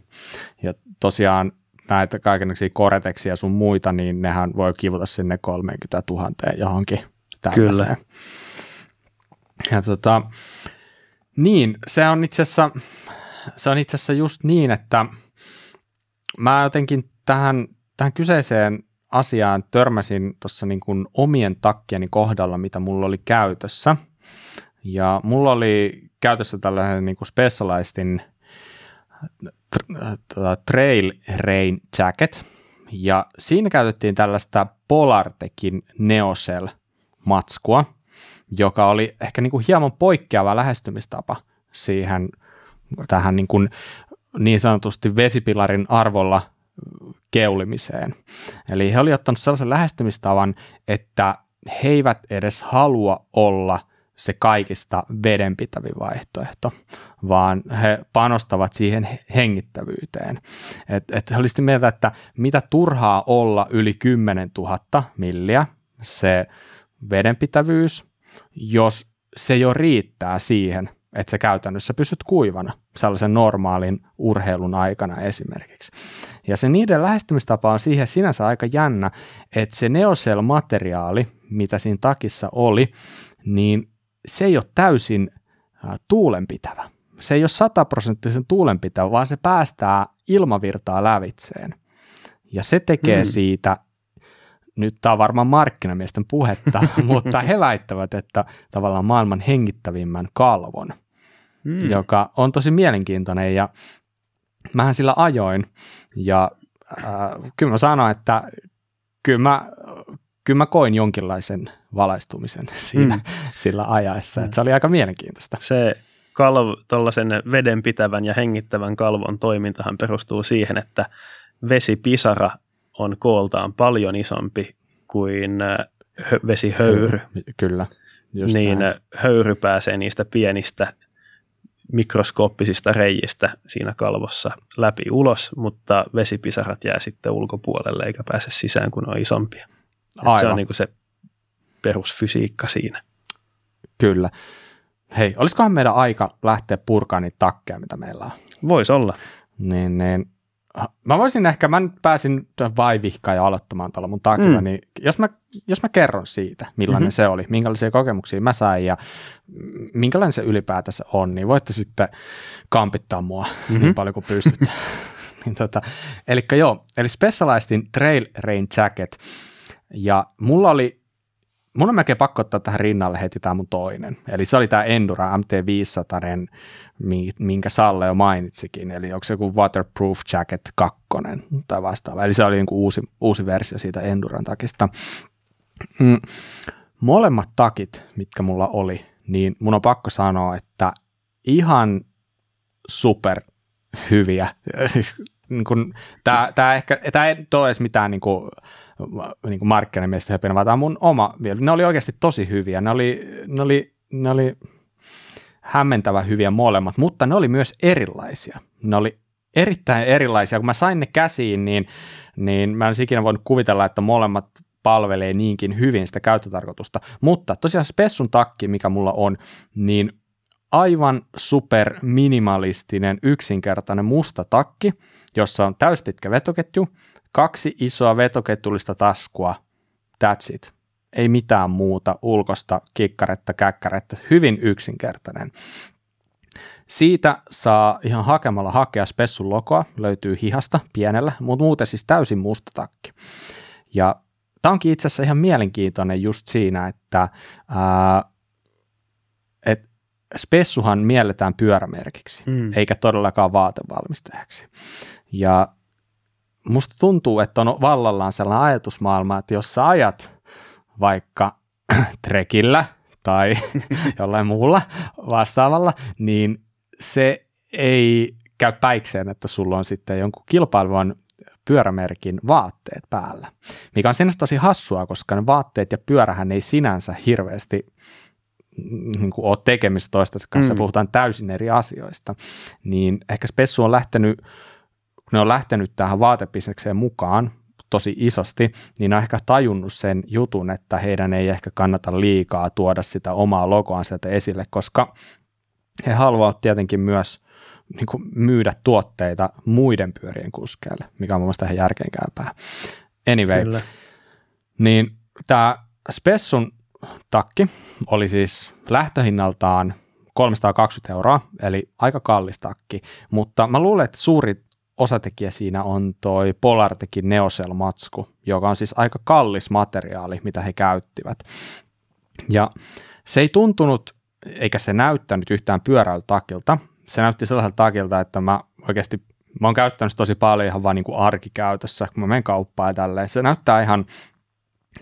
Ja tosiaan näitä kaikenlaisia koreteksia sun muita, niin nehän voi kivuta sinne 30 000 johonkin tällaiseen. Kyllä. Ja tota, niin, se on itse asiassa, se on itse asiassa just niin, että mä jotenkin tähän, tähän kyseiseen asiaan törmäsin tuossa niin kuin omien takkieni kohdalla, mitä mulla oli käytössä. Ja mulla oli käytössä tällainen niin kuin Specialistin Trail Rain Jacket, ja siinä käytettiin tällaista Polartekin Neosel matskua, joka oli ehkä niin kuin hieman poikkeava lähestymistapa siihen tähän niin, kuin niin sanotusti vesipilarin arvolla keulimiseen. Eli he olivat ottanut sellaisen lähestymistavan, että he eivät edes halua olla se kaikista vedenpitävin vaihtoehto, vaan he panostavat siihen hengittävyyteen. Et, et he olisivat mieltä, että mitä turhaa olla yli 10 000 milliä se vedenpitävyys, jos se jo riittää siihen, että sä käytännössä pysyt kuivana sellaisen normaalin urheilun aikana esimerkiksi. Ja se niiden lähestymistapa on siihen sinänsä aika jännä, että se neosel-materiaali, mitä siinä takissa oli, niin se ei ole täysin tuulenpitävä. Se ei ole sataprosenttisen tuulenpitävä, vaan se päästää ilmavirtaa lävitseen. Ja se tekee hmm. siitä nyt tämä on varmaan markkinamiesten puhetta, mutta he väittävät, että tavallaan maailman hengittävimmän kalvon, mm. joka on tosi mielenkiintoinen ja mähän sillä ajoin ja äh, kyllä mä sanoin, että kyllä mä, kyllä mä koin jonkinlaisen valaistumisen siinä mm. sillä ajaessa, että se oli aika mielenkiintoista. Se kalvo, tuollaisen vedenpitävän ja hengittävän kalvon toimintahan perustuu siihen, että vesipisara on kooltaan paljon isompi kuin äh, vesihöyry. Kyllä. Just niin näin. höyry pääsee niistä pienistä mikroskooppisista reijistä siinä kalvossa läpi ulos, mutta vesipisarat jää sitten ulkopuolelle eikä pääse sisään, kun on isompia. Se on niin kuin se perusfysiikka siinä. Kyllä. Hei, olisikohan meidän aika lähteä purkaan niitä takkeja, mitä meillä on? Voisi olla. Niin, niin mä voisin ehkä, mä nyt pääsin vaivihkaan ja aloittamaan tuolla mun takilla, mm. niin jos mä, jos mä kerron siitä, millainen mm-hmm. se oli, minkälaisia kokemuksia mä sain ja minkälainen se ylipäätänsä on, niin voitte sitten kampittaa mua mm-hmm. niin paljon kuin pystytte. niin tota, eli joo, eli Specializedin Trail Rain Jacket, ja mulla oli mun on melkein pakko ottaa tähän rinnalle heti tämä mun toinen. Eli se oli tämä Endura MT500, minkä Salle jo mainitsikin. Eli onko se joku Waterproof Jacket 2 tai vastaava. Eli se oli niin kuin uusi, uusi versio siitä Enduran takista. Mm. Molemmat takit, mitkä mulla oli, niin mun on pakko sanoa, että ihan super hyviä. Siis, niin ehkä, tää ei ole edes mitään niin kuin, niin kuin markkinamiestä höpinä, vaan tämä on mun oma vielä. Ne oli oikeasti tosi hyviä. Ne oli, ne oli, ne oli hämmentävä hyviä molemmat, mutta ne oli myös erilaisia. Ne oli erittäin erilaisia. Kun mä sain ne käsiin, niin, niin mä en ikinä voinut kuvitella, että molemmat palvelee niinkin hyvin sitä käyttötarkoitusta. Mutta tosiaan Spessun takki, mikä mulla on, niin aivan super minimalistinen, yksinkertainen musta takki, jossa on täyspitkä vetoketju, kaksi isoa vetoketjullista taskua, that's it. Ei mitään muuta ulkosta kikkaretta, käkkäretta, hyvin yksinkertainen. Siitä saa ihan hakemalla hakea Spessun logoa, löytyy hihasta pienellä, mutta muuten siis täysin musta takki. Ja tämä onkin itse asiassa ihan mielenkiintoinen just siinä, että ää, spessuhan mielletään pyörämerkiksi, mm. eikä todellakaan vaatevalmistajaksi. Ja musta tuntuu, että on vallallaan sellainen ajatusmaailma, että jos sä ajat vaikka trekillä tai jollain muulla vastaavalla, niin se ei käy päikseen, että sulla on sitten jonkun kilpailuvan pyörämerkin vaatteet päällä, mikä on sinänsä tosi hassua, koska ne vaatteet ja pyörähän ei sinänsä hirveästi niin kuin ole tekemistä toistensa kanssa, mm. puhutaan täysin eri asioista, niin ehkä Spessu on lähtenyt, kun ne on lähtenyt tähän vaatebisnekseen mukaan tosi isosti, niin on ehkä tajunnut sen jutun, että heidän ei ehkä kannata liikaa tuoda sitä omaa logoa sieltä esille, koska he haluavat tietenkin myös niin kuin myydä tuotteita muiden pyörien kuskeille, mikä on mun mielestä ihan järkeenkäypää. Anyway, Kyllä. niin tämä Spessun takki oli siis lähtöhinnaltaan 320 euroa, eli aika kallis takki, mutta mä luulen, että suuri osatekijä siinä on toi Polartekin Neosel-matsku, joka on siis aika kallis materiaali, mitä he käyttivät. Ja se ei tuntunut, eikä se näyttänyt yhtään pyöräilytakilta. Se näytti sellaiselta takilta, että mä oikeasti, mä oon käyttänyt tosi paljon ihan vaan niin kuin arkikäytössä, kun mä menen kauppaan ja tälleen. Se näyttää ihan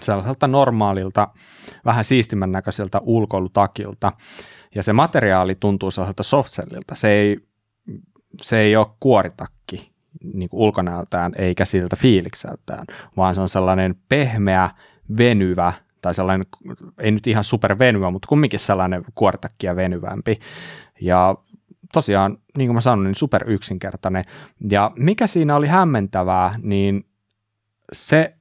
sellaiselta normaalilta, vähän siistimän näköiseltä ulkoilutakilta. Ja se materiaali tuntuu sellaiselta softcellilta. Se ei, se ei ole kuoritakki niin kuin ulkonäöltään eikä siltä fiilikseltään, vaan se on sellainen pehmeä, venyvä tai sellainen, ei nyt ihan supervenyvä, mutta kumminkin sellainen kuoritakki ja venyvämpi. Ja tosiaan, niin kuin mä sanoin, niin super yksinkertainen. Ja mikä siinä oli hämmentävää, niin se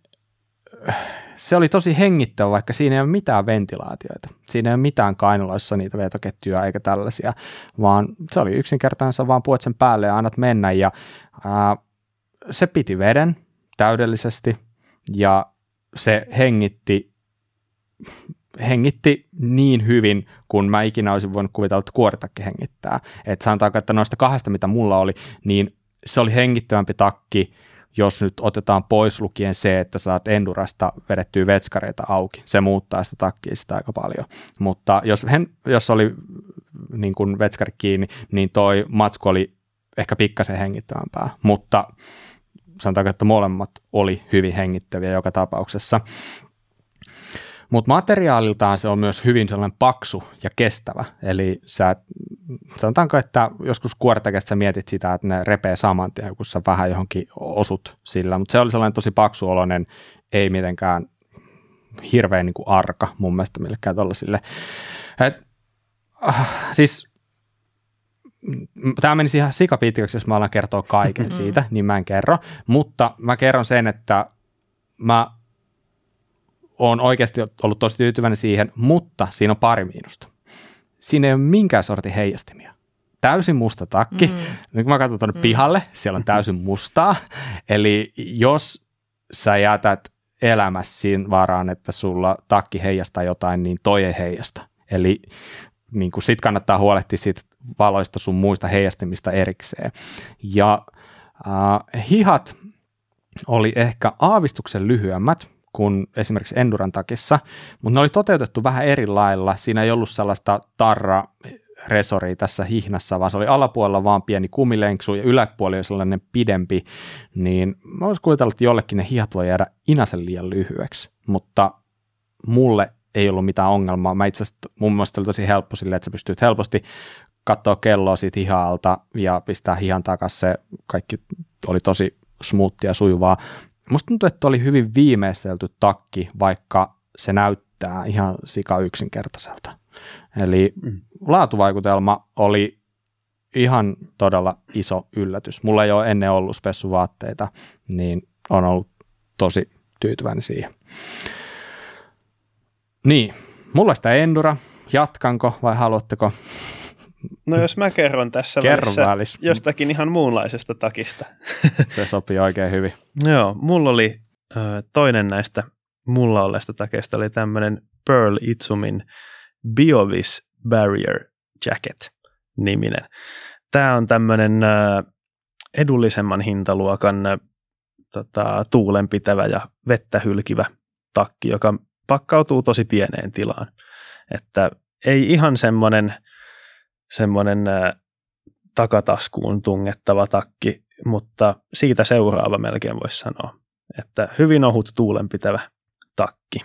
se oli tosi hengittävä, vaikka siinä ei ole mitään ventilaatioita. Siinä ei ole mitään kainaloissa niitä vetoketjuja eikä tällaisia, vaan se oli yksinkertainen, sä vaan puet sen päälle ja annat mennä ja ää, se piti veden täydellisesti ja se hengitti hengitti niin hyvin, kun mä ikinä olisin voinut kuvitella, että kuoritakki hengittää. että sanotaanko, että noista kahdesta, mitä mulla oli, niin se oli hengittävämpi takki jos nyt otetaan pois lukien se, että saat Endurasta vedettyä vetskareita auki, se muuttaa sitä takkia sitä aika paljon. Mutta jos, jos oli niin kuin vetskari kiinni, niin toi matsku oli ehkä pikkasen hengittävämpää, mutta sanotaanko, että molemmat oli hyvin hengittäviä joka tapauksessa. Mutta materiaaliltaan se on myös hyvin sellainen paksu ja kestävä. Eli sä, sanotaanko, että joskus kuortakestä sä mietit sitä, että ne repee saman tien, kun sä vähän johonkin osut sillä. Mutta se oli sellainen tosi paksuoloinen, ei mitenkään hirveän niin kuin arka mun mielestä millekään tuollaisille. Et, äh, siis tämä menisi ihan sikapitkäksi, jos mä alan kertoa kaiken siitä, niin mä en kerro. Mutta mä kerron sen, että mä on oikeasti ollut tosi tyytyväinen siihen, mutta siinä on pari miinusta. Siinä ei ole minkään sortin heijastimia. Täysin musta takki. Mm-hmm. Nyt kun mä katson tuonne mm-hmm. pihalle, siellä on täysin mustaa. Eli jos sä jätät elämässä siinä varaan, että sulla takki heijastaa jotain, niin toi ei heijasta. Eli niin kuin sit kannattaa huolehtia siitä valoista sun muista heijastimista erikseen. Ja äh, hihat oli ehkä aavistuksen lyhyemmät, kuin esimerkiksi Enduran takissa, mutta ne oli toteutettu vähän eri lailla. Siinä ei ollut sellaista tarra resori tässä hihnassa, vaan se oli alapuolella vaan pieni kumilenksu ja yläpuoli oli sellainen pidempi, niin mä voisin kuvitella, että jollekin ne hihat voi jäädä inasen liian lyhyeksi, mutta mulle ei ollut mitään ongelmaa. Mä itse asiassa mun mielestä oli tosi helppo sille, että sä pystyt helposti katsoa kelloa siitä hihalta ja pistää hihan takaisin. Se kaikki oli tosi smoothia sujuvaa. Musta tuntuu, että oli hyvin viimeistelty takki, vaikka se näyttää ihan sika yksinkertaiselta. Eli mm. laatuvaikutelma oli ihan todella iso yllätys. Mulla ei ole ennen ollut spessuvaatteita, niin on ollut tosi tyytyväinen siihen. Niin, mulla sitä Endura. Jatkanko vai haluatteko No jos mä kerron tässä Kerro välissä, jostakin ihan muunlaisesta takista. Se sopii oikein hyvin. Joo, mulla oli toinen näistä mulla olleista takeista oli tämmöinen Pearl Itsumin Biovis Barrier Jacket niminen. Tämä on tämmöinen edullisemman hintaluokan tota, tuulenpitävä ja vettä hylkivä takki, joka pakkautuu tosi pieneen tilaan. Että ei ihan semmoinen semmoinen takataskuun tungettava takki, mutta siitä seuraava melkein voisi sanoa, että hyvin ohut tuulenpitävä takki.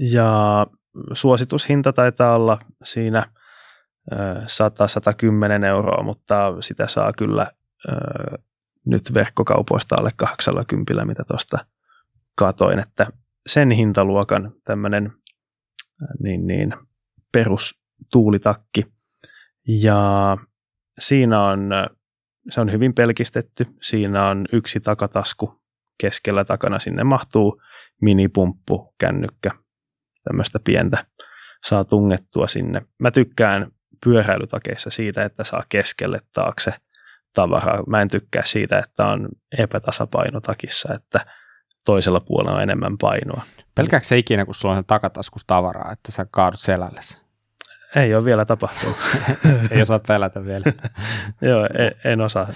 Ja suositushinta taitaa olla siinä 100-110 euroa, mutta sitä saa kyllä nyt verkkokaupoista alle 80, mitä tuosta katoin, että sen hintaluokan tämmöinen niin, niin, perustuulitakki. Ja siinä on, se on hyvin pelkistetty. Siinä on yksi takatasku keskellä takana. Sinne mahtuu minipumppu, kännykkä, tämmöistä pientä saa tungettua sinne. Mä tykkään pyöräilytakeissa siitä, että saa keskelle taakse tavaraa. Mä en tykkää siitä, että on epätasapaino takissa, että toisella puolella on enemmän painoa. Pelkääkö se ikinä, kun sulla on takataskus tavaraa, että sä kaadut selällesi? Ei ole vielä tapahtunut. Ei osaa pelätä vielä. Joo, en, en osaa,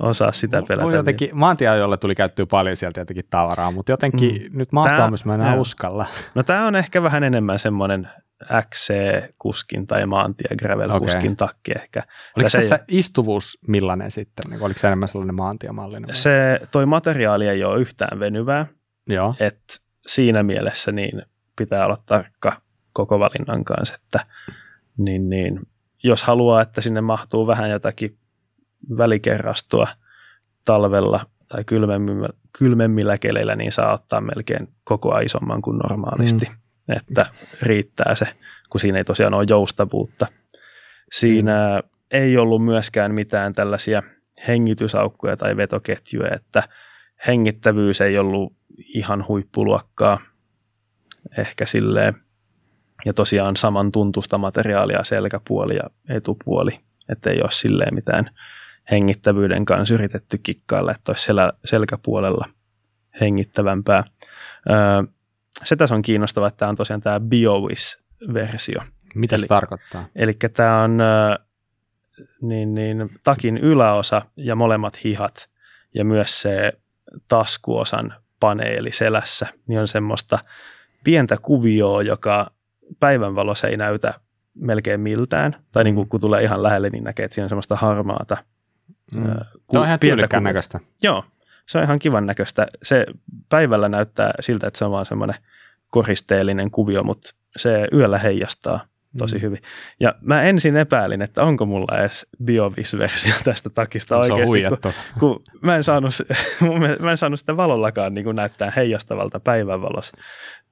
osaa sitä pelätä. Mun jotenkin, maantieajolle tuli käyttyä paljon sieltä jotenkin tavaraa, mutta jotenkin mm. nyt maastoamissa mä enää uskalla. No tämä on ehkä vähän enemmän semmoinen XC-kuskin tai maantie gravel-kuskin okay. takki ehkä. Oliko se tässä istuvuus millainen sitten? Niin oliko se enemmän sellainen maantiemallinen? Se, toi materiaali ei ole yhtään venyvää. Joo. Et siinä mielessä niin pitää olla tarkka koko valinnan kanssa, että niin, niin, jos haluaa, että sinne mahtuu vähän jotakin välikerrastua talvella tai kylmemmillä, kylmemmillä keleillä, niin saa ottaa melkein koko ajan isomman kuin normaalisti. Mm että riittää se, kun siinä ei tosiaan ole joustavuutta. Siinä mm. ei ollut myöskään mitään tällaisia hengitysaukkoja tai vetoketjuja, että hengittävyys ei ollut ihan huippuluokkaa ehkä silleen. Ja tosiaan saman tuntusta materiaalia selkäpuoli ja etupuoli, että ei ole silleen mitään hengittävyyden kanssa yritetty kikkailla, että olisi selkäpuolella hengittävämpää. Öö, se tässä on kiinnostavaa, että tämä on tosiaan tämä BioWish-versio. Mitä se tarkoittaa? Eli tämä on niin, niin, takin yläosa ja molemmat hihat ja myös se taskuosan paneeli selässä, niin on semmoista pientä kuvioa, joka päivänvalossa ei näytä melkein miltään. Tai niin kuin, kun tulee ihan lähelle, niin näkee, että siinä on semmoista harmaata. Mm. Ku, on ihan tyylikkään näköistä. Joo, se on ihan kivan näköistä. Se päivällä näyttää siltä, että se on vaan semmoinen koristeellinen kuvio, mutta se yöllä heijastaa tosi mm. hyvin. Ja mä ensin epäilin, että onko mulla edes BioVis-versio tästä takista se oikeasti, kun, kun mä, en saanut, mä en saanut sitä valollakaan niin kuin näyttää heijastavalta päivänvalossa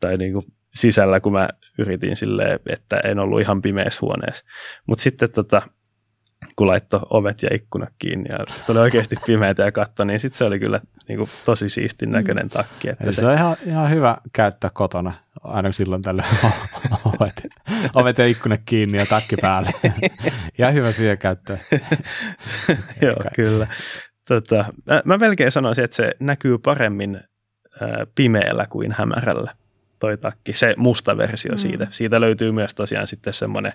tai niin kuin sisällä, kun mä yritin silleen, että en ollut ihan pimeässä huoneessa. Mutta sitten tota, kun laittoi ovet ja ikkunat kiinni ja tuli oikeasti pimeätä ja katto, niin sitten se oli kyllä niin kuin, tosi siistin mm. näköinen takki. Että se, se on ihan, ihan hyvä käyttää kotona, aina silloin tällä ovet, ovet ja ikkunat kiinni ja takki päälle. ihan hyvä siihen käyttää. Joo, kyllä. Tota, mä melkein sanoisin, että se näkyy paremmin pimeällä kuin hämärällä toi takki, se musta versio mm. siitä. Siitä löytyy myös tosiaan sitten semmoinen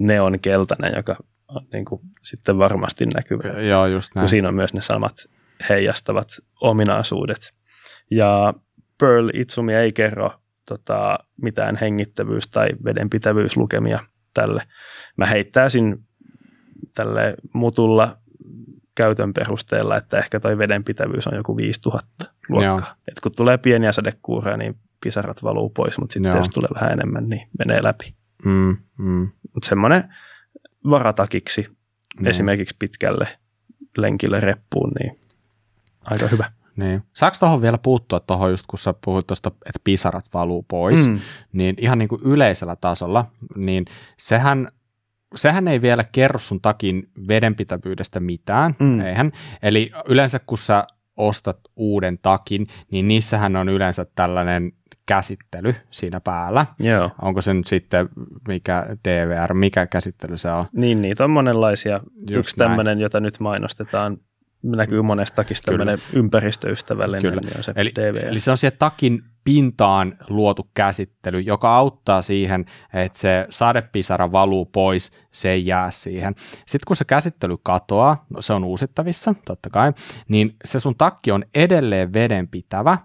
neonkeltainen, joka on niin kuin sitten varmasti näkyvä. Joo, just näin. Kun siinä on myös ne samat heijastavat ominaisuudet. Ja Pearl Itsumi ei kerro tota, mitään hengittävyys- tai vedenpitävyyslukemia tälle. Mä heittäisin tälle mutulla käytön perusteella, että ehkä toi vedenpitävyys on joku 5000 luokkaa. Et kun tulee pieniä sadekuureja, niin pisarat valuu pois, mutta sitten jos tulee vähän enemmän, niin menee läpi. Mm, mm. Mutta semmoinen varatakiksi mm. esimerkiksi pitkälle lenkille reppuun, niin aika hyvä. Niin. Saako tuohon vielä puuttua tuohon just, kun sä puhuit tuosta, että pisarat valuu pois, mm. niin ihan niin kuin yleisellä tasolla, niin sehän, sehän ei vielä kerro sun takin vedenpitävyydestä mitään, mm. eihän. Eli yleensä kun sä ostat uuden takin, niin niissähän on yleensä tällainen käsittely siinä päällä. Joo. Onko se nyt sitten mikä DVR, mikä käsittely se on? Niin, niitä on monenlaisia. Just Yksi tämmöinen, jota nyt mainostetaan, näkyy monestakin tämmöinen ympäristöystävällinen, Kyllä. niin on se eli, DVR. Eli se on siellä takin pintaan luotu käsittely, joka auttaa siihen, että se sadepisara valuu pois, se ei jää siihen. Sitten kun se käsittely katoaa, no se on uusittavissa totta kai, niin se sun takki on edelleen vedenpitävä,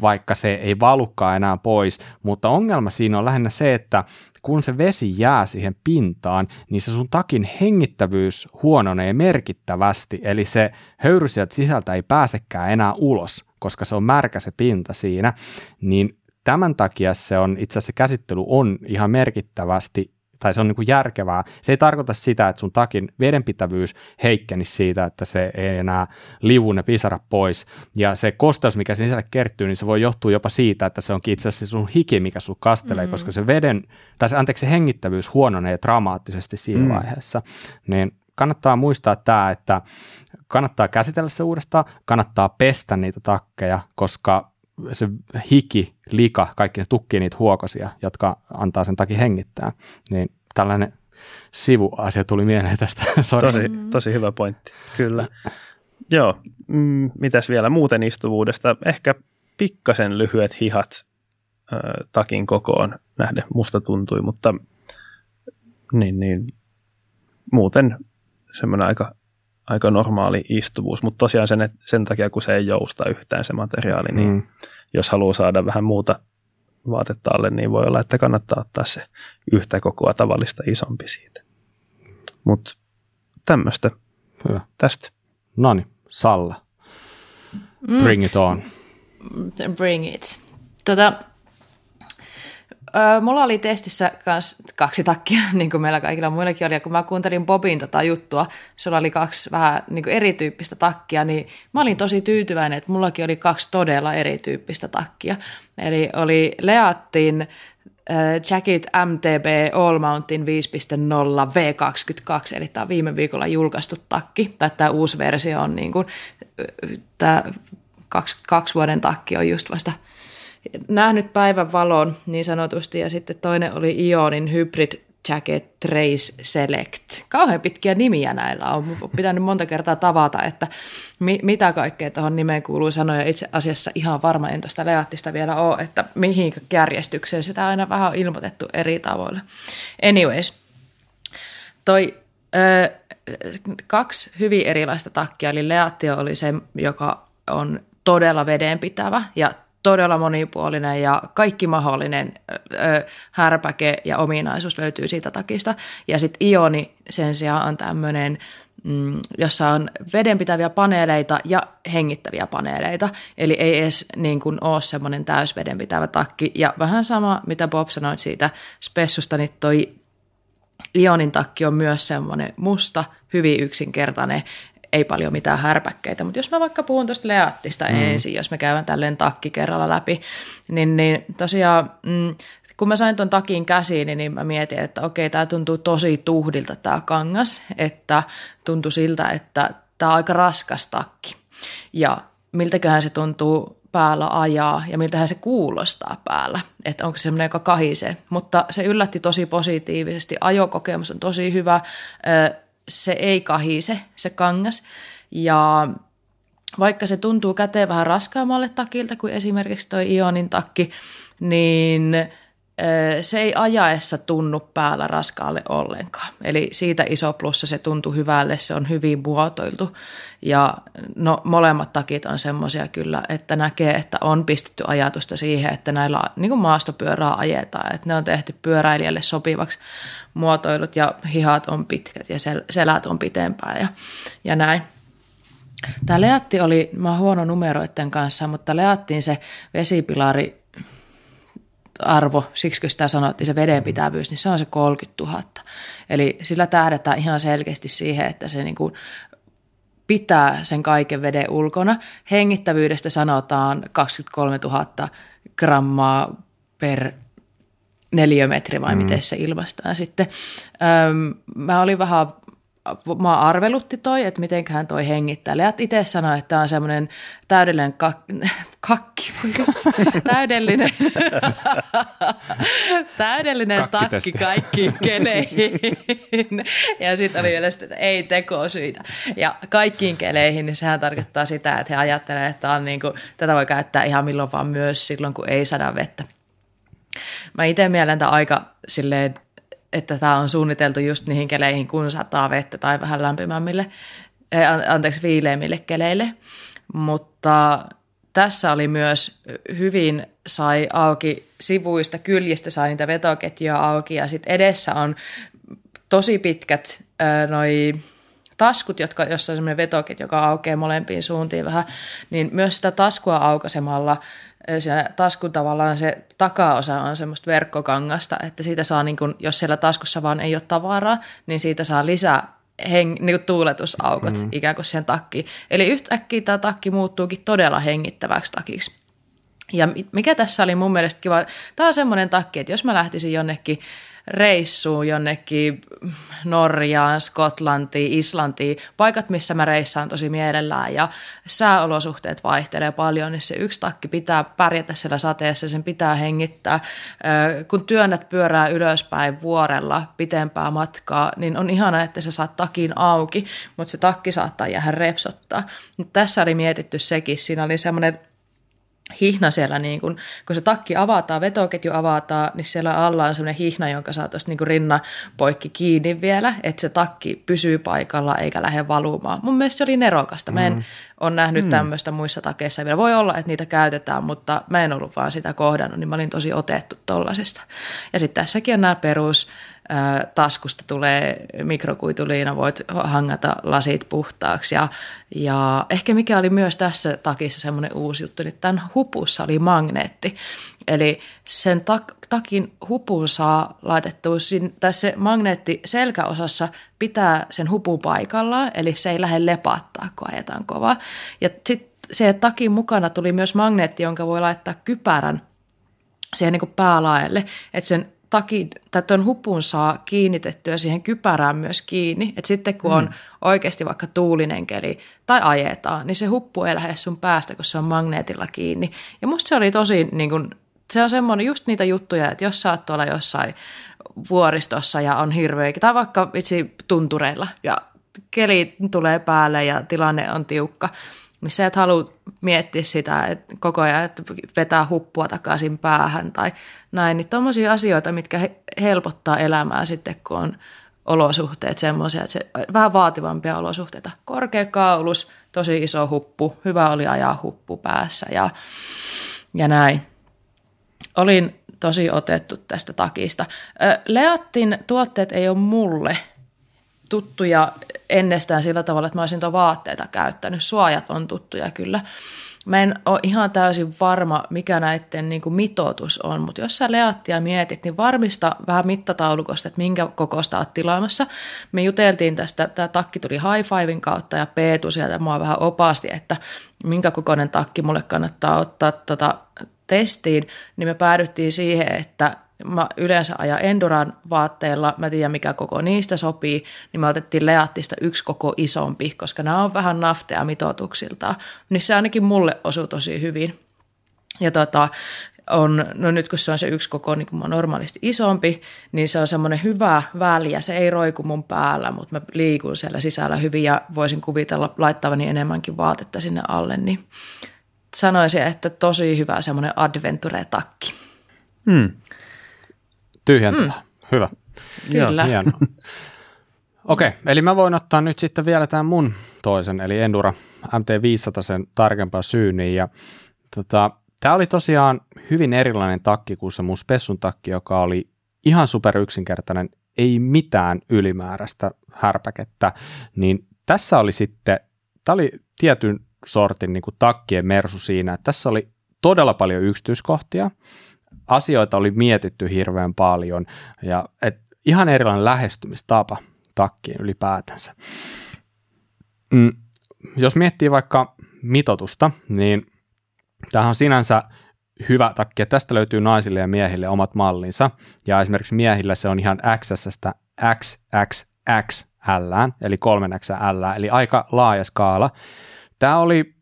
vaikka se ei valukaan enää pois, mutta ongelma siinä on lähinnä se, että kun se vesi jää siihen pintaan, niin se sun takin hengittävyys huononee merkittävästi, eli se höyry sieltä sisältä ei pääsekään enää ulos, koska se on märkä se pinta siinä, niin tämän takia se on, itse asiassa se käsittely on ihan merkittävästi tai se on niin kuin järkevää. Se ei tarkoita sitä, että sun takin vedenpitävyys heikkenisi siitä, että se ei enää livu ne pisara pois. Ja se kosteus, mikä sisälle kertyy, niin se voi johtua jopa siitä, että se onkin itse asiassa sun hiki, mikä sun kastelee, mm. koska se veden, tai se, anteeksi, se hengittävyys huononee dramaattisesti siinä mm. vaiheessa. Niin kannattaa muistaa tämä, että kannattaa käsitellä se uudestaan, kannattaa pestä niitä takkeja, koska se hiki, lika, kaikki ne tukkii niitä huokosia, jotka antaa sen takia hengittää. Niin tällainen sivuasia tuli mieleen tästä. tosi, tosi hyvä pointti, kyllä. Joo, mm, mitäs vielä muuten istuvuudesta? Ehkä pikkasen lyhyet hihat äh, takin kokoon nähden musta tuntui, mutta niin, niin, muuten semmoinen aika, aika normaali istuvuus, mutta tosiaan sen, sen takia, kun se ei jousta yhtään se materiaali, niin mm. jos haluaa saada vähän muuta vaatetta alle, niin voi olla, että kannattaa ottaa se yhtä kokoa tavallista isompi siitä. Mutta tämmöistä Hyvä. tästä. No niin, Salla. Mm. Bring it on. Bring it. Tota, Mulla oli testissä kans kaksi takkia, niin kuin meillä kaikilla muillakin oli, ja kun mä kuuntelin Bobin tota juttua, sulla oli kaksi vähän niin kuin erityyppistä takkia, niin mä olin tosi tyytyväinen, että mullakin oli kaksi todella erityyppistä takkia. Eli oli Leattin Jacket MTB All Mountain 5.0 V22, eli tämä viime viikolla julkaistu takki, tai tämä uusi versio on niin kuin, tämä kaksi, kaksi vuoden takki on just vasta nähnyt päivän valon niin sanotusti, ja sitten toinen oli Ionin Hybrid Jacket Trace Select. Kauhean pitkiä nimiä näillä on. Pitänyt monta kertaa tavata, että mi- mitä kaikkea tuohon nimeen kuuluu sanoa. Itse asiassa ihan varma en tuosta Leattista vielä ole, että mihin järjestykseen sitä aina vähän on ilmoitettu eri tavoilla. Anyways, toi ö, kaksi hyvin erilaista takkia, eli Leattio oli se, joka on todella vedenpitävä ja todella monipuolinen ja kaikki mahdollinen ö, härpäke ja ominaisuus löytyy siitä takista. Ja sitten Ioni sen sijaan on tämmöinen, mm, jossa on vedenpitäviä paneeleita ja hengittäviä paneeleita. Eli ei edes niin kuin, ole semmoinen täysvedenpitävä takki. Ja vähän sama, mitä Bob sanoi siitä spessusta, niin toi Ionin takki on myös semmoinen musta, hyvin yksinkertainen, ei paljon mitään härpäkkeitä, mutta jos mä vaikka puhun tuosta Leattista mm. ensin, jos me käydään tälleen takki kerralla läpi, niin, niin tosiaan mm, kun mä sain tuon takin käsiin, niin mä mietin, että okei, tämä tuntuu tosi tuhdilta tämä kangas, että tuntui siltä, että tämä on aika raskas takki. Ja miltäköhän se tuntuu päällä ajaa ja miltähän se kuulostaa päällä, että onko se semmoinen, joka kahisee. Mutta se yllätti tosi positiivisesti, ajokokemus on tosi hyvä, se ei kahise, se kangas. Ja vaikka se tuntuu käteen vähän raskaammalle takilta kuin esimerkiksi tuo Ionin takki, niin se ei ajaessa tunnu päällä raskaalle ollenkaan. Eli siitä iso plussa se tuntuu hyvälle, se on hyvin muotoiltu. Ja no, molemmat takit on semmoisia kyllä, että näkee, että on pistetty ajatusta siihen, että näillä niin kuin maastopyörää ajetaan. Että ne on tehty pyöräilijälle sopivaksi muotoilut ja hihat on pitkät ja sel- selät on pitempää ja, ja näin. Tämä Leatti oli, mä huono numeroiden kanssa, mutta Leattiin se vesipilari arvo, siksi kun sitä sanottiin, se vedenpitävyys, niin se on se 30 000. Eli sillä tähdetään ihan selkeästi siihen, että se niin kuin pitää sen kaiken veden ulkona. Hengittävyydestä sanotaan 23 000 grammaa per neliömetri vai mm. miten se ilmaistaan sitten. Öm, mä olin vähän mä arvelutti toi, että mitenköhän toi hengittää. Leat itse sanoi, että tämä on semmoinen täydellinen kak, kakki, täydellinen, täydellinen takki kaikkiin keleihin. ja sitten oli vielä että ei tekosyitä. Ja kaikkiin keleihin, niin sehän tarkoittaa sitä, että he ajattelevat, että on niin kuin, tätä voi käyttää ihan milloin vaan myös silloin, kun ei sada vettä. Mä itse mielen aika silleen että tämä on suunniteltu just niihin keleihin, kun sataa vettä tai vähän lämpimämmille, eh, anteeksi, viileimmille keleille. Mutta tässä oli myös hyvin sai auki sivuista, kyljistä sai niitä vetoketjuja auki ja sitten edessä on tosi pitkät äh, noi taskut, jotka, jossa on semmoinen vetoketju, joka aukeaa molempiin suuntiin vähän, niin myös sitä taskua aukaisemalla siinä taskun tavallaan se takaosa on semmoista verkkokangasta, että siitä saa, niin kun, jos siellä taskussa vaan ei ole tavaraa, niin siitä saa lisää heng, niin tuuletusaukot mm-hmm. ikään kuin siihen takkiin. Eli yhtäkkiä tämä takki muuttuukin todella hengittäväksi takiksi. Ja mikä tässä oli mun mielestä kiva, tämä on semmoinen takki, että jos mä lähtisin jonnekin reissuun jonnekin Norjaan, Skotlantiin, Islantiin, paikat, missä mä reissaan tosi mielellään ja sääolosuhteet vaihtelee paljon, niin se yksi takki pitää pärjätä siellä sateessa, sen pitää hengittää. Kun työnnät pyörää ylöspäin vuorella pitempää matkaa, niin on ihana, että sä saat takin auki, mutta se takki saattaa jäädä repsottaa. Tässä oli mietitty sekin, siinä oli semmoinen hihna siellä, niin kun, kun se takki avataan, vetoketju avataan, niin siellä alla on sellainen hihna, jonka saa tuosta niin rinnan poikki kiinni vielä, että se takki pysyy paikalla eikä lähde valumaan. Mun mielestä se oli nerokasta. Mä en mm. ole nähnyt mm. tämmöistä muissa takeissa vielä. Voi olla, että niitä käytetään, mutta mä en ollut vaan sitä kohdannut, niin mä olin tosi otettu tollasesta. Ja sitten tässäkin on nämä perus taskusta tulee mikrokuituliina, voit hangata lasit puhtaaksi. Ja, ja ehkä mikä oli myös tässä takissa semmoinen uusi juttu, niin tämän hupussa oli magneetti. Eli sen tak- takin hupun saa laitettua, tai se magneetti selkäosassa pitää sen hupun paikallaan, eli se ei lähde lepattaa, kun ajetaan kovaa. Ja sitten se takin mukana tuli myös magneetti, jonka voi laittaa kypärän siihen niin päälaelle, että sen takin, tai tuon hupun saa kiinnitettyä siihen kypärään myös kiinni. Että sitten kun mm. on oikeasti vaikka tuulinen keli tai ajetaan, niin se huppu ei lähde sun päästä, kun se on magneetilla kiinni. Ja musta se oli tosi, niin kun, se on semmoinen just niitä juttuja, että jos sä oot tuolla jossain vuoristossa ja on hirveä, tai vaikka itse tuntureilla ja keli tulee päälle ja tilanne on tiukka, niin se, että haluat miettiä sitä että koko ajan, että vetää huppua takaisin päähän tai näin, niin tuommoisia asioita, mitkä helpottaa elämää sitten, kun on olosuhteet semmoisia, että se, vähän vaativampia olosuhteita. Korkea kaulus, tosi iso huppu, hyvä oli ajaa huppu päässä ja, ja näin. Olin tosi otettu tästä takista. Leattin tuotteet ei ole mulle tuttuja ennestään sillä tavalla, että mä olisin tuon vaatteita käyttänyt. Suojat on tuttuja kyllä. Mä en ole ihan täysin varma, mikä näiden niin kuin mitoitus on, mutta jos sä leattia mietit, niin varmista vähän mittataulukosta, että minkä kokoista oot tilaamassa. Me juteltiin tästä, tämä takki tuli high fivein kautta ja Peetu sieltä mua vähän opasti, että minkä kokoinen takki mulle kannattaa ottaa tota testiin, niin me päädyttiin siihen, että mä yleensä ajan Enduran vaatteilla, mä tiedän mikä koko niistä sopii, niin me otettiin Leattista yksi koko isompi, koska nämä on vähän naftea mitoituksilta. Niin se ainakin mulle osui tosi hyvin. Ja tota, on, no nyt kun se on se yksi koko niin kuin normaalisti isompi, niin se on semmoinen hyvä väliä. Se ei roiku mun päällä, mutta mä liikun siellä sisällä hyvin ja voisin kuvitella laittavani enemmänkin vaatetta sinne alle. Niin sanoisin, että tosi hyvä semmoinen adventure-takki. Hmm tyhjentävä. Mm. Hyvä. Kyllä. Hieno. Okei, okay, eli mä voin ottaa nyt sitten vielä tämän mun toisen, eli Endura MT500 sen tarkempaa syyniin. Ja tota, tämä oli tosiaan hyvin erilainen takki kuin se mun spessun takki, joka oli ihan super yksinkertainen, ei mitään ylimääräistä härpäkettä. Niin tässä oli sitten, tämä oli tietyn sortin niin kuin takkien mersu siinä, että tässä oli todella paljon yksityiskohtia asioita oli mietitty hirveän paljon ja et ihan erilainen lähestymistapa takkiin ylipäätänsä. Mm, jos miettii vaikka mitotusta, niin tämähän on sinänsä hyvä takki, tästä löytyy naisille ja miehille omat mallinsa, ja esimerkiksi miehillä se on ihan XS-stä XXL XL, eli 3XL, eli aika laaja skaala. Tämä oli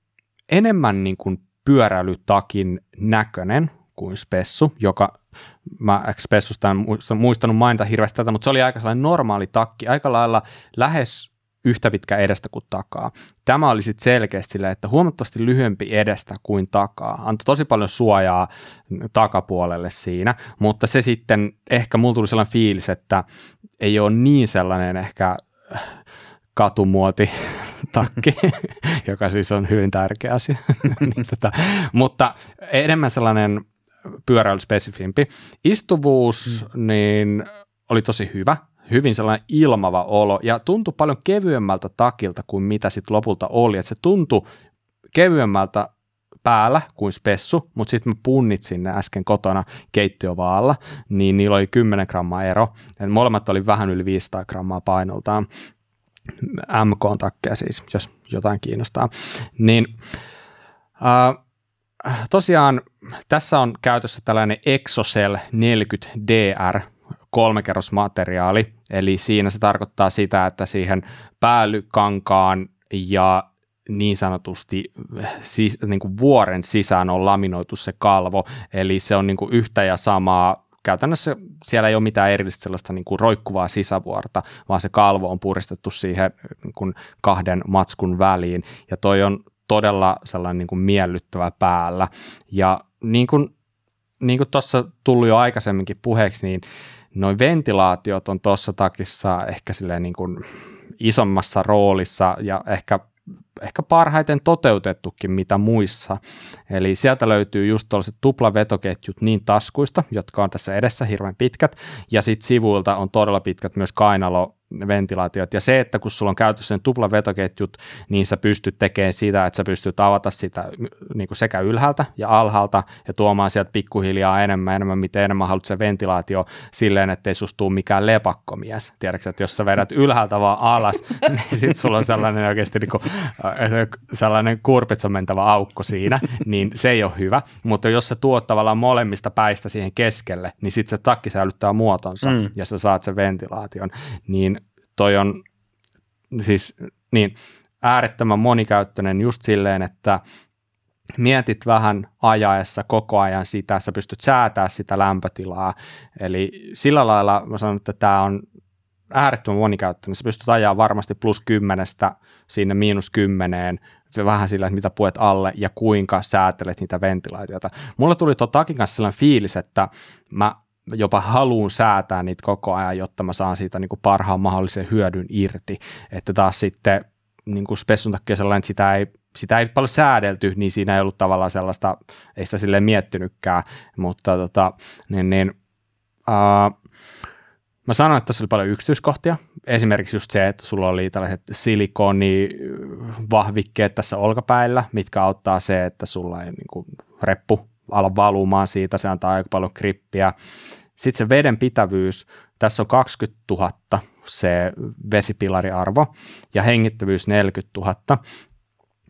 enemmän niin kuin pyöräilytakin näköinen kuin spessu, joka mä spessusta en muistanut mainita hirveästi tätä, mutta se oli aika sellainen normaali takki, aika lailla lähes yhtä pitkä edestä kuin takaa. Tämä oli sitten selkeästi sille, että huomattavasti lyhyempi edestä kuin takaa. Antoi tosi paljon suojaa takapuolelle siinä, mutta se sitten, ehkä mulla tuli sellainen fiilis, että ei ole niin sellainen ehkä katumuoti takki, joka siis on hyvin tärkeä asia. niin, tota, mutta enemmän sellainen pyöräilyspesifimpi. Istuvuus, mm. niin oli tosi hyvä hyvin sellainen ilmava olo ja tuntui paljon kevyemmältä takilta kuin mitä sitten lopulta oli. Et se tuntui kevyemmältä päällä kuin spessu, mutta sitten mä punnitsin ne äsken kotona keittiövaalla, niin niillä oli 10 grammaa ero. Et molemmat oli vähän yli 500 grammaa painoltaan. MK-takkeja siis, jos jotain kiinnostaa. Niin äh, tosiaan tässä on käytössä tällainen Exocel 40 DR kolmekerrosmateriaali, eli siinä se tarkoittaa sitä, että siihen päällykankaan ja niin sanotusti siis, niin kuin vuoren sisään on laminoitu se kalvo, eli se on niin kuin yhtä ja samaa. Käytännössä siellä ei ole mitään erillistä sellaista niin kuin roikkuvaa sisävuorta, vaan se kalvo on puristettu siihen niin kuin kahden matskun väliin, ja toi on todella sellainen niin kuin miellyttävä päällä. Ja niin kuin, niin kuin tuossa tullut jo aikaisemminkin puheeksi, niin noin ventilaatiot on tuossa takissa ehkä silleen niin kuin isommassa roolissa ja ehkä, ehkä parhaiten toteutettukin mitä muissa. Eli sieltä löytyy just tuollaiset tuplavetoketjut niin taskuista, jotka on tässä edessä hirveän pitkät, ja sitten sivuilta on todella pitkät myös kainalo ventilaatiot. Ja se, että kun sulla on käytössä ne tuplavetoketjut, niin sä pystyt tekemään sitä, että sä pystyt avata sitä niin kuin sekä ylhäältä ja alhaalta ja tuomaan sieltä pikkuhiljaa enemmän, enemmän, miten enemmän haluat se ventilaatio silleen, että ei susta mikään lepakkomies. Tiedätkö, että jos sä vedät ylhäältä vaan alas, niin sit sulla on sellainen oikeasti niin kuin, sellainen kurpitsa mentävä aukko siinä, niin se ei ole hyvä. Mutta jos sä tuot tavallaan molemmista päistä siihen keskelle, niin sitten se takki säilyttää muotonsa mm. ja sä saat sen ventilaation. Niin toi on siis niin äärettömän monikäyttöinen just silleen, että mietit vähän ajaessa koko ajan sitä, sä pystyt säätää sitä lämpötilaa. Eli sillä lailla mä sanon, että tämä on äärettömän monikäyttöinen. Sä pystyt ajaa varmasti plus kymmenestä sinne miinus kymmeneen, se vähän sillä, että mitä puet alle ja kuinka säätelet niitä ventilaatioita. Mulla tuli tuon takin kanssa sellainen fiilis, että mä jopa haluun säätää niitä koko ajan, jotta mä saan siitä niin kuin parhaan mahdollisen hyödyn irti. Että taas sitten niin kuin spessun takia sellainen, että sitä ei, sitä ei paljon säädelty, niin siinä ei ollut tavallaan sellaista, ei sitä silleen miettinytkään, mutta tota, niin, niin, uh, Mä sanoin, että tässä oli paljon yksityiskohtia. Esimerkiksi just se, että sulla oli tällaiset silikonivahvikkeet tässä olkapäillä, mitkä auttaa se, että sulla ei niin kuin, reppu ala valumaan siitä, se antaa aika paljon krippiä. Sitten se veden pitävyys, tässä on 20 000 se vesipilariarvo ja hengittävyys 40 000.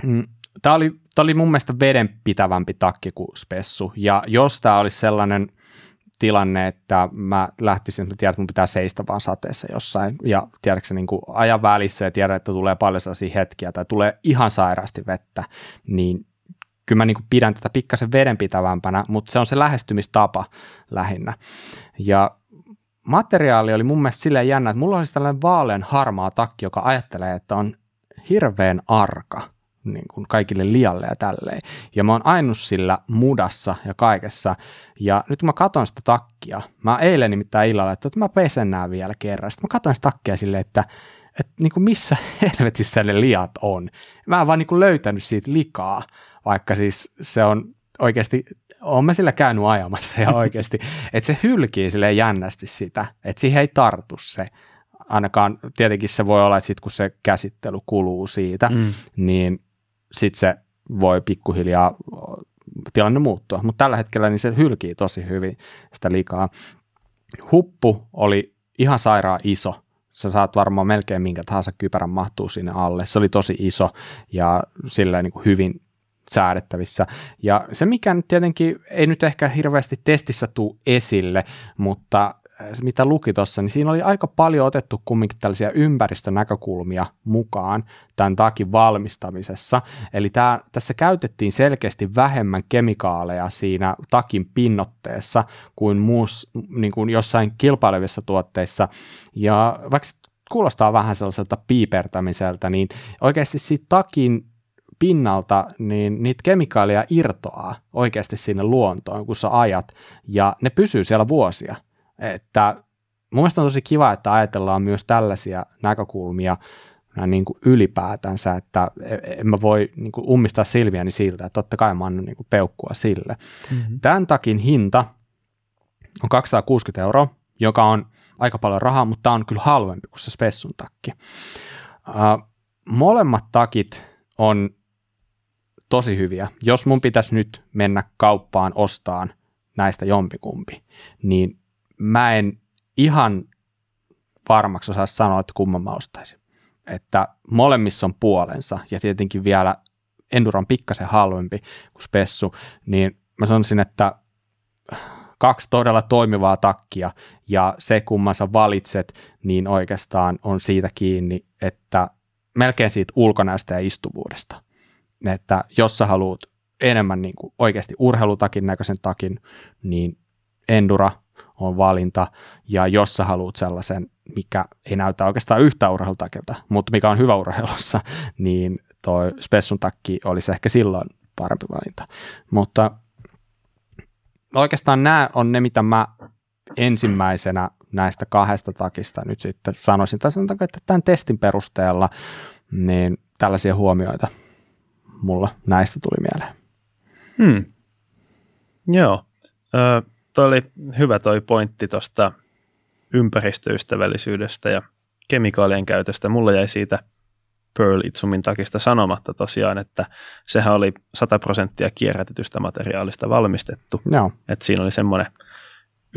Mm, tämä oli, tämä oli mun mielestä veden pitävämpi takki kuin spessu ja jos tämä olisi sellainen tilanne, että mä lähtisin, että tiedän, että mun pitää seistä vaan sateessa jossain ja tiedätkö niin kuin ajan välissä ja tiedän, että tulee paljon sellaisia hetkiä tai tulee ihan sairaasti vettä, niin kyllä mä niin kuin pidän tätä pikkasen vedenpitävämpänä, mutta se on se lähestymistapa lähinnä. Ja materiaali oli mun mielestä silleen jännä, että mulla olisi tällainen vaalean harmaa takki, joka ajattelee, että on hirveän arka niin kuin kaikille lialle ja tälleen. Ja mä oon ainut sillä mudassa ja kaikessa. Ja nyt kun mä katson sitä takkia, mä eilen nimittäin illalla, että mä pesen nää vielä kerran. Sitten mä katson sitä takkia silleen, että, että niin kuin missä helvetissä ne liat on. Mä en vaan niin kuin löytänyt siitä likaa vaikka siis se on oikeasti, on mä sillä käynyt ajamassa ja oikeasti, että se hylkii sille jännästi sitä, että siihen ei tartu se, ainakaan tietenkin se voi olla, että sit kun se käsittely kuluu siitä, mm. niin sitten se voi pikkuhiljaa tilanne muuttua, mutta tällä hetkellä niin se hylkii tosi hyvin sitä likaa. Huppu oli ihan sairaan iso, sä saat varmaan melkein minkä tahansa kypärän mahtuu sinne alle. Se oli tosi iso ja sillä niin hyvin säädettävissä. Ja se, mikä nyt tietenkin ei nyt ehkä hirveästi testissä tuu esille, mutta mitä luki tuossa, niin siinä oli aika paljon otettu kumminkin tällaisia ympäristönäkökulmia mukaan tämän takin valmistamisessa. Eli tämä, tässä käytettiin selkeästi vähemmän kemikaaleja siinä takin pinnotteessa kuin, muus, niin kuin jossain kilpailevissa tuotteissa. Ja vaikka kuulostaa vähän sellaiselta piipertämiseltä, niin oikeasti siitä takin pinnalta, niin niitä kemikaaleja irtoaa oikeasti sinne luontoon, kun sä ajat, ja ne pysyy siellä vuosia. Että mun mielestä on tosi kiva, että ajatellaan myös tällaisia näkökulmia niin kuin ylipäätänsä, että en mä voi niin kuin ummistaa silmiäni siltä, että totta kai mä annan niin kuin peukkua sille. Mm-hmm. Tämän takin hinta on 260 euroa, joka on aika paljon rahaa, mutta tämä on kyllä halvempi kuin se Spessun takki. Uh, molemmat takit on tosi hyviä. Jos mun pitäisi nyt mennä kauppaan ostaan näistä jompikumpi, niin mä en ihan varmaksi osaa sanoa, että kumman mä ostaisin. Että molemmissa on puolensa ja tietenkin vielä Enduran pikkasen halvempi kuin Spessu, niin mä sanoisin, että kaksi todella toimivaa takkia ja se kumman sä valitset, niin oikeastaan on siitä kiinni, että melkein siitä ulkonäöstä ja istuvuudesta. Että jos sä haluat enemmän niin kuin oikeasti urheilutakin näköisen takin, niin Endura on valinta, ja jos sä haluat sellaisen, mikä ei näytä oikeastaan yhtä urheilutakilta, mutta mikä on hyvä urheilussa, niin toi Spessun takki olisi ehkä silloin parempi valinta. Mutta oikeastaan nämä on ne, mitä mä ensimmäisenä näistä kahdesta takista nyt sitten sanoisin, tai sanotaanko, että tämän testin perusteella, niin tällaisia huomioita mulla näistä tuli mieleen. Hmm. Joo. Ö, toi oli hyvä toi pointti tuosta ympäristöystävällisyydestä ja kemikaalien käytöstä. Mulla jäi siitä Pearl Itsumin takista sanomatta tosiaan, että sehän oli 100 prosenttia kierrätetystä materiaalista valmistettu. Joo. Et siinä oli semmoinen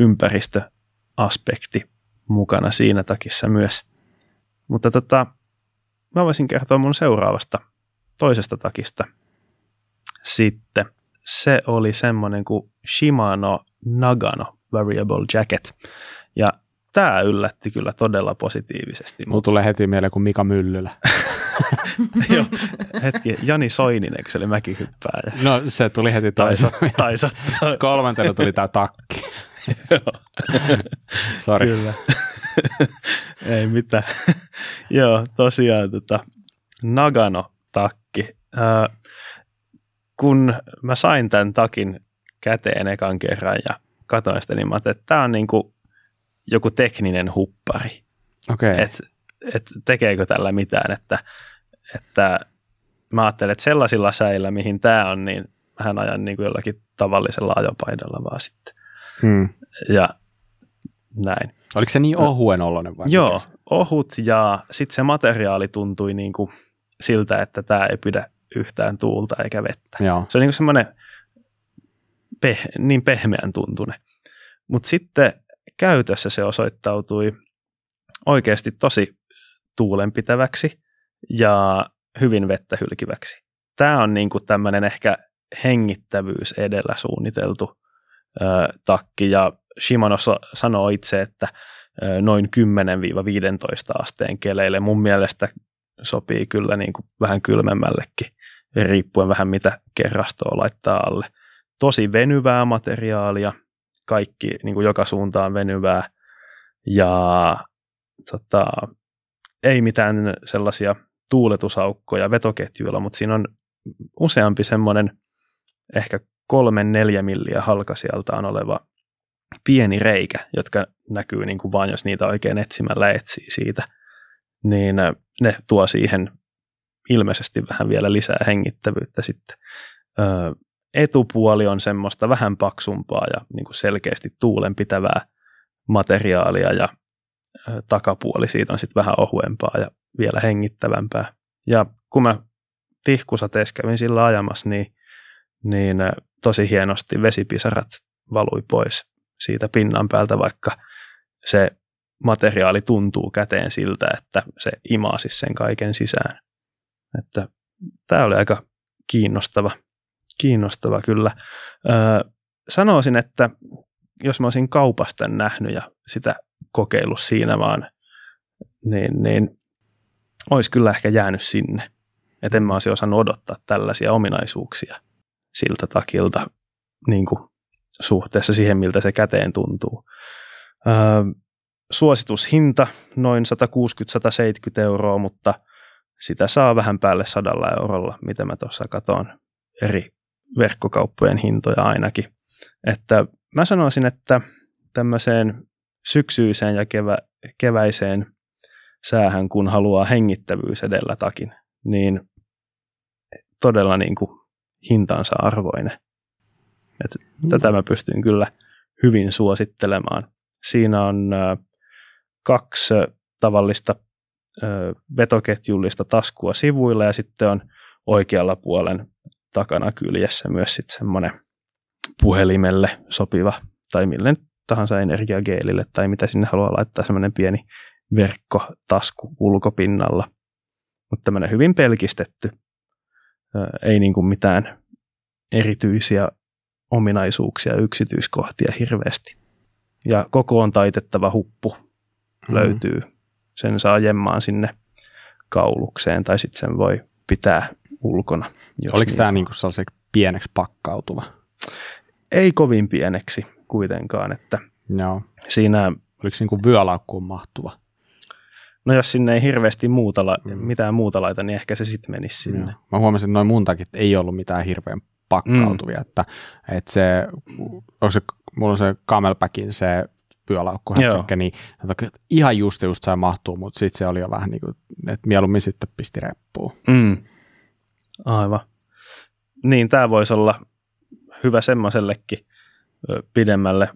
ympäristöaspekti mukana siinä takissa myös. Mutta tota, mä voisin kertoa mun seuraavasta toisesta takista sitten. Se oli semmoinen kuin Shimano Nagano Variable Jacket. Ja tämä yllätti kyllä todella positiivisesti. Mulla tulee heti mieleen kuin Mika Myllylä. Joo, hetki. Jani Soininen, kun se oli mäkihyppääjä. No se tuli heti Taisa, taisa. Kolmantena tuli tämä takki. Sori. Kyllä. Ei mitään. Joo, tosiaan tota, Nagano-takki. Kun mä sain tämän takin käteen ekan kerran ja katsoin sitä, niin mä ajattelin, että tämä on niin kuin joku tekninen huppari. Okay. Et, et tekeekö tällä mitään, että, että mä ajattelen, että sellaisilla säillä, mihin tämä on, niin hän ajan niin kuin jollakin tavallisella ajopaidalla vaan sitten. Hmm. Ja näin. Oliko se niin ohuen oloinen vai? Joo, mikä? ohut ja sitten se materiaali tuntui niin kuin siltä, että tämä ei pidä yhtään tuulta eikä vettä. Joo. Se on niin semmoinen peh, niin pehmeän tuntune. Mutta sitten käytössä se osoittautui oikeasti tosi tuulenpitäväksi ja hyvin vettä hylkiväksi. Tämä on niin kuin tämmöinen ehkä hengittävyys edellä suunniteltu ö, takki ja Shimano sanoo itse, että noin 10-15 asteen keleille mun mielestä sopii kyllä niin kuin vähän kylmemmällekin, riippuen vähän mitä kerrastoa laittaa alle. Tosi venyvää materiaalia, kaikki niin kuin joka suuntaan venyvää ja tota, ei mitään sellaisia tuuletusaukkoja vetoketjuilla, mutta siinä on useampi semmoinen ehkä kolmen neljä milliä halkasijaltaan oleva pieni reikä, jotka näkyy niin kuin vaan, jos niitä oikein etsimällä etsii siitä, niin ne tuo siihen ilmeisesti vähän vielä lisää hengittävyyttä sitten. etupuoli on semmoista vähän paksumpaa ja niin kuin selkeästi tuulenpitävää materiaalia ja takapuoli siitä on sitten vähän ohuempaa ja vielä hengittävämpää. Ja kun mä tihkusateessa kävin sillä ajamassa, niin, niin tosi hienosti vesipisarat valui pois siitä pinnan päältä, vaikka se materiaali tuntuu käteen siltä, että se imaasi sen kaiken sisään. Että tämä oli aika kiinnostava, kiinnostava kyllä. Öö, sanoisin, että jos mä olisin kaupasta nähnyt ja sitä kokeillut siinä vaan, niin, niin olisi kyllä ehkä jäänyt sinne. Että en mä olisi osannut odottaa tällaisia ominaisuuksia siltä takilta niin kuin suhteessa siihen, miltä se käteen tuntuu. Öö, suositushinta noin 160-170 euroa, mutta sitä saa vähän päälle sadalla eurolla, mitä mä tuossa katson eri verkkokauppojen hintoja ainakin. Että mä sanoisin, että tämmöiseen syksyiseen ja kevä, keväiseen säähän, kun haluaa hengittävyys edellä takin, niin todella niin kuin hintansa arvoinen. Et mm. Tätä mä pystyn kyllä hyvin suosittelemaan. Siinä on kaksi tavallista vetoketjullista taskua sivuilla ja sitten on oikealla puolen takana kyljessä myös sitten semmoinen puhelimelle sopiva tai mille tahansa energiageelille tai mitä sinne haluaa laittaa semmoinen pieni verkkotasku ulkopinnalla. Mutta tämmöinen hyvin pelkistetty, ei niin kuin mitään erityisiä ominaisuuksia ja yksityiskohtia hirveästi. Ja koko on taitettava huppu mm. löytyy. Sen saa jemmaan sinne kaulukseen tai sitten sen voi pitää ulkona. Oliko niin. tämä niinku sellaiseksi pieneksi pakkautuva? Ei kovin pieneksi kuitenkaan, että Joo. siinä... Oliko se niinku vyölaukkuun mahtuva? No jos sinne ei hirveästi muuta, mm. mitään muuta laita, niin ehkä se sitten menisi sinne. Joo. Mä huomasin, että noin mun takia ei ollut mitään hirveän pakkautuvia, mm. että, että se, onko se, mulla on se Camelbackin se pyölaukku hässäkkä, niin ihan just just sai mahtuu, mutta sitten se oli jo vähän niin kuin, että mieluummin sitten pisti reppuun. Mm. Aivan. Niin, tämä voisi olla hyvä semmoisellekin pidemmälle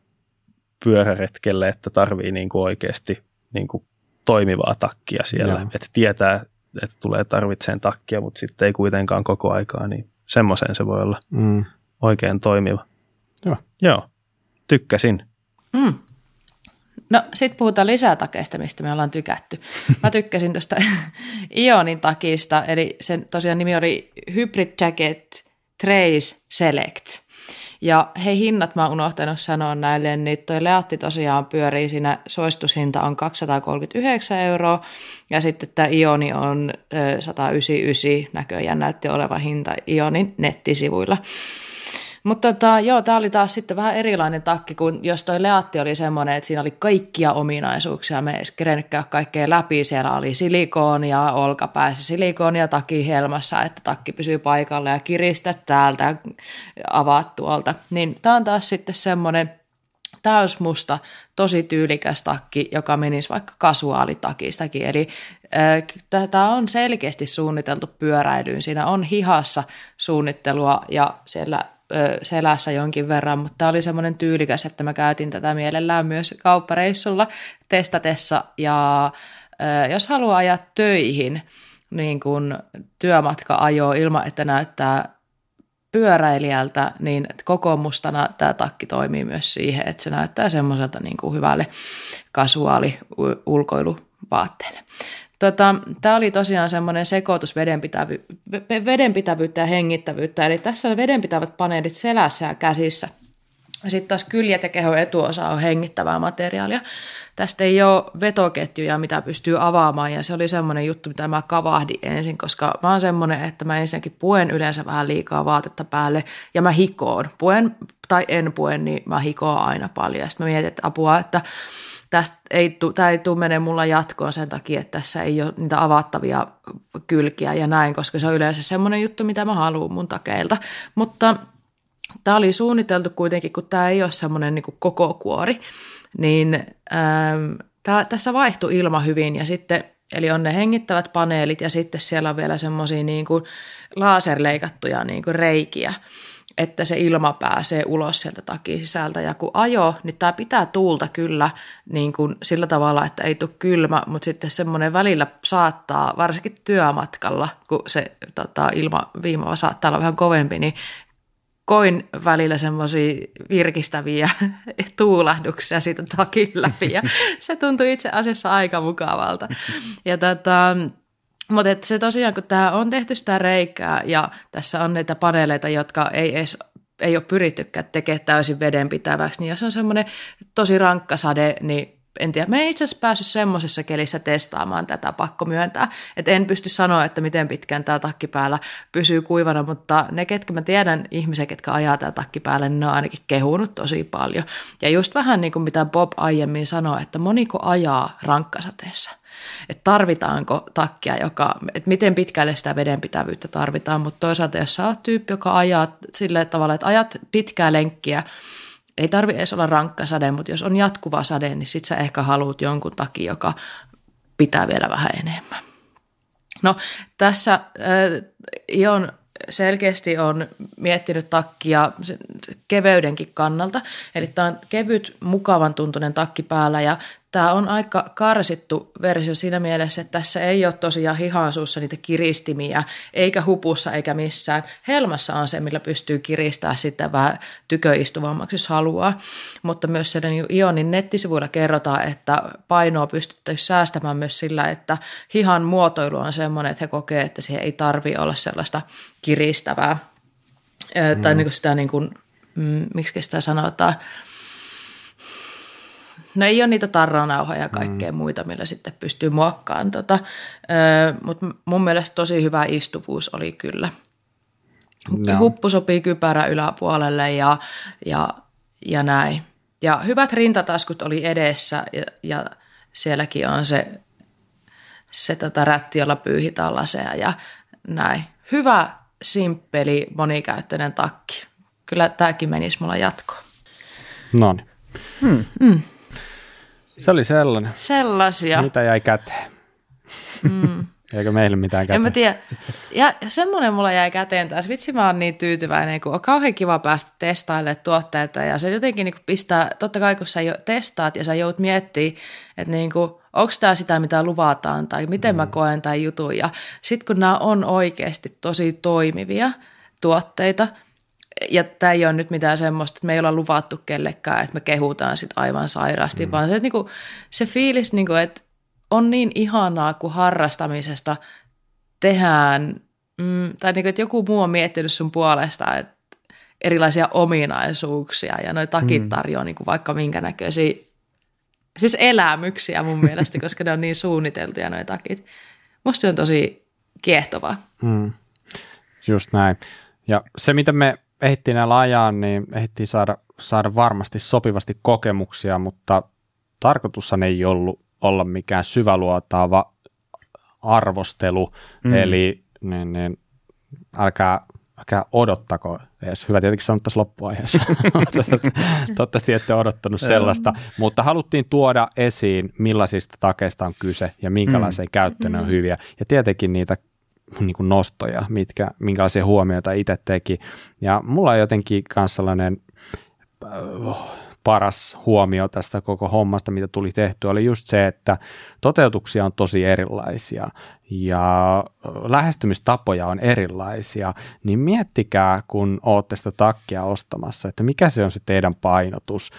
pyöräretkelle, että tarvii niin kuin oikeasti niin kuin toimivaa takkia siellä. Joo. Että tietää, että tulee tarvitseen takkia, mutta sitten ei kuitenkaan koko aikaa, niin semmoiseen se voi olla mm. oikein toimiva. Joo. Joo, tykkäsin. Mm. No sitten puhutaan lisätakeista, mistä me ollaan tykätty. Mä tykkäsin tuosta Ionin takista, eli sen tosiaan nimi oli Hybrid Jacket Trace Select. Ja hei hinnat mä oon unohtanut sanoa näille, niin toi Leatti tosiaan pyörii siinä, suositushinta on 239 euroa, ja sitten tämä Ioni on 199 näköjään näytti oleva hinta Ionin nettisivuilla. Mutta tota, joo, tämä oli taas sitten vähän erilainen takki, kun jos toi Leatti oli semmoinen, että siinä oli kaikkia ominaisuuksia, me ei käydä kaikkea läpi, siellä oli silikoonia, olkapäässä silikoonia taki helmassa, että takki pysyy paikalla ja kiristä täältä, avaat tuolta. Niin tämä on taas sitten semmoinen täysmusta, tosi tyylikäs takki, joka menisi vaikka kasuaalitakistakin. Eli äh, tämä on selkeästi suunniteltu pyöräilyyn. Siinä on hihassa suunnittelua ja siellä selässä jonkin verran, mutta tämä oli semmoinen tyylikäs, että mä käytin tätä mielellään myös kauppareissulla testatessa ja jos haluaa ajaa töihin niin kuin työmatka-ajoa ilman, että näyttää pyöräilijältä, niin koko mustana tämä takki toimii myös siihen, että se näyttää semmoiselta niin kuin hyvälle kasuaali ulkoiluvaatteelle. Tota, Tämä oli tosiaan semmoinen sekoitus vedenpitävy- vedenpitävyyttä ja hengittävyyttä, eli tässä on vedenpitävät paneelit selässä ja käsissä. Sitten taas kyljet ja kehon etuosa on hengittävää materiaalia. Tästä ei ole vetoketjuja, mitä pystyy avaamaan, ja se oli semmoinen juttu, mitä mä kavahdin ensin, koska mä oon semmoinen, että mä ensinnäkin puen yleensä vähän liikaa vaatetta päälle, ja mä hikoon. Puen tai en puen, niin mä hikoon aina paljon, ja sitten mä mietin, että apua, että tästä ei, tämä ei tule mene mulla jatkoon sen takia, että tässä ei ole niitä avattavia kylkiä ja näin, koska se on yleensä semmoinen juttu, mitä mä haluan mun takeilta. Mutta tämä oli suunniteltu kuitenkin, kun tämä ei ole semmoinen niin koko kuori, niin ähm, tää, tässä vaihtui ilma hyvin ja sitten Eli on ne hengittävät paneelit ja sitten siellä on vielä semmoisia niin kuin laserleikattuja niin kuin reikiä että se ilma pääsee ulos sieltä takia sisältä. Ja kun ajo, niin tämä pitää tuulta kyllä niin kuin sillä tavalla, että ei tule kylmä, mutta sitten semmoinen välillä saattaa, varsinkin työmatkalla, kun se tota, ilma viima saattaa olla vähän kovempi, niin koin välillä semmoisia virkistäviä tuulahduksia siitä takin läpi ja se tuntui itse asiassa aika mukavalta. Ja tota, mutta se tosiaan, kun tämä on tehty sitä reikää ja tässä on niitä paneeleita, jotka ei edes ei ole pyrittykään tekemään täysin vedenpitäväksi, niin jos on semmoinen tosi rankka sade, niin en tiedä, me ei itse asiassa päässyt semmoisessa kelissä testaamaan tätä, pakko myöntää. Että en pysty sanoa, että miten pitkään tämä takki päällä pysyy kuivana, mutta ne, ketkä mä tiedän, ihmisiä, ketkä ajaa tämä takki päällä, niin ne on ainakin kehunut tosi paljon. Ja just vähän niin kuin mitä Bob aiemmin sanoi, että moniko ajaa rankkasateessa. Että tarvitaanko takkia, joka, että miten pitkälle sitä vedenpitävyyttä tarvitaan, mutta toisaalta jos sä oot tyyppi, joka ajaa sillä tavalla, että ajat pitkää lenkkiä, ei tarvi edes olla rankka sade, mutta jos on jatkuva sade, niin sit sä ehkä haluat jonkun takia, joka pitää vielä vähän enemmän. No tässä äh, Ion selkeästi on miettinyt takkia keveydenkin kannalta. Eli tämä on kevyt, mukavan tuntunen takki päällä ja Tämä on aika karsittu versio siinä mielessä, että tässä ei ole tosiaan hihansuussa niitä kiristimiä, eikä hupussa eikä missään. Helmassa on se, millä pystyy kiristämään sitä vähän tyköistuvammaksi, jos haluaa. Mutta myös siellä niin Ionin nettisivuilla kerrotaan, että painoa pystyttäisiin säästämään myös sillä, että hihan muotoilu on sellainen, että he kokee, että siihen ei tarvi olla sellaista kiristävää. Mm. Tai niin kuin sitä, niin kuin, mm, miksi sitä sanotaan, No ei ole niitä tarranauhoja ja kaikkea mm. muita, millä sitten pystyy muokkaamaan. Tota. Mutta mun mielestä tosi hyvä istuvuus oli kyllä. No. Huppu sopii kypärä yläpuolelle ja, ja, ja näin. Ja hyvät rintataskut oli edessä ja, ja sielläkin on se, se tota rätti, jolla pyyhitään laseja ja näin. Hyvä, simppeli, monikäyttöinen takki. Kyllä tämäkin menisi mulla jatkoon. No niin. Hmm. Mm. Se oli sellainen. Sellaisia. Mitä jäi käteen? Mm. Eikö meille mitään käteen? En mä tiedä. Ja semmoinen mulla jäi käteen taas. Vitsi mä oon niin tyytyväinen, kun on kauhean kiva päästä testailemaan tuotteita. Ja se jotenkin niin pistää, totta kai kun sä jo testaat ja sä joudut miettimään, että niin kuin, onko tämä sitä, mitä luvataan, tai miten mm. mä koen tämän jutun. Ja sitten kun nämä on oikeasti tosi toimivia tuotteita, ja tämä ei ole nyt mitään semmoista, että me ei olla luvattu kellekään, että me kehutaan sit aivan sairaasti, mm. vaan se, että niinku, se fiilis, niinku, että on niin ihanaa, kun harrastamisesta tehdään, mm, tai niinku, että joku muu on miettinyt sun puolesta, että erilaisia ominaisuuksia ja noi takit mm. tarjoaa niinku vaikka minkä näköisiä, siis elämyksiä mun mielestä, koska ne on niin suunniteltuja noi takit. Musta se on tosi kiehtovaa. Mm. Just näin. Ja se, mitä me ehittiin näillä ajaa, niin ehittiin saada, saada varmasti sopivasti kokemuksia, mutta tarkoitushan ei ollut olla mikään syväluotaava arvostelu, mm. eli niin, niin, älkää, älkää odottako edes. Hyvä tietenkin sanoa tässä loppuaiheessa. Toivottavasti ette odottanut sellaista, mutta haluttiin tuoda esiin, millaisista takeista on kyse ja minkälaiseen mm. käyttöön on hyviä. Ja tietenkin niitä niin kuin nostoja, mitkä, minkälaisia huomioita itse teki. Ja mulla on jotenkin myös sellainen äh, paras huomio tästä koko hommasta, mitä tuli tehtyä, oli just se, että toteutuksia on tosi erilaisia ja äh, lähestymistapoja on erilaisia, niin miettikää, kun olette sitä takkia ostamassa, että mikä se on se teidän painotus,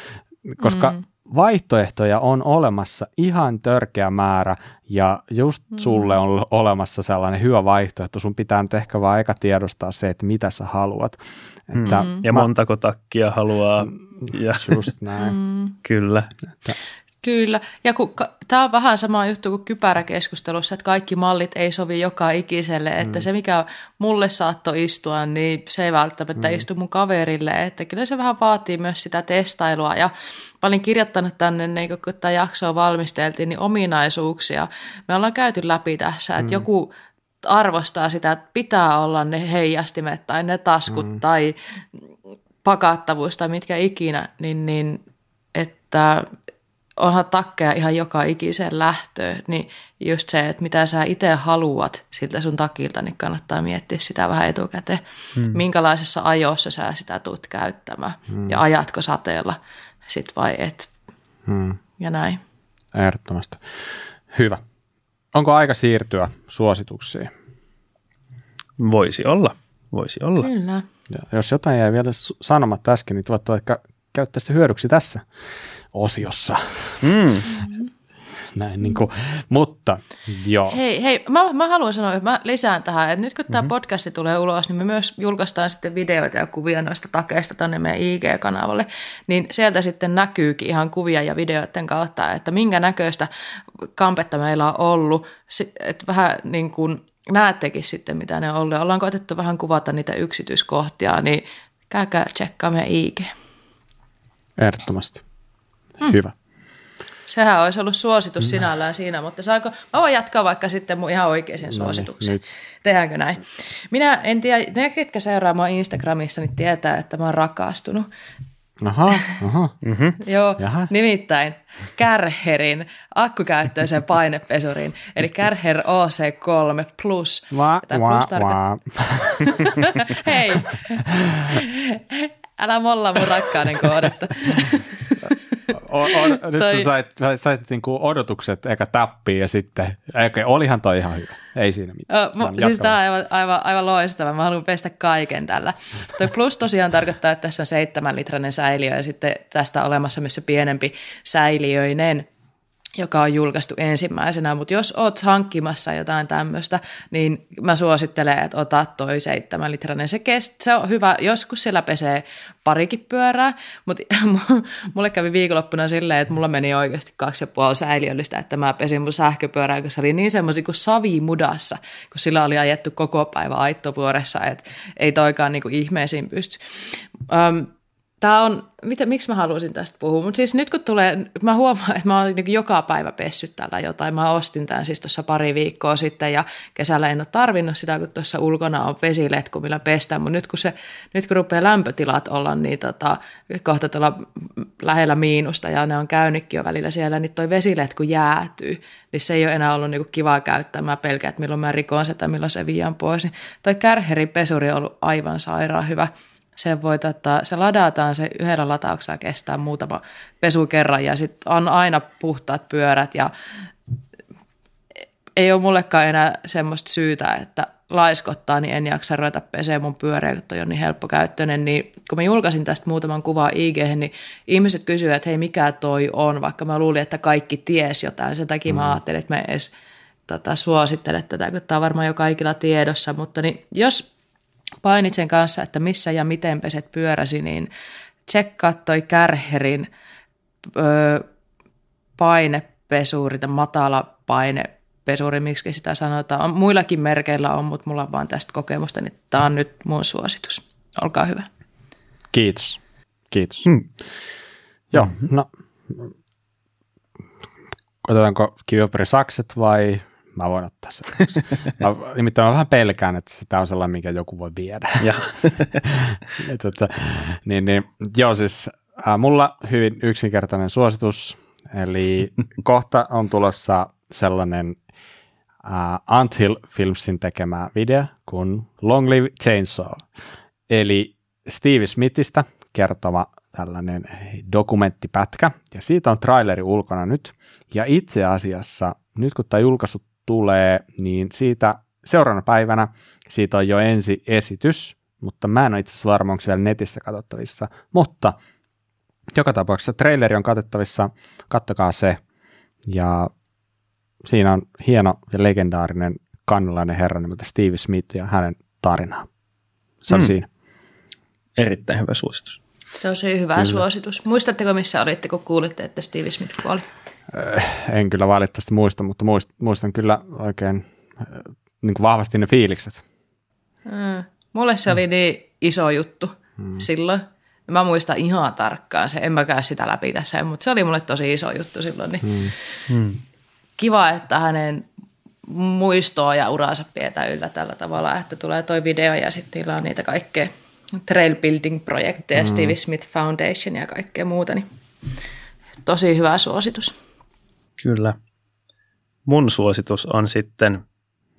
koska mm vaihtoehtoja on olemassa ihan törkeä määrä ja just mm. sulle on olemassa sellainen hyvä vaihtoehto. Sun pitää nyt ehkä vaan eka tiedostaa se, että mitä sä haluat. Mm. Että ja mä, montako takkia haluaa. Mm, ja just näin. Mm. Kyllä. Että, Kyllä, ja kun, tämä on vähän sama juttu kuin kypäräkeskustelussa, että kaikki mallit ei sovi joka ikiselle, että mm. se mikä mulle saattoi istua, niin se ei välttämättä mm. istu mun kaverille, että kyllä se vähän vaatii myös sitä testailua, ja mä olin kirjoittanut tänne, niin kun tämä jaksoa valmisteltiin, niin ominaisuuksia. Me ollaan käyty läpi tässä, että mm. joku arvostaa sitä, että pitää olla ne heijastimet tai ne taskut mm. tai pakattavuus tai mitkä ikinä, niin, niin että onhan takkeja ihan joka ikiseen lähtöön, niin just se, että mitä sä itse haluat siltä sun takilta, niin kannattaa miettiä sitä vähän etukäteen. Hmm. Minkälaisessa ajossa sä sitä tuut käyttämään hmm. ja ajatko sateella sit vai et. Hmm. Ja näin. Ehdottomasti. Hyvä. Onko aika siirtyä suosituksiin? Voisi olla. Voisi olla. Kyllä. Ja jos jotain jäi vielä sanomatta äsken, niin ehkä käyttää sitä hyödyksi tässä osiossa. Mm. näin niin kuin, mutta joo. Hei, hei mä, mä haluan sanoa, että mä lisään tähän, että nyt kun tämä mm-hmm. podcasti tulee ulos, niin me myös julkaistaan sitten videoita ja kuvia noista takeista tänne meidän IG-kanavalle, niin sieltä sitten näkyykin ihan kuvia ja videoiden kautta, että minkä näköistä kampetta meillä on ollut, että vähän niin kuin näettekin sitten, mitä ne on ollut. Ollaan koetettu vähän kuvata niitä yksityiskohtia, niin käykää tsekkaa meidän IG. Ehdottomasti. Hmm. Hyvä. Sehän olisi ollut suositus sinällään siinä, mutta saanko, mä voin jatkaa vaikka sitten mun ihan oikeisiin no suosituksiin. Niin, Tehdäänkö näin? Minä en tiedä, ne ketkä seuraa mua Instagramissa, niin tietää, että mä oon rakastunut. Aha, aha. Mm-hmm. Joo, Jaha. nimittäin Kärherin akkukäyttöisen painepesuriin, eli Kärher OC3 Plus. Va, va, plus tarko- Hei, älä molla mun rakkauden koodetta. O, o, nyt sä sait, sait niinku odotukset eikä tappiin ja sitten, eikä, olihan toi ihan hyvä. Ei siinä mitään. O, mu, siis tämä on aivan, aivan, aivan loistava. Mä haluan pestä kaiken tällä. Toi plus tosiaan tarkoittaa, että tässä on seitsemän litrainen säiliö ja sitten tästä olemassa myös se pienempi säiliöinen joka on julkaistu ensimmäisenä, mutta jos oot hankkimassa jotain tämmöistä, niin mä suosittelen, että otat toi seitsemän litrainen. Se, kest, se on hyvä, joskus siellä pesee parikin pyörää, mutta mulle kävi viikonloppuna silleen, että mulla meni oikeasti kaksi ja puoli säiliöllistä, että mä pesin mun sähköpyörää, koska se oli niin semmoisia kuin savi mudassa, kun sillä oli ajettu koko päivä aittovuoressa, että ei toikaan niin ihmeisiin pysty. Tämä on, mitä, miksi mä haluaisin tästä puhua, mutta siis nyt kun tulee, mä huomaan, että mä oon niin joka päivä pessyt tällä jotain. Mä ostin tämän siis tuossa pari viikkoa sitten ja kesällä en ole tarvinnut sitä, kun tuossa ulkona on vesiletku, millä pestään, mutta nyt kun, se, nyt kun rupeaa lämpötilat olla, niin tota, kohta tuolla lähellä miinusta ja ne on käynytkin jo välillä siellä, niin toi vesiletku jäätyy, niin se ei ole enää ollut niin kivaa käyttää. Mä pelkään, että milloin mä rikon sitä, milloin se viian pois. Niin toi kärherin pesuri on ollut aivan sairaan hyvä se, voi, tota, se ladataan, se yhdellä latauksella kestää muutama pesu kerran ja sitten on aina puhtaat pyörät ja ei ole mullekaan enää semmoista syytä, että laiskottaa, niin en jaksa ruveta pesee mun pyöreä, kun toi on niin helppokäyttöinen. Niin kun mä julkaisin tästä muutaman kuvaa IG, niin ihmiset kysyivät, että hei mikä toi on, vaikka mä luulin, että kaikki ties jotain. Sen takia mm. mä ajattelin, että mä edes tota, suosittele tätä, kun tämä on varmaan jo kaikilla tiedossa. Mutta niin, jos painitsen kanssa, että missä ja miten peset pyöräsi, niin tsekkaa toi Kärherin öö, painepesuri, tai matala painepesuri, miksi sitä sanotaan. Muillakin merkeillä on, mutta mulla on vaan tästä kokemusta, niin tämä on nyt mun suositus. Olkaa hyvä. Kiitos. Kiitos. Hmm. Joo, no otetaanko kivoperi sakset vai Mä voin ottaa sen. Mä, nimittäin mä vähän pelkään, että tämä on sellainen, mikä joku voi viedä. Ja. tota, niin, niin, joo, siis äh, mulla hyvin yksinkertainen suositus. Eli kohta on tulossa sellainen äh, Anthill Filmsin tekemä video kuin Long Live Chainsaw. Eli Steve Smithistä kertova tällainen dokumenttipätkä, ja siitä on traileri ulkona nyt, ja itse asiassa nyt kun tämä julkaisu tulee, niin siitä seuraavana päivänä siitä on jo ensi esitys, mutta mä en ole itse asiassa varma, onko se vielä netissä katsottavissa, mutta joka tapauksessa traileri on katsottavissa, kattokaa se, ja siinä on hieno ja legendaarinen kannalainen herra nimeltä Steve Smith ja hänen tarinaa. Se on mm. siinä. Erittäin hyvä suositus. Se on se hyvä kyllä. suositus. Muistatteko, missä olitte, kun kuulitte, että Steve Smith kuoli? Äh, en kyllä valitettavasti muista, mutta muistan kyllä oikein äh, niin kuin vahvasti ne fiilikset. Mm. Mulle se oli niin iso juttu mm. silloin. Mä muistan ihan tarkkaan se, en mä käy sitä läpi tässä, mutta se oli mulle tosi iso juttu silloin. Niin mm. Mm. Kiva, että hänen muistoa ja uraansa pidetään yllä tällä tavalla, että tulee toi video ja sitten niillä on niitä kaikkea trail building-projekteja, mm. Steve Smith Foundation ja kaikkea muuta, niin tosi hyvä suositus. Kyllä. Mun suositus on sitten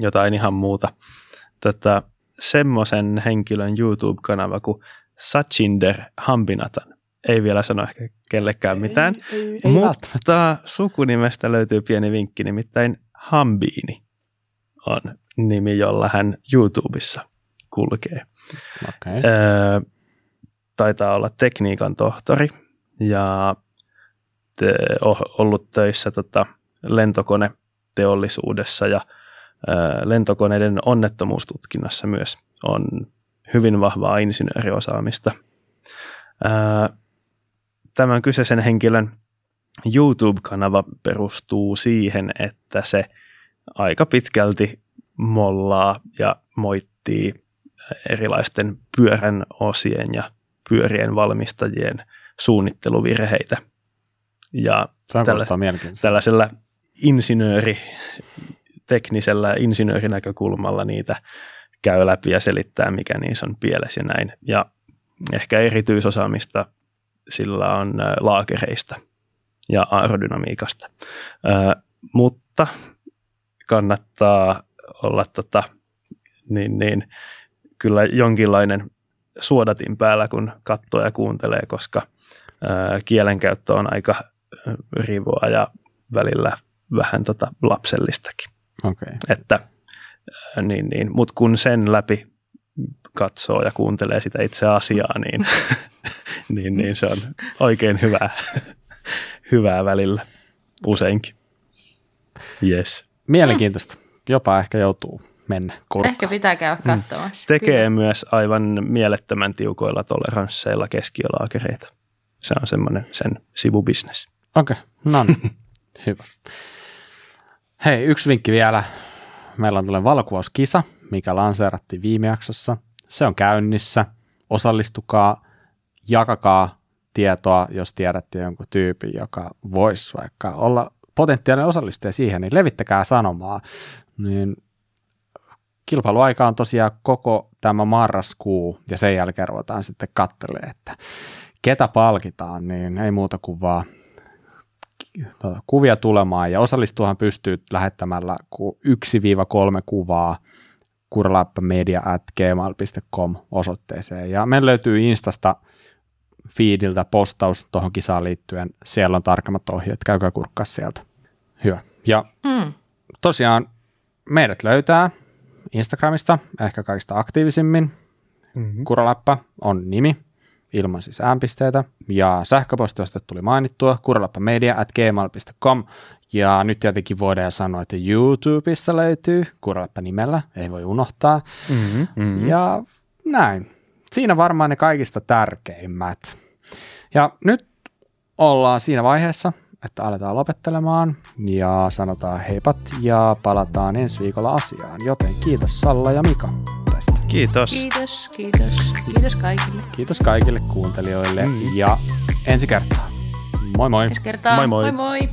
jotain ihan muuta. Tota, semmoisen henkilön YouTube-kanava kuin Sachinder Hambinatan. Ei vielä sano ehkä kellekään mitään, ei, ei, ei mutta sukunimestä löytyy pieni vinkki, nimittäin Hambiini on nimi, jolla hän YouTubessa kulkee. Okay. Öö, taitaa olla tekniikan tohtori ja ollut töissä tota, lentokoneteollisuudessa ja lentokoneiden onnettomuustutkinnassa myös on hyvin vahvaa insinööriosaamista. Tämän kyseisen henkilön YouTube-kanava perustuu siihen, että se aika pitkälti mollaa ja moittii erilaisten pyörän osien ja pyörien valmistajien suunnitteluvirheitä. Ja tällä, tällaisella insinööri, teknisellä insinöörinäkökulmalla niitä käy läpi ja selittää, mikä niissä on pielessä ja näin. Ja ehkä erityisosaamista sillä on laakereista ja aerodynamiikasta. mutta kannattaa olla tota, niin, niin, kyllä jonkinlainen suodatin päällä, kun katsoo ja kuuntelee, koska ää, kielenkäyttö on aika rivoa ja välillä vähän tota lapsellistakin. Okay. Että, niin, niin, Mutta kun sen läpi katsoo ja kuuntelee sitä itse asiaa, niin, niin, niin se on oikein hyvää, hyvää välillä useinkin. Yes. Mielenkiintoista. Jopa ehkä joutuu mennä kurkkaan. Ehkä pitää käydä katsomassa. Mm. Tekee Kyllä. myös aivan mielettömän tiukoilla toleransseilla keskiolaakereita. Se on semmoinen sen sivubisnes. Okei, okay. no niin. Hyvä. Hei, yksi vinkki vielä. Meillä on tällainen valokuvauskisa, mikä lanseerattiin viime jaksossa. Se on käynnissä. Osallistukaa, jakakaa tietoa, jos tiedätte jonkun tyypin, joka voisi vaikka olla potentiaalinen osallistuja siihen, niin levittäkää sanomaa. Niin kilpailuaika on tosiaan koko tämä marraskuu ja sen jälkeen ruvetaan sitten katselemaan, että ketä palkitaan, niin ei muuta kuin vaan tuota, kuvia tulemaan ja osallistuahan pystyy lähettämällä 1-3 kuvaa kurlaappamedia at gmail.com osoitteeseen. Ja meillä löytyy Instasta feediltä postaus tuohon kisaan liittyen. Siellä on tarkemmat ohjeet, käykää kurkkaa sieltä. Hyvä. Ja mm. tosiaan meidät löytää Instagramista ehkä kaikista aktiivisimmin. Mm-hmm. Kuraläppä on nimi ilman siis äänpisteitä. Ja sähköposti, josta tuli mainittua, kuralappamedia at gmail.com. Ja nyt tietenkin voidaan sanoa, että YouTubesta löytyy Kuralappa nimellä, ei voi unohtaa. Mm-hmm, mm-hmm. Ja näin. Siinä varmaan ne kaikista tärkeimmät. Ja nyt ollaan siinä vaiheessa, että aletaan lopettelemaan ja sanotaan heipat ja palataan ensi viikolla asiaan. Joten kiitos Salla ja Mika tästä. Kiitos. Kiitos, kiitos. Kiitos kaikille. Kiitos kaikille kuuntelijoille mm. ja ensi kertaa. Moi moi. Ensi kertaa. Moi moi. moi, moi.